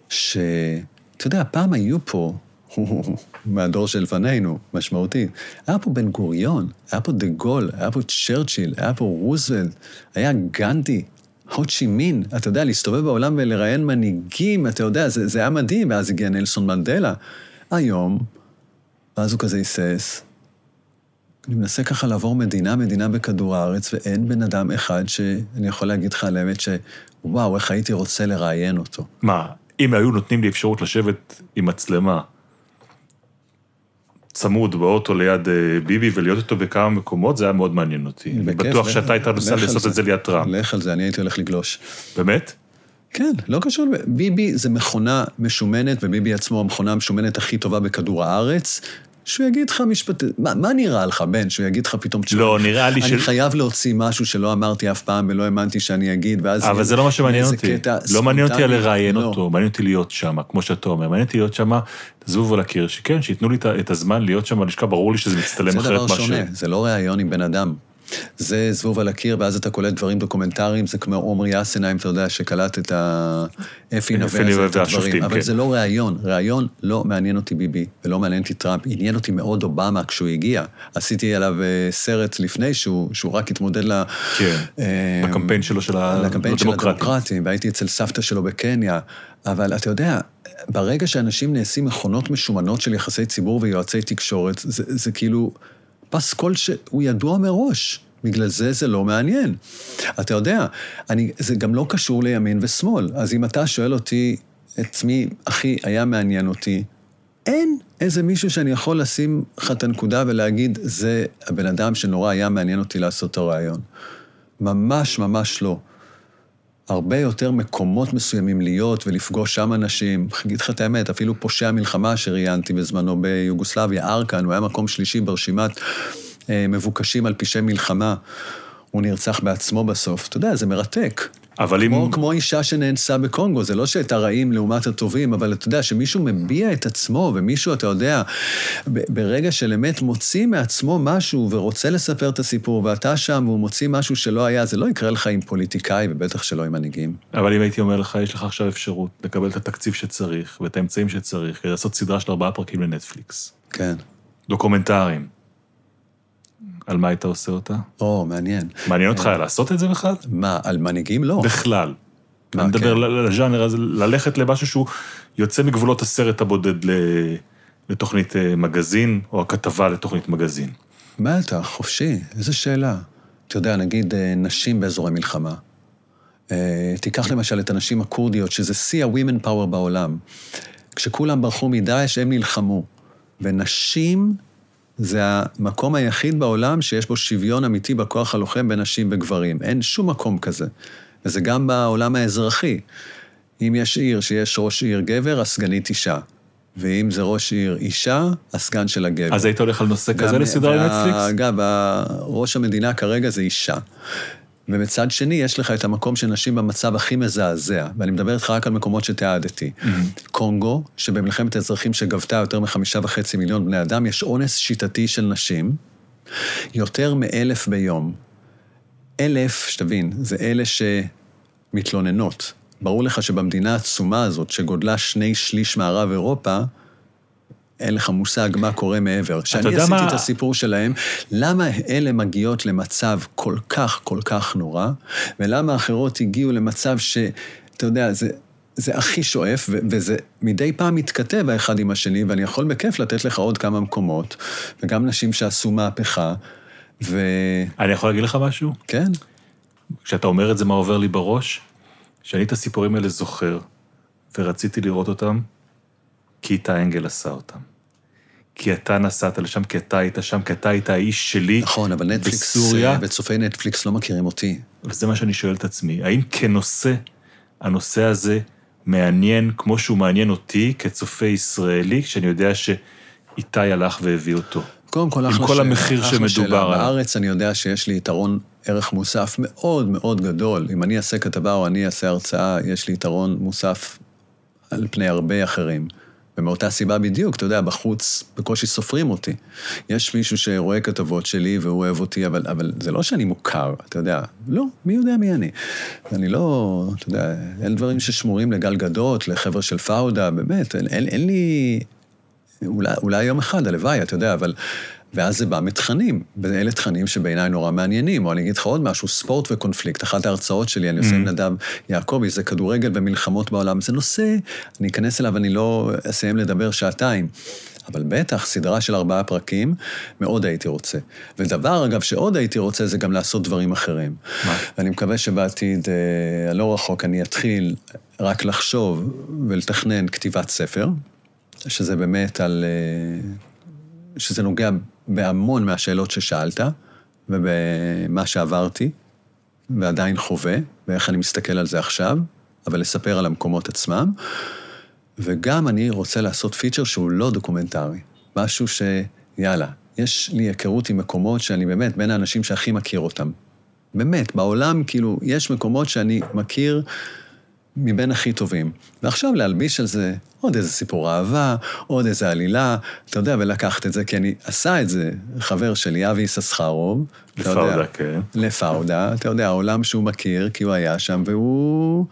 שאתה יודע, פעם היו פה, הוא מהדור שלפנינו, משמעותי, היה פה בן גוריון, היה פה דה גול, היה פה צ'רצ'יל, היה פה רוזוולט, היה גנדי, הו צ'י מין, אתה יודע, להסתובב בעולם ולראיין מנהיגים, אתה יודע, זה, זה היה מדהים, ואז הגיע נלסון מנדלה. היום, ואז הוא כזה היסס, אני מנסה ככה לעבור מדינה-מדינה בכדור הארץ, ואין בן אדם אחד שאני יכול להגיד לך על האמת שוואו, איך הייתי רוצה לראיין אותו. מה, אם היו נותנים לי אפשרות לשבת עם מצלמה צמוד באוטו ליד אה, ביבי ולהיות איתו בכמה מקומות, זה היה מאוד מעניין אותי. אני בטוח שאתה היית נוסע לעשות את זה ליד טראמפ. לך על זה, אני הייתי הולך לגלוש. באמת? כן, לא קשור, ביבי זה מכונה משומנת, וביבי עצמו המכונה המשומנת הכי טובה בכדור הארץ. שהוא יגיד לך משפט... מה, מה נראה לך, בן, שהוא יגיד לך פתאום... תשמע, לא, נראה לי אני של- חייב להוציא משהו שלא אמרתי אף פעם ולא האמנתי שאני אגיד, ואז... אבל זה לא מה שמעניין אותי. קטע לא מעניין אותי. לראיין לא. אותו, מעניין אותי להיות שם, כמו שאתה אומר. מעניין אותי להיות שם, זבוב על הקיר, שכן, שייתנו לי את הזמן להיות שם בלשכה, ברור לי שזה מצטלם זה אחרת דבר מאשר... שונה, זה לא ראיון עם בן אדם. זה זבוב על הקיר, ואז אתה קולט דברים דוקומנטריים, זה כמו עומרי אסנהיים, אתה יודע, שקלט את האפי נווה הזה, את הדברים. אבל כן. זה לא ראיון. ראיון לא מעניין אותי ביבי, ולא מעניין אותי טראמפ. עניין אותי מאוד אובמה כשהוא הגיע. עשיתי עליו אה, סרט לפני שהוא, רק התמודד ל... כן, אה, בקמפיין שלו של לקמפיין. הדמוקרטים, והייתי אצל סבתא שלו בקניה. אבל אתה יודע, ברגע שאנשים נעשים מכונות משומנות של יחסי ציבור ויועצי תקשורת, זה, זה כאילו פסקול שהוא ידוע מראש. בגלל זה זה לא מעניין. אתה יודע, אני, זה גם לא קשור לימין ושמאל. אז אם אתה שואל אותי, את מי הכי היה מעניין אותי, אין איזה מישהו שאני יכול לשים לך את הנקודה ולהגיד, זה הבן אדם שנורא היה מעניין אותי לעשות את הרעיון. ממש ממש לא. הרבה יותר מקומות מסוימים להיות ולפגוש שם אנשים. אגיד לך את האמת, אפילו פושע מלחמה שראיינתי בזמנו ביוגוסלביה, ארקן, הוא היה מקום שלישי ברשימת אה, מבוקשים על פשעי מלחמה. הוא נרצח בעצמו בסוף. אתה יודע, זה מרתק. אבל אם... כמו, כמו אישה שנאנסה בקונגו, זה לא שאת הרעים לעומת הטובים, אבל אתה יודע, שמישהו מביע את עצמו, ומישהו, אתה יודע, ברגע של אמת מוציא מעצמו משהו ורוצה לספר את הסיפור, ואתה שם והוא מוציא משהו שלא היה, זה לא יקרה לך עם פוליטיקאי, ובטח שלא עם מנהיגים. אבל אם הייתי אומר לך, יש לך עכשיו אפשרות לקבל את התקציב שצריך ואת האמצעים שצריך כדי לעשות סדרה של ארבעה פרקים לנטפליקס. כן. דוקומנטריים. על מה היית עושה אותה? או, מעניין. מעניין אותך לעשות את זה בכלל? מה, על מנהיגים? לא. בכלל. מה, אני מדבר כן. לז'אנר הזה, ללכת למשהו שהוא יוצא מגבולות הסרט הבודד לתוכנית אה, מגזין, או הכתבה לתוכנית מגזין. בטח, חופשי, איזה שאלה. אתה יודע, נגיד אה, נשים באזורי מלחמה. אה, תיקח למשל את הנשים הכורדיות, שזה שיא ה-women power בעולם. כשכולם ברחו מדאעש, הם נלחמו. ונשים זה המקום היחיד בעולם שיש בו שוויון אמיתי בכוח הלוחם בין נשים וגברים. אין שום מקום כזה. וזה גם בעולם האזרחי. אם יש עיר שיש ראש עיר גבר, הסגנית אישה. ואם זה ראש עיר אישה, הסגן של הגבר. אז היית הולך על נושא כזה לסדרה לנטפליקס? אגב, ראש המדינה כרגע זה אישה. ומצד שני, יש לך את המקום של נשים במצב הכי מזעזע, ואני מדבר איתך רק על מקומות שתיעדתי. קונגו, שבמלחמת האזרחים שגבתה יותר מחמישה וחצי מיליון בני אדם, יש אונס שיטתי של נשים, יותר מאלף ביום. אלף, שתבין, זה אלה שמתלוננות. ברור לך שבמדינה העצומה הזאת, שגודלה שני שליש מערב אירופה, אין לך מושג מה קורה מעבר. כשאני עשיתי מה- את הסיפור שלהם, למה אלה מגיעות למצב כל כך, כל כך נורא, ולמה אחרות הגיעו למצב ש... אתה יודע, זה, זה הכי שואף, ו- וזה מדי פעם מתכתב האחד עם השני, ואני יכול בכיף לתת לך עוד כמה מקומות, וגם נשים שעשו מהפכה, וכן, אני יכול להגיד לך משהו? כשאתה אומר את זה, מה עובר לי בראש? שאני את הסיפורים האלה זוכר, ורציתי לראות אותם, כי איתי אנגל עשה אותם. כי אתה נסעת לשם, כי אתה היית שם, כי אתה היית האיש שלי נכון, אבל נטפליקס, בסוריה. אה, וצופי נטפליקס לא מכירים אותי. וזה מה שאני שואל את עצמי, האם כנושא, הנושא הזה מעניין כמו שהוא מעניין אותי כצופה ישראלי, כשאני יודע שאיתי הלך והביא אותו? קודם כל, עם אחלה כל שאלה, המחיר אחלה שמדובר שאלה. עליו. בארץ אני יודע שיש לי יתרון ערך מוסף מאוד מאוד גדול. אם אני אעשה כתבה או אני אעשה הרצאה, יש לי יתרון מוסף על פני הרבה אחרים. ומאותה סיבה בדיוק, אתה יודע, בחוץ בקושי סופרים אותי. יש מישהו שרואה כתבות שלי והוא אוהב אותי, אבל, אבל זה לא שאני מוכר, אתה יודע. לא, מי יודע מי אני. אני לא, אתה יודע, אין דברים ששמורים לגל גדות, לחבר'ה של פאודה, באמת, אין, אין, אין לי... אולי, אולי יום אחד, הלוואי, אתה יודע, אבל... ואז זה בא מתכנים, ואלה תכנים שבעיניי נורא מעניינים. או אני אגיד לך עוד משהו, ספורט וקונפליקט. אחת ההרצאות שלי, אני עושה עם נדב יעקבי, זה כדורגל ומלחמות בעולם. זה נושא, אני אכנס אליו, אני לא אסיים לדבר שעתיים. אבל בטח, סדרה של ארבעה פרקים, מאוד הייתי רוצה. ודבר, אגב, שעוד הייתי רוצה, זה גם לעשות דברים אחרים. מה? ואני מקווה שבעתיד אה, הלא רחוק אני אתחיל רק לחשוב ולתכנן כתיבת ספר, שזה באמת על... אה, שזה נוגע בהמון מהשאלות ששאלת, ובמה שעברתי, ועדיין חווה, ואיך אני מסתכל על זה עכשיו, אבל לספר על המקומות עצמם. וגם אני רוצה לעשות feature שהוא לא דוקומנטרי. משהו ש... יאללה, יש לי היכרות עם מקומות שאני באמת בין האנשים שהכי מכיר אותם. באמת, בעולם, כאילו, יש מקומות שאני מכיר מבין הכי טובים. ועכשיו להלביש על זה עוד איזה סיפור אהבה, עוד איזה עלילה, אתה יודע, ולקחת את זה, כי אני עשה את זה, חבר שלי, אבי יששכרוב. אתה יודע, לפאודה, כן. לפאודה, אתה יודע, העולם שהוא מכיר, כי הוא היה שם, והוא...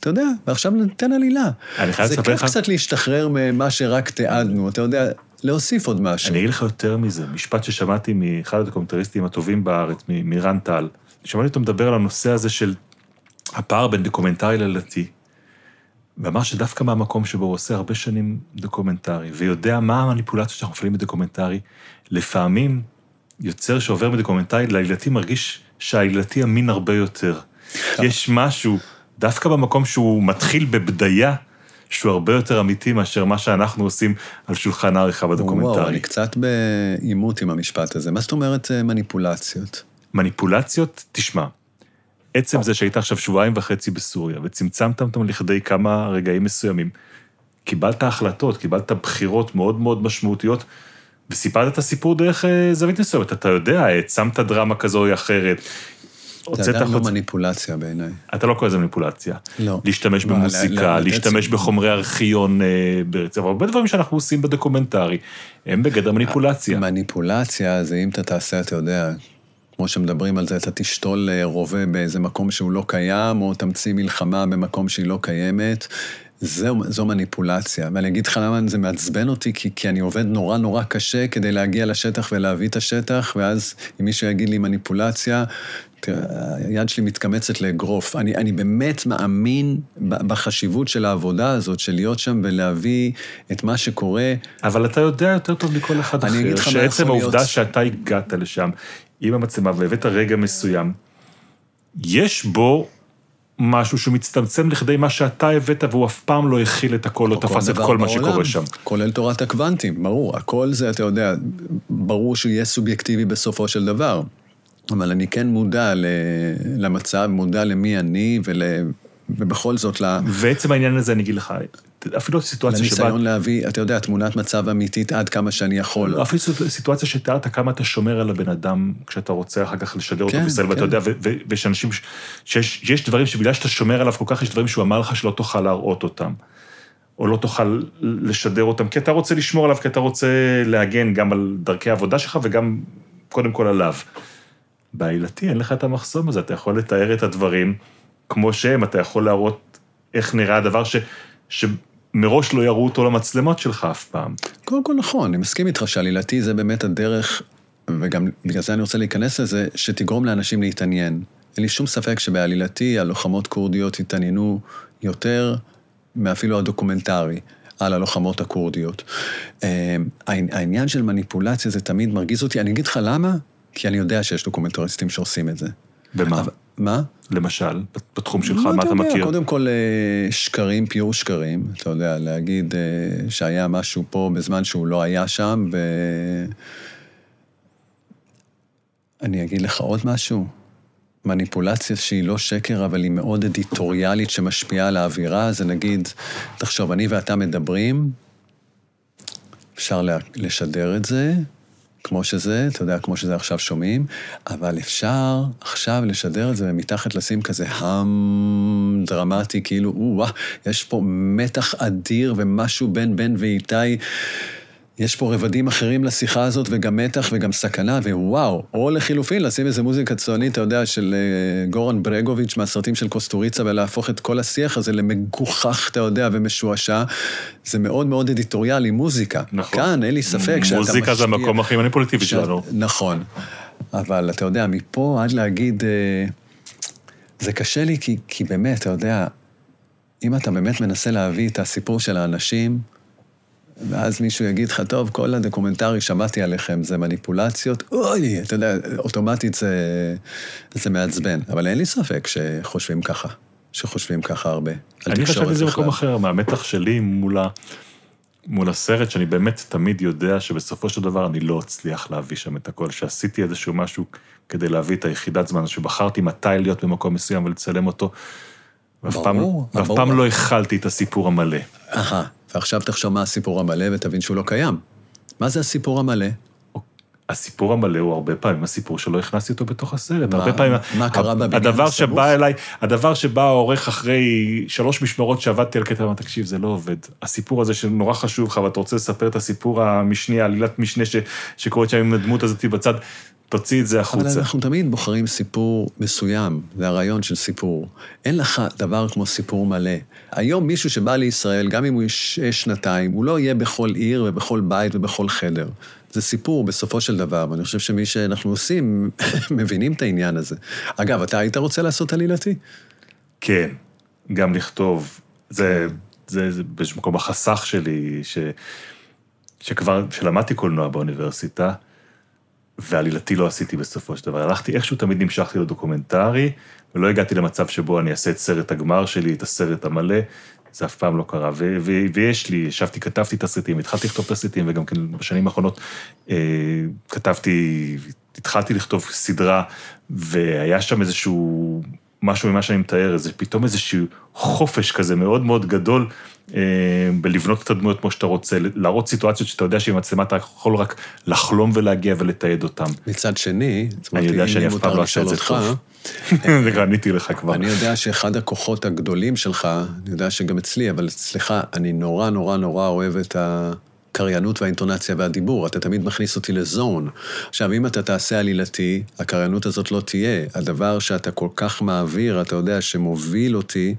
אתה יודע, ועכשיו ניתן עלילה. אני חייב זה לספר כיף לך- קצת להשתחרר ממה שרק תיעדנו, אתה יודע, להוסיף עוד משהו. אני אגיד לך יותר מזה, משפט ששמעתי מאחד הדוקומנטריסטים הטובים בארץ, מ- מירן טל. שמעתי אותו מדבר על הנושא הזה של הפער בין דוקומנטרי לעלילתי. ואמר שדווקא מהמקום שבו הוא עושה הרבה שנים דוקומנטרי, ויודע מה המניפולציות שאנחנו מפעילים בדוקומנטרי, לפעמים יוצר שעובר מדוקומנטרי לעלילתי מרגיש שהעלילתי אמין הרבה יותר. יש משהו, דווקא במקום שהוא מתחיל בבדיה, שהוא הרבה יותר אמיתי מאשר מה שאנחנו עושים על שולחן העריכה בדוקומנטרי. וואו, אני קצת בעימות עם המשפט הזה. מה זאת אומרת אה, מניפולציות? מניפולציות, תשמע, עצם זה שהיית עכשיו שבועיים וחצי בסוריה, וצמצמת אותם לכדי כמה רגעים מסוימים, קיבלת החלטות, קיבלת בחירות מאוד מאוד משמעותיות, וסיפרת את הסיפור דרך אה, זווית מסוימת. אתה יודע, העצמת דרמה כזו או אחרת. זה הוצאת עדיין לא. מניפולציה בעיניי. אתה לא קורא לזה מניפולציה. לא. להשתמש לא, במוזיקה, להשתמש בחומרי ארכיון אה, ברצף, הרבה דברים שאנחנו עושים בדוקומנטרי, הם בגדר מניפולציה. מניפולציה זה אם אתה תעשה, אתה יודע, כמו שמדברים על זה, אתה תשתול אה, רובה באיזה מקום שהוא לא קיים, או תמציא מלחמה במקום שהיא לא קיימת. זו, זו מניפולציה. ואני אגיד לך למה זה מעצבן אותי, כי, כי אני עובד נורא נורא קשה כדי להגיע לשטח ולהביא את השטח, ואז אם מישהו יגיד לי מניפולציה, תראה, היד שלי מתקמצת לאגרוף. אני, אני באמת מאמין בחשיבות של העבודה הזאת, של להיות שם ולהביא את מה שקורה. אבל אתה יודע יותר טוב מכל אחד אני אחר, שעצם העובדה להיות. שאתה הגעת לשם עם המצלמה והבאת רגע מסוים, יש בו משהו שמצטמצם לכדי מה שאתה הבאת, והוא אף פעם לא הכיל את הכל, לא תפס את כל מה בעולם, שקורה שם. כולל תורת הקוונטים, ברור. הכל זה, אתה יודע, ברור שהוא יהיה סובייקטיבי בסופו של דבר. אבל אני כן מודע למצב, מודע למי אני, ול... ובכל זאת ל... ועצם העניין הזה, אני אגיד לך, אפילו סיטואציה שבה... לניסיון להביא, אתה יודע, תמונת מצב אמיתית עד כמה שאני יכול. אפילו סיטואציה שתיארת כמה אתה שומר על הבן אדם כשאתה רוצה אחר כך לשדר אותו כן, בישראל, ואתה כן. יודע, ויש אנשים, ש- שיש יש דברים שבגלל שאתה שומר עליו כל כך, יש דברים שהוא אמר לך שלא תוכל להראות אותם, או לא תוכל לשדר אותם, כי אתה רוצה לשמור עליו, כי אתה רוצה להגן גם על דרכי העבודה שלך וגם קודם כל עליו. בעילתי אין לך את המחסום הזה, אתה יכול לתאר את הדברים כמו שהם, אתה יכול להראות איך נראה הדבר ש... שמראש לא יראו אותו למצלמות שלך אף פעם. קודם כל נכון, אני מסכים איתך שעלילתי זה באמת הדרך, וגם בגלל זה אני רוצה להיכנס לזה, שתגרום לאנשים להתעניין. אין לי שום ספק שבעלילתי הלוחמות כורדיות התעניינו יותר מאפילו הדוקומנטרי על הלוחמות הכורדיות. אה, העניין של מניפולציה זה תמיד מרגיז אותי, אני אגיד לך למה? כי אני יודע שיש דוקומנטריסטים שעושים את זה. במה? מה? למשל, בתחום שלך, מה אתה מכיר? קודם כל, אה, שקרים, פיור שקרים. אתה יודע, להגיד אה, שהיה משהו פה בזמן שהוא לא היה שם, ו... אני אגיד לך עוד משהו. מניפולציה שהיא לא שקר, אבל היא מאוד אדיטוריאלית שמשפיעה על האווירה, זה נגיד, תחשוב, אני ואתה מדברים, אפשר לשדר את זה, כמו שזה, אתה יודע, כמו שזה עכשיו שומעים, אבל אפשר עכשיו לשדר את זה ומתחת לשים כזה האם דרמטי, כאילו, או-אה, יש פה מתח אדיר ומשהו בין בן ואיתי. יש פה רבדים אחרים לשיחה הזאת, וגם מתח וגם סכנה, ווואו. או לחילופין, לשים איזה מוזיקה צוענית, אתה יודע, של אה, גורן ברגוביץ' מהסרטים של קוסטוריצה, ולהפוך את כל השיח הזה למגוחך, אתה יודע, ומשועשע. זה מאוד מאוד אדיטוריאלי, מוזיקה. נכון. כאן, אין לי ספק שאתה משקיע... מוזיקה זה המקום הכי מניפולטיבי שלנו. נכון. אבל אתה יודע, מפה עד להגיד... אה, זה קשה לי, כי, כי באמת, אתה יודע, אם אתה באמת מנסה להביא את הסיפור של האנשים, ואז מישהו יגיד לך, טוב, כל הדוקומנטרי, שמעתי עליכם, זה מניפולציות, אוי, אתה יודע, אוטומטית זה, זה מעצבן. אבל אין לי ספק שחושבים ככה, שחושבים ככה הרבה. אני חשבתי שזה בכלל. מקום אחר, מהמתח שלי מול, ה... מול הסרט, שאני באמת תמיד יודע שבסופו של דבר אני לא אצליח להביא שם את הכל, שעשיתי איזשהו משהו כדי להביא את היחידת זמן, שבחרתי מתי להיות במקום מסוים ולצלם אותו, ואף פעם, ברור, ואף ברור. פעם לא הכלתי את הסיפור המלא. אהה, ועכשיו תחשוב מה הסיפור המלא ותבין שהוא לא קיים. מה זה הסיפור המלא? הסיפור המלא הוא הרבה פעמים הסיפור שלא הכנסתי אותו בתוך הסרט. מה- הרבה פעמים... מה קרה בבניין הדבר הסמוך? שבא אליי, הדבר שבא העורך אחרי שלוש משמרות שעבדתי על קטע, אמר, תקשיב, זה לא עובד. הסיפור הזה שנורא חשוב לך, ואתה רוצה לספר את הסיפור המשני, העלילת משנה ש, שקורית שם עם הדמות הזאת בצד, תוציא את זה אבל החוצה. אנחנו תמיד בוחרים סיפור מסוים, זה הרעיון של סיפור. אין לך דבר כמו סיפור מלא. היום מישהו שבא לישראל, גם אם הוא יהיה שנתיים, הוא לא יהיה בכל עיר ובכל בית ובכל חדר. זה סיפור בסופו של דבר, ואני חושב שמי שאנחנו עושים, מבינים את העניין הזה. אגב, אתה היית רוצה לעשות עלילתי? כן, גם לכתוב. זה, זה, זה באיזשהו מקום החסך שלי, ש, שכבר, שלמדתי קולנוע באוניברסיטה, ועלילתי לא עשיתי בסופו של דבר. הלכתי, איכשהו תמיד נמשכתי לדוקומנטרי, ולא הגעתי למצב שבו אני אעשה את סרט הגמר שלי, את הסרט המלא, זה אף פעם לא קרה. ו- ו- ויש לי, ישבתי, כתבתי תסריטים, התחלתי לכתוב תסריטים, וגם כן בשנים האחרונות אה, כתבתי, התחלתי לכתוב סדרה, והיה שם איזשהו, משהו ממה שאני מתאר, איזה פתאום איזשהו חופש כזה מאוד מאוד גדול בלבנות את הדמויות כמו שאתה רוצה, להראות סיטואציות שאתה יודע שעם מצלמה אתה יכול רק לחלום ולהגיע ולתעד אותם. מצד שני, אני יודע שאני אף פעם לא אעשה את זה טוב. עניתי לך כבר. אני יודע שאחד הכוחות הגדולים שלך, אני יודע שגם אצלי, אבל אצלך, אני נורא נורא נורא אוהב את הקריינות והאינטונציה והדיבור. אתה תמיד מכניס אותי לזון. עכשיו, אם אתה תעשה עלילתי, הקריינות הזאת לא תהיה. הדבר שאתה כל כך מעביר, אתה יודע, שמוביל אותי,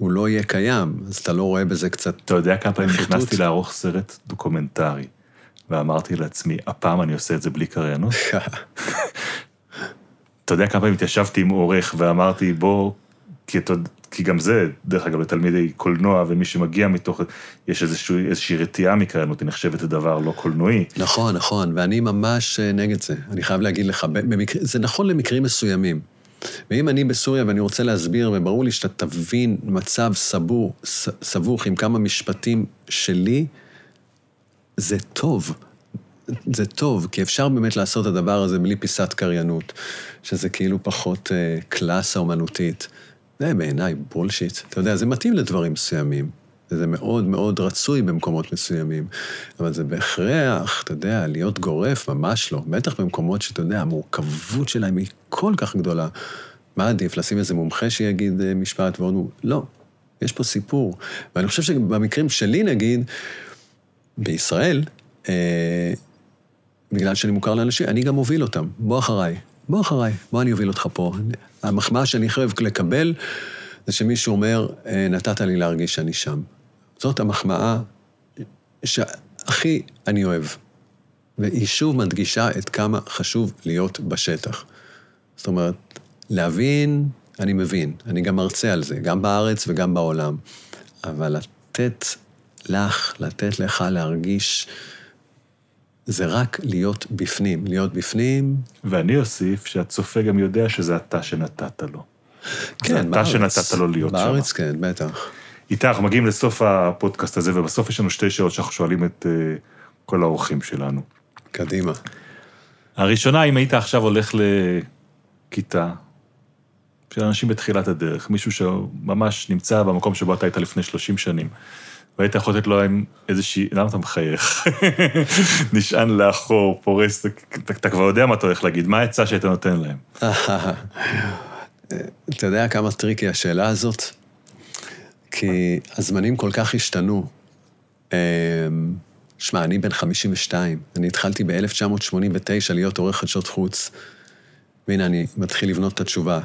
הוא לא יהיה קיים. אז אתה לא רואה בזה קצת... אתה יודע כמה פעמים? נכנסתי לערוך סרט דוקומנטרי, ואמרתי לעצמי, הפעם אני עושה את זה בלי קריינות? אתה יודע כמה פעמים התיישבתי עם עורך ואמרתי, בוא, כי, כי גם זה, דרך אגב, לתלמידי קולנוע ומי שמגיע מתוך, יש איזשהו, איזושהי רתיעה מקריינות, היא נחשבת לדבר לא קולנועי. נכון, נכון, ואני ממש אה, נגד זה. אני חייב להגיד לך, במקר... זה נכון למקרים מסוימים. ואם אני בסוריה ואני רוצה להסביר, וברור לי שאתה תבין מצב סבור, ס- סבוך עם כמה משפטים שלי, זה טוב. זה טוב, כי אפשר באמת לעשות את הדבר הזה בלי פיסת קריינות, שזה כאילו פחות אה, קלאסה אומנותית. זה בעיניי בולשיט. אתה יודע, זה מתאים לדברים מסוימים. וזה מאוד מאוד רצוי במקומות מסוימים. אבל זה בהכרח, אתה יודע, להיות גורף, ממש לא. בטח במקומות שאתה יודע, המורכבות שלהם היא כל כך גדולה. מה עדיף, לשים איזה מומחה שיגיד אה, משפט ועוד... לא, יש פה סיפור. ואני חושב שבמקרים שלי, נגיד, בישראל, אה, בגלל שאני מוכר לאנשים, אני גם מוביל אותם. בוא אחריי, בוא אחריי, בוא אני אוביל אותך פה. המחמאה שאני חייב לקבל, זה שמישהו אומר, "אה, נתת לי להרגיש שאני שם. זאת המחמאה שהכי אני אוהב. והיא שוב מדגישה את כמה חשוב להיות בשטח. זאת אומרת, להבין, אני מבין. אני גם מרצה על זה, גם בארץ וגם בעולם. אבל לתת לך, לתת לך להרגיש, זה רק להיות בפנים. להיות בפנים, ואני אוסיף שהצופה גם יודע שזה אתה שנתת לו. כן, זה אתה בארץ. שנתת לו להיות שם. בארץ, כן, בטח. איתי, אנחנו מגיעים לסוף הפודקאסט הזה, ובסוף יש לנו שתי שאלות שאנחנו שואלים את אה, כל האורחים שלנו. קדימה. הראשונה, אם היית עכשיו הולך לכיתה של אנשים בתחילת הדרך, מישהו שממש נמצא במקום שבו אתה היית לפני 30 שנים, והיית יכול לתת לו עם איזושהי... למה אתה מחייך? נשען לאחור, פורס, אתה, אתה כבר יודע מה אתה הולך להגיד, מה העצה שהיית נותן להם? אתה יודע כמה tricky השאלה הזאת? כי הזמנים כל כך השתנו. אמ, שמע, אני בן 52, אני התחלתי ב-1989 להיות עורך חדשות חוץ, והנה, אני מתחיל לבנות את התשובה.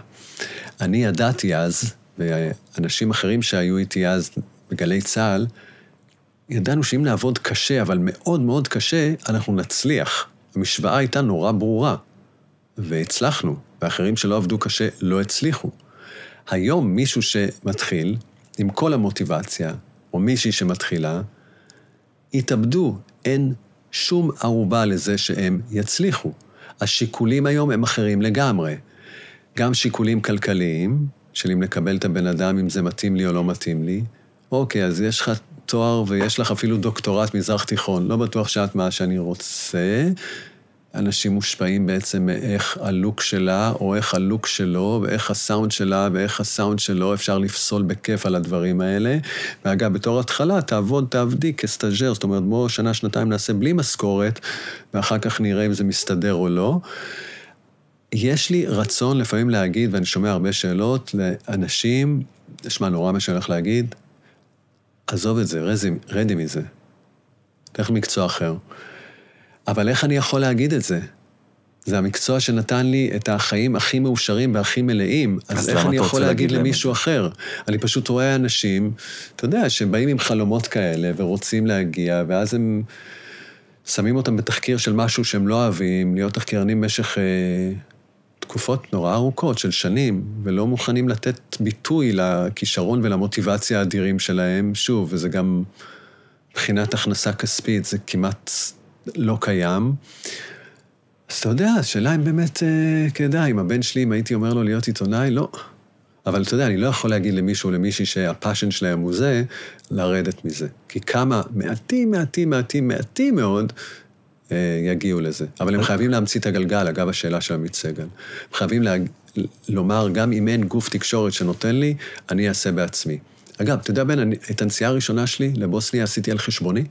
אני ידעתי אז, ואנשים אחרים שהיו איתי אז בגלי צה"ל, ידענו שאם נעבוד קשה, אבל מאוד מאוד קשה, אנחנו נצליח. המשוואה הייתה נורא ברורה. והצלחנו, ואחרים שלא עבדו קשה לא הצליחו. היום מישהו שמתחיל, עם כל המוטיבציה, או מישהי שמתחילה, יתאבדו, אין שום ערובה לזה שהם יצליחו. השיקולים היום הם אחרים לגמרי. גם שיקולים כלכליים, של אם לקבל את הבן אדם, אם זה מתאים לי או לא מתאים לי. אוקיי, אז יש לך תואר ויש לך אפילו דוקטורט מזרח תיכון, לא בטוח שאת מה שאני רוצה, אנשים מושפעים בעצם מאיך הלוק שלה, או איך הלוק שלו, ואיך הסאונד שלה, ואיך הסאונד שלו, אפשר לפסול בכיף על הדברים האלה. ואגב, בתור התחלה, תעבוד, תעבדי כסטאג'ר, זאת אומרת, בואו שנה, שנתיים נעשה בלי משכורת, ואחר כך נראה אם זה מסתדר או לא. יש לי רצון לפעמים להגיד, ואני שומע הרבה שאלות, לאנשים, תשמע, נורא מה שאני הולך להגיד, עזוב את זה, רדי, מזה. תלך למקצוע אחר. אבל איך אני יכול להגיד את זה? זה המקצוע שנתן לי את החיים הכי מאושרים והכי מלאים, אז, אז איך אני יכול להגיד למישהו אחר? אני פשוט רואה אנשים, אתה יודע, שבאים עם חלומות כאלה ורוצים להגיע, ואז הם שמים אותם בתחקיר של משהו שהם לא אוהבים, להיות תחקירנים במשך אה, תקופות נורא ארוכות של שנים, ולא מוכנים לתת ביטוי לכישרון ולמוטיבציה האדירים שלהם. שוב, וזה גם מבחינת הכנסה כספית, זה כמעט לא קיים. אז אתה יודע, השאלה אם באמת אה, כדאי, אם הבן שלי, אם הייתי אומר לו להיות עיתונאי, לא. אבל אתה יודע, אני לא יכול להגיד למישהו, למישהי שהפאשן שלהם הוא זה, לרדת מזה. כי כמה מעטים, מעטים, מעטים, מעטים מאוד אה, יגיעו לזה. אבל הם חייבים להמציא את הגלגל, אגב השאלה של עמית סגל. הם חייבים לה, לומר, גם אם אין גוף תקשורת שנותן לי, אני אעשה בעצמי. אגב, אתה יודע, בן, אני, את הנסיעה הראשונה שלי לבוסניה עשיתי על חשבוני.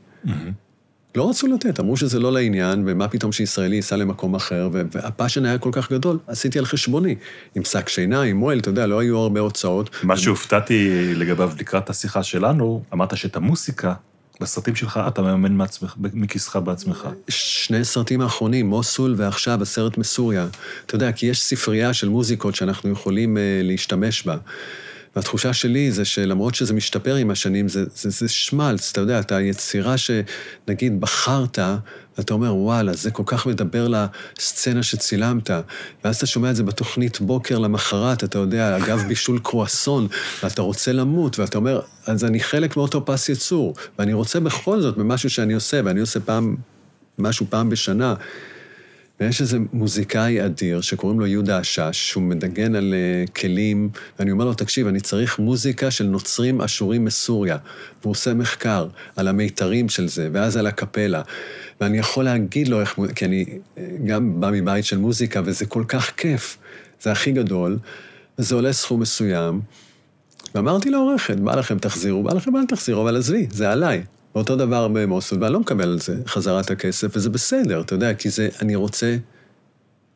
לא רצו לתת, אמרו שזה לא לעניין, ומה פתאום שישראלי ייסע למקום אחר, והפאשן היה כל כך גדול, עשיתי על חשבוני. עם שק שינה, עם מועל, אתה יודע, לא היו הרבה הוצאות. מה שהופתעתי לגביו לקראת השיחה שלנו, אמרת שאת המוסיקה בסרטים שלך אתה מממן מעצמך, מכיסך בעצמך. שני סרטים האחרונים, מוסול ועכשיו הסרט מסוריה. אתה יודע, כי יש ספרייה של מוזיקות שאנחנו יכולים uh, להשתמש בה. והתחושה שלי זה שלמרות שזה משתפר עם השנים, זה, זה, זה שמלץ, אתה יודע, אתה יצירה שנגיד בחרת, ואתה אומר, וואלה, זה כל כך מדבר לסצנה שצילמת, ואז אתה שומע את זה בתוכנית בוקר למחרת, אתה יודע, אגב בישול קרואסון, ואתה רוצה למות, ואתה אומר, אז אני חלק מאותו פס יצור, ואני רוצה בכל זאת במשהו שאני עושה, ואני עושה פעם, משהו פעם בשנה. ויש איזה מוזיקאי אדיר שקוראים לו יהודה השש, שהוא מדגן על uh, כלים, ואני אומר לו, תקשיב, אני צריך מוזיקה של נוצרים אשורים מסוריה. והוא עושה מחקר על המיתרים של זה, ואז על הקפלה. ואני יכול להגיד לו איך, כי אני גם בא מבית של מוזיקה, וזה כל כך כיף. זה הכי גדול, וזה עולה סכום מסוים. ואמרתי לעורכת, בא לכם תחזירו, בא לכם אל תחזירו, אבל עזבי, זה עליי. ואותו דבר במוסול, ואני לא מקבל על זה חזרת הכסף, וזה בסדר, אתה יודע, כי זה, אני רוצה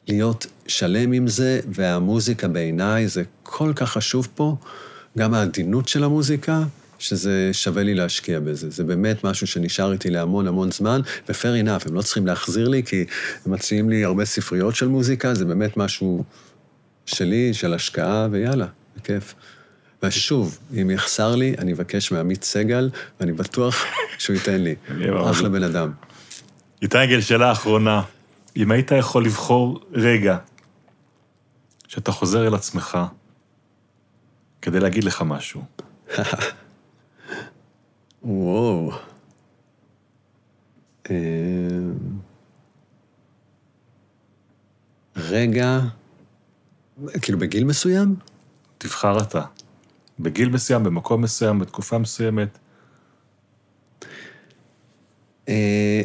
להיות שלם עם זה, והמוזיקה בעיניי זה כל כך חשוב פה, גם העדינות של המוזיקה, שזה שווה לי להשקיע בזה. זה באמת משהו שנשאר איתי להמון המון זמן, ו-fair enough, הם לא צריכים להחזיר לי, כי הם מציעים לי הרבה ספריות של מוזיקה, זה באמת משהו שלי, של השקעה, ויאללה, בכיף. ושוב, אם יחסר לי, אני אבקש מעמית סגל, ואני בטוח שהוא ייתן לי. אחלה בן אדם. איתי גל, שאלה אחרונה. אם היית יכול לבחור רגע שאתה חוזר אל עצמך כדי להגיד לך משהו, וואו. אמ, רגע, כאילו בגיל מסוים? תבחר אתה. בגיל מסוים, במקום מסוים, בתקופה מסוימת. אה,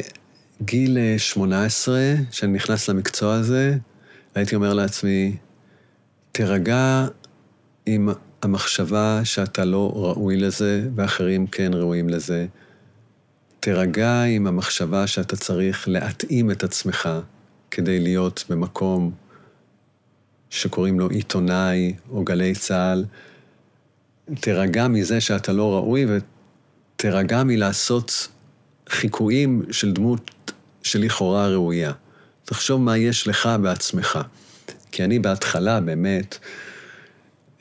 גיל אה, 18, שאני נכנס למקצוע הזה, הייתי אומר לעצמי, תירגע עם המחשבה שאתה לא ראוי לזה, ואחרים כן ראויים לזה. תירגע עם המחשבה שאתה צריך להתאים את עצמך כדי להיות במקום שקוראים לו עיתונאי או גלי צה"ל. תירגע מזה שאתה לא ראוי ותירגע מלעשות חיקויים של דמות שלכאורה ראויה. תחשוב מה יש לך בעצמך. כי אני בהתחלה באמת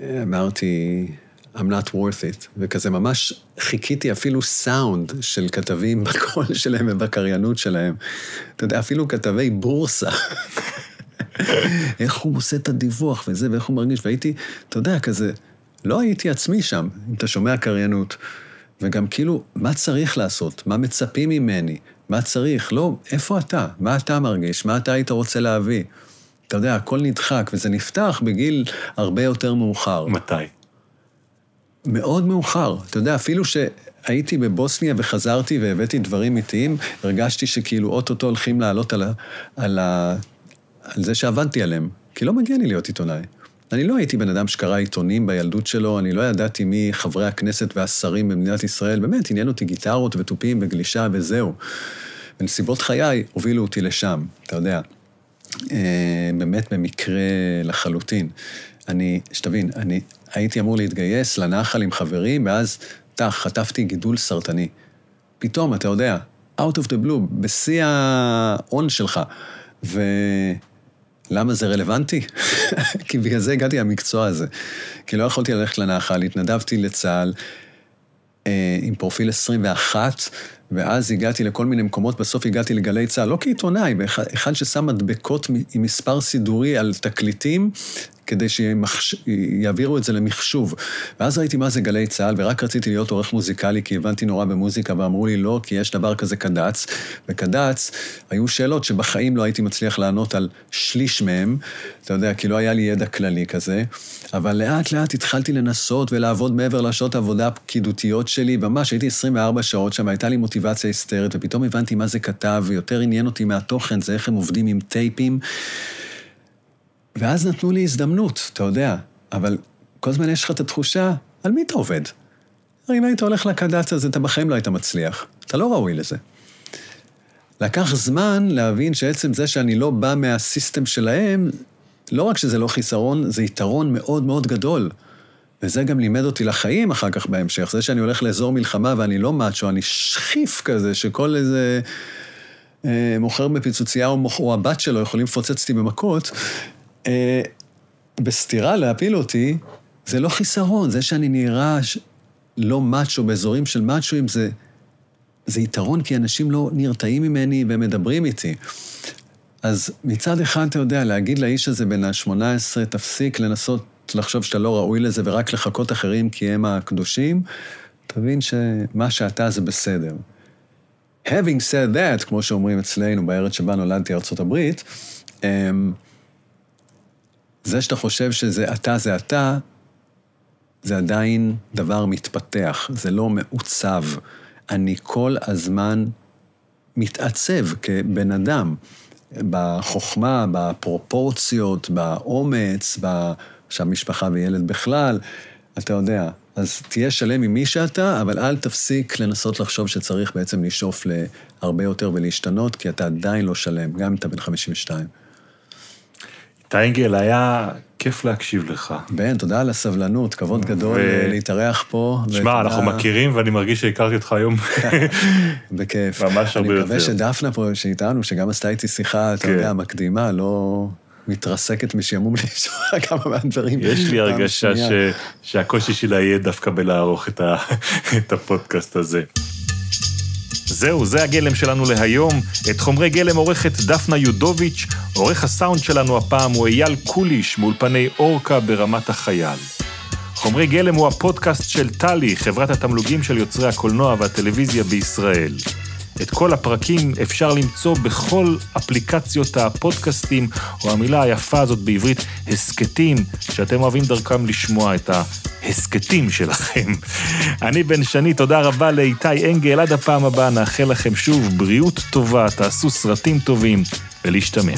אמרתי, I'm not worth it, וכזה ממש חיכיתי אפילו סאונד של כתבים בקול שלהם ובקריינות שלהם. אתה יודע, אפילו כתבי בורסה. איך הוא עושה את הדיווח וזה, ואיך הוא מרגיש, והייתי, אתה יודע, כזה, לא הייתי עצמי שם, אם אתה שומע קריינות. וגם כאילו, מה צריך לעשות? מה מצפים ממני? מה צריך? לא, איפה אתה? מה אתה מרגיש? מה אתה היית רוצה להביא? אתה יודע, הכל נדחק, וזה נפתח בגיל הרבה יותר מאוחר. מתי? מאוד מאוחר. אתה יודע, אפילו שהייתי בבוסניה וחזרתי והבאתי דברים איטיים, הרגשתי שכאילו אוטוטו הולכים לעלות על, ה, על, ה, על זה שעבדתי עליהם. כי לא מגיע לי להיות עיתונאי. אני לא הייתי בן אדם שקרא עיתונים בילדות שלו, אני לא ידעתי מי חברי הכנסת והשרים במדינת ישראל. באמת, עניין אותי גיטרות ותופים וגלישה וזהו. ונסיבות חיי הובילו אותי לשם, אתה יודע. אה, באמת במקרה לחלוטין. אני, שתבין, אני הייתי אמור להתגייס לנחל עם חברים, ואז, טח, חטפתי גידול סרטני. פתאום, אתה יודע, out of the blue, בשיא ההון שלך. ולמה זה רלוונטי? כי בגלל זה הגעתי למקצוע הזה. כי לא יכולתי ללכת לנחל, התנדבתי לצה"ל אה, עם פרופיל 21, ואז הגעתי לכל מיני מקומות, בסוף הגעתי לגלי צה"ל, לא כעיתונאי, אחד ששם מדבקות עם מספר סידורי על תקליטים, כדי שיעבירו את זה למחשוב. ואז ראיתי מה זה גלי צה"ל, ורק רציתי להיות עורך מוזיקלי, כי הבנתי נורא במוזיקה, ואמרו לי לא, כי יש דבר כזה קד"צ. וקד"צ, היו שאלות שבחיים לא הייתי מצליח לענות על שליש מהם, אתה יודע, כי לא היה לי ידע כללי כזה. אבל לאט לאט התחלתי לנסות ולעבוד מעבר לשעות העבודה הפקידותיות שלי, ממש הייתי 24 שעות שם, הייתה לי מוטיבציה היסטרית, ופתאום הבנתי מה זה כתב, ויותר עניין אותי מהתוכן, זה איך הם עובדים עם טייפים. ואז נתנו לי הזדמנות, אתה יודע, אבל כל הזמן יש לך את התחושה, על מי אתה עובד? הרי אם היית הולך לקד"צ הזה, אתה בחיים לא היית מצליח. אתה לא ראוי לזה. לקח זמן להבין שעצם זה שאני לא בא מהסיסטם שלהם, לא רק שזה לא חיסרון, זה יתרון מאוד מאוד גדול. וזה גם לימד אותי לחיים אחר כך בהמשך. זה שאני הולך לאזור מלחמה ואני לא מאצ'ו, אני שכיף כזה, שכל איזה אה, מוכר בפיצוצייה או, או הבת שלו יכולים לפוצץ אותי במכות, אה, בסתירה להפיל אותי, זה לא חיסרון. זה שאני נראה לא מאצ'ו באזורים של מאצ'ואים, זה, זה יתרון כי אנשים לא נרתעים ממני ומדברים איתי. אז מצד אחד, אתה יודע, להגיד לאיש הזה בן ה-18, תפסיק לנסות לחשוב שאתה לא ראוי לזה ורק לחכות אחרים כי הם הקדושים, תבין שמה שאתה זה בסדר. Having said that, כמו שאומרים אצלנו בארץ שבה נולדתי, ארצות הברית, אמ, זה שאתה חושב שזה אתה זה אתה, זה עדיין דבר מתפתח, זה לא מעוצב. אני כל הזמן מתעצב כבן אדם, בחוכמה, בפרופורציות, באומץ, עכשיו משפחה וילד בכלל, אתה יודע. אז תהיה שלם עם מי שאתה, אבל אל תפסיק לנסות לחשוב שצריך בעצם לשאוף להרבה יותר ולהשתנות, כי אתה עדיין לא שלם, גם אם אתה בן 52. טיינגל, היה כיף להקשיב לך. בן, תודה על הסבלנות, כבוד גדול ו... להתארח פה. שמע, אנחנו מכירים ואני מרגיש שהכרתי אותך היום. בכיף. ממש הרבה יותר. אני מקווה שדפנה פה, שאיתנו, שגם עשתה איתי שיחה, אתה כן. יודע, מקדימה, לא מתרסקת משעמום לשמוע כמה מהדברים. יש לי הרגשה ש... שהקושי שלה יהיה דווקא בלערוך את, ה... את הפודקאסט הזה. זהו, זה הגלם שלנו להיום. את חומרי גלם עורכת דפנה יודוביץ', עורך הסאונד שלנו הפעם הוא אייל קוליש, מאולפני אורקה ברמת החייל. חומרי גלם הוא הפודקאסט של טלי, חברת התמלוגים של יוצרי הקולנוע והטלוויזיה בישראל. את כל הפרקים אפשר למצוא בכל אפליקציות הפודקאסטים, או המילה היפה הזאת בעברית, הסכתים, שאתם אוהבים דרכם לשמוע את ההסכתים שלכם. אני בן שני, תודה רבה לאיתי אנגל, עד הפעם הבאה נאחל לכם שוב בריאות טובה, תעשו סרטים טובים, ולהשתמע.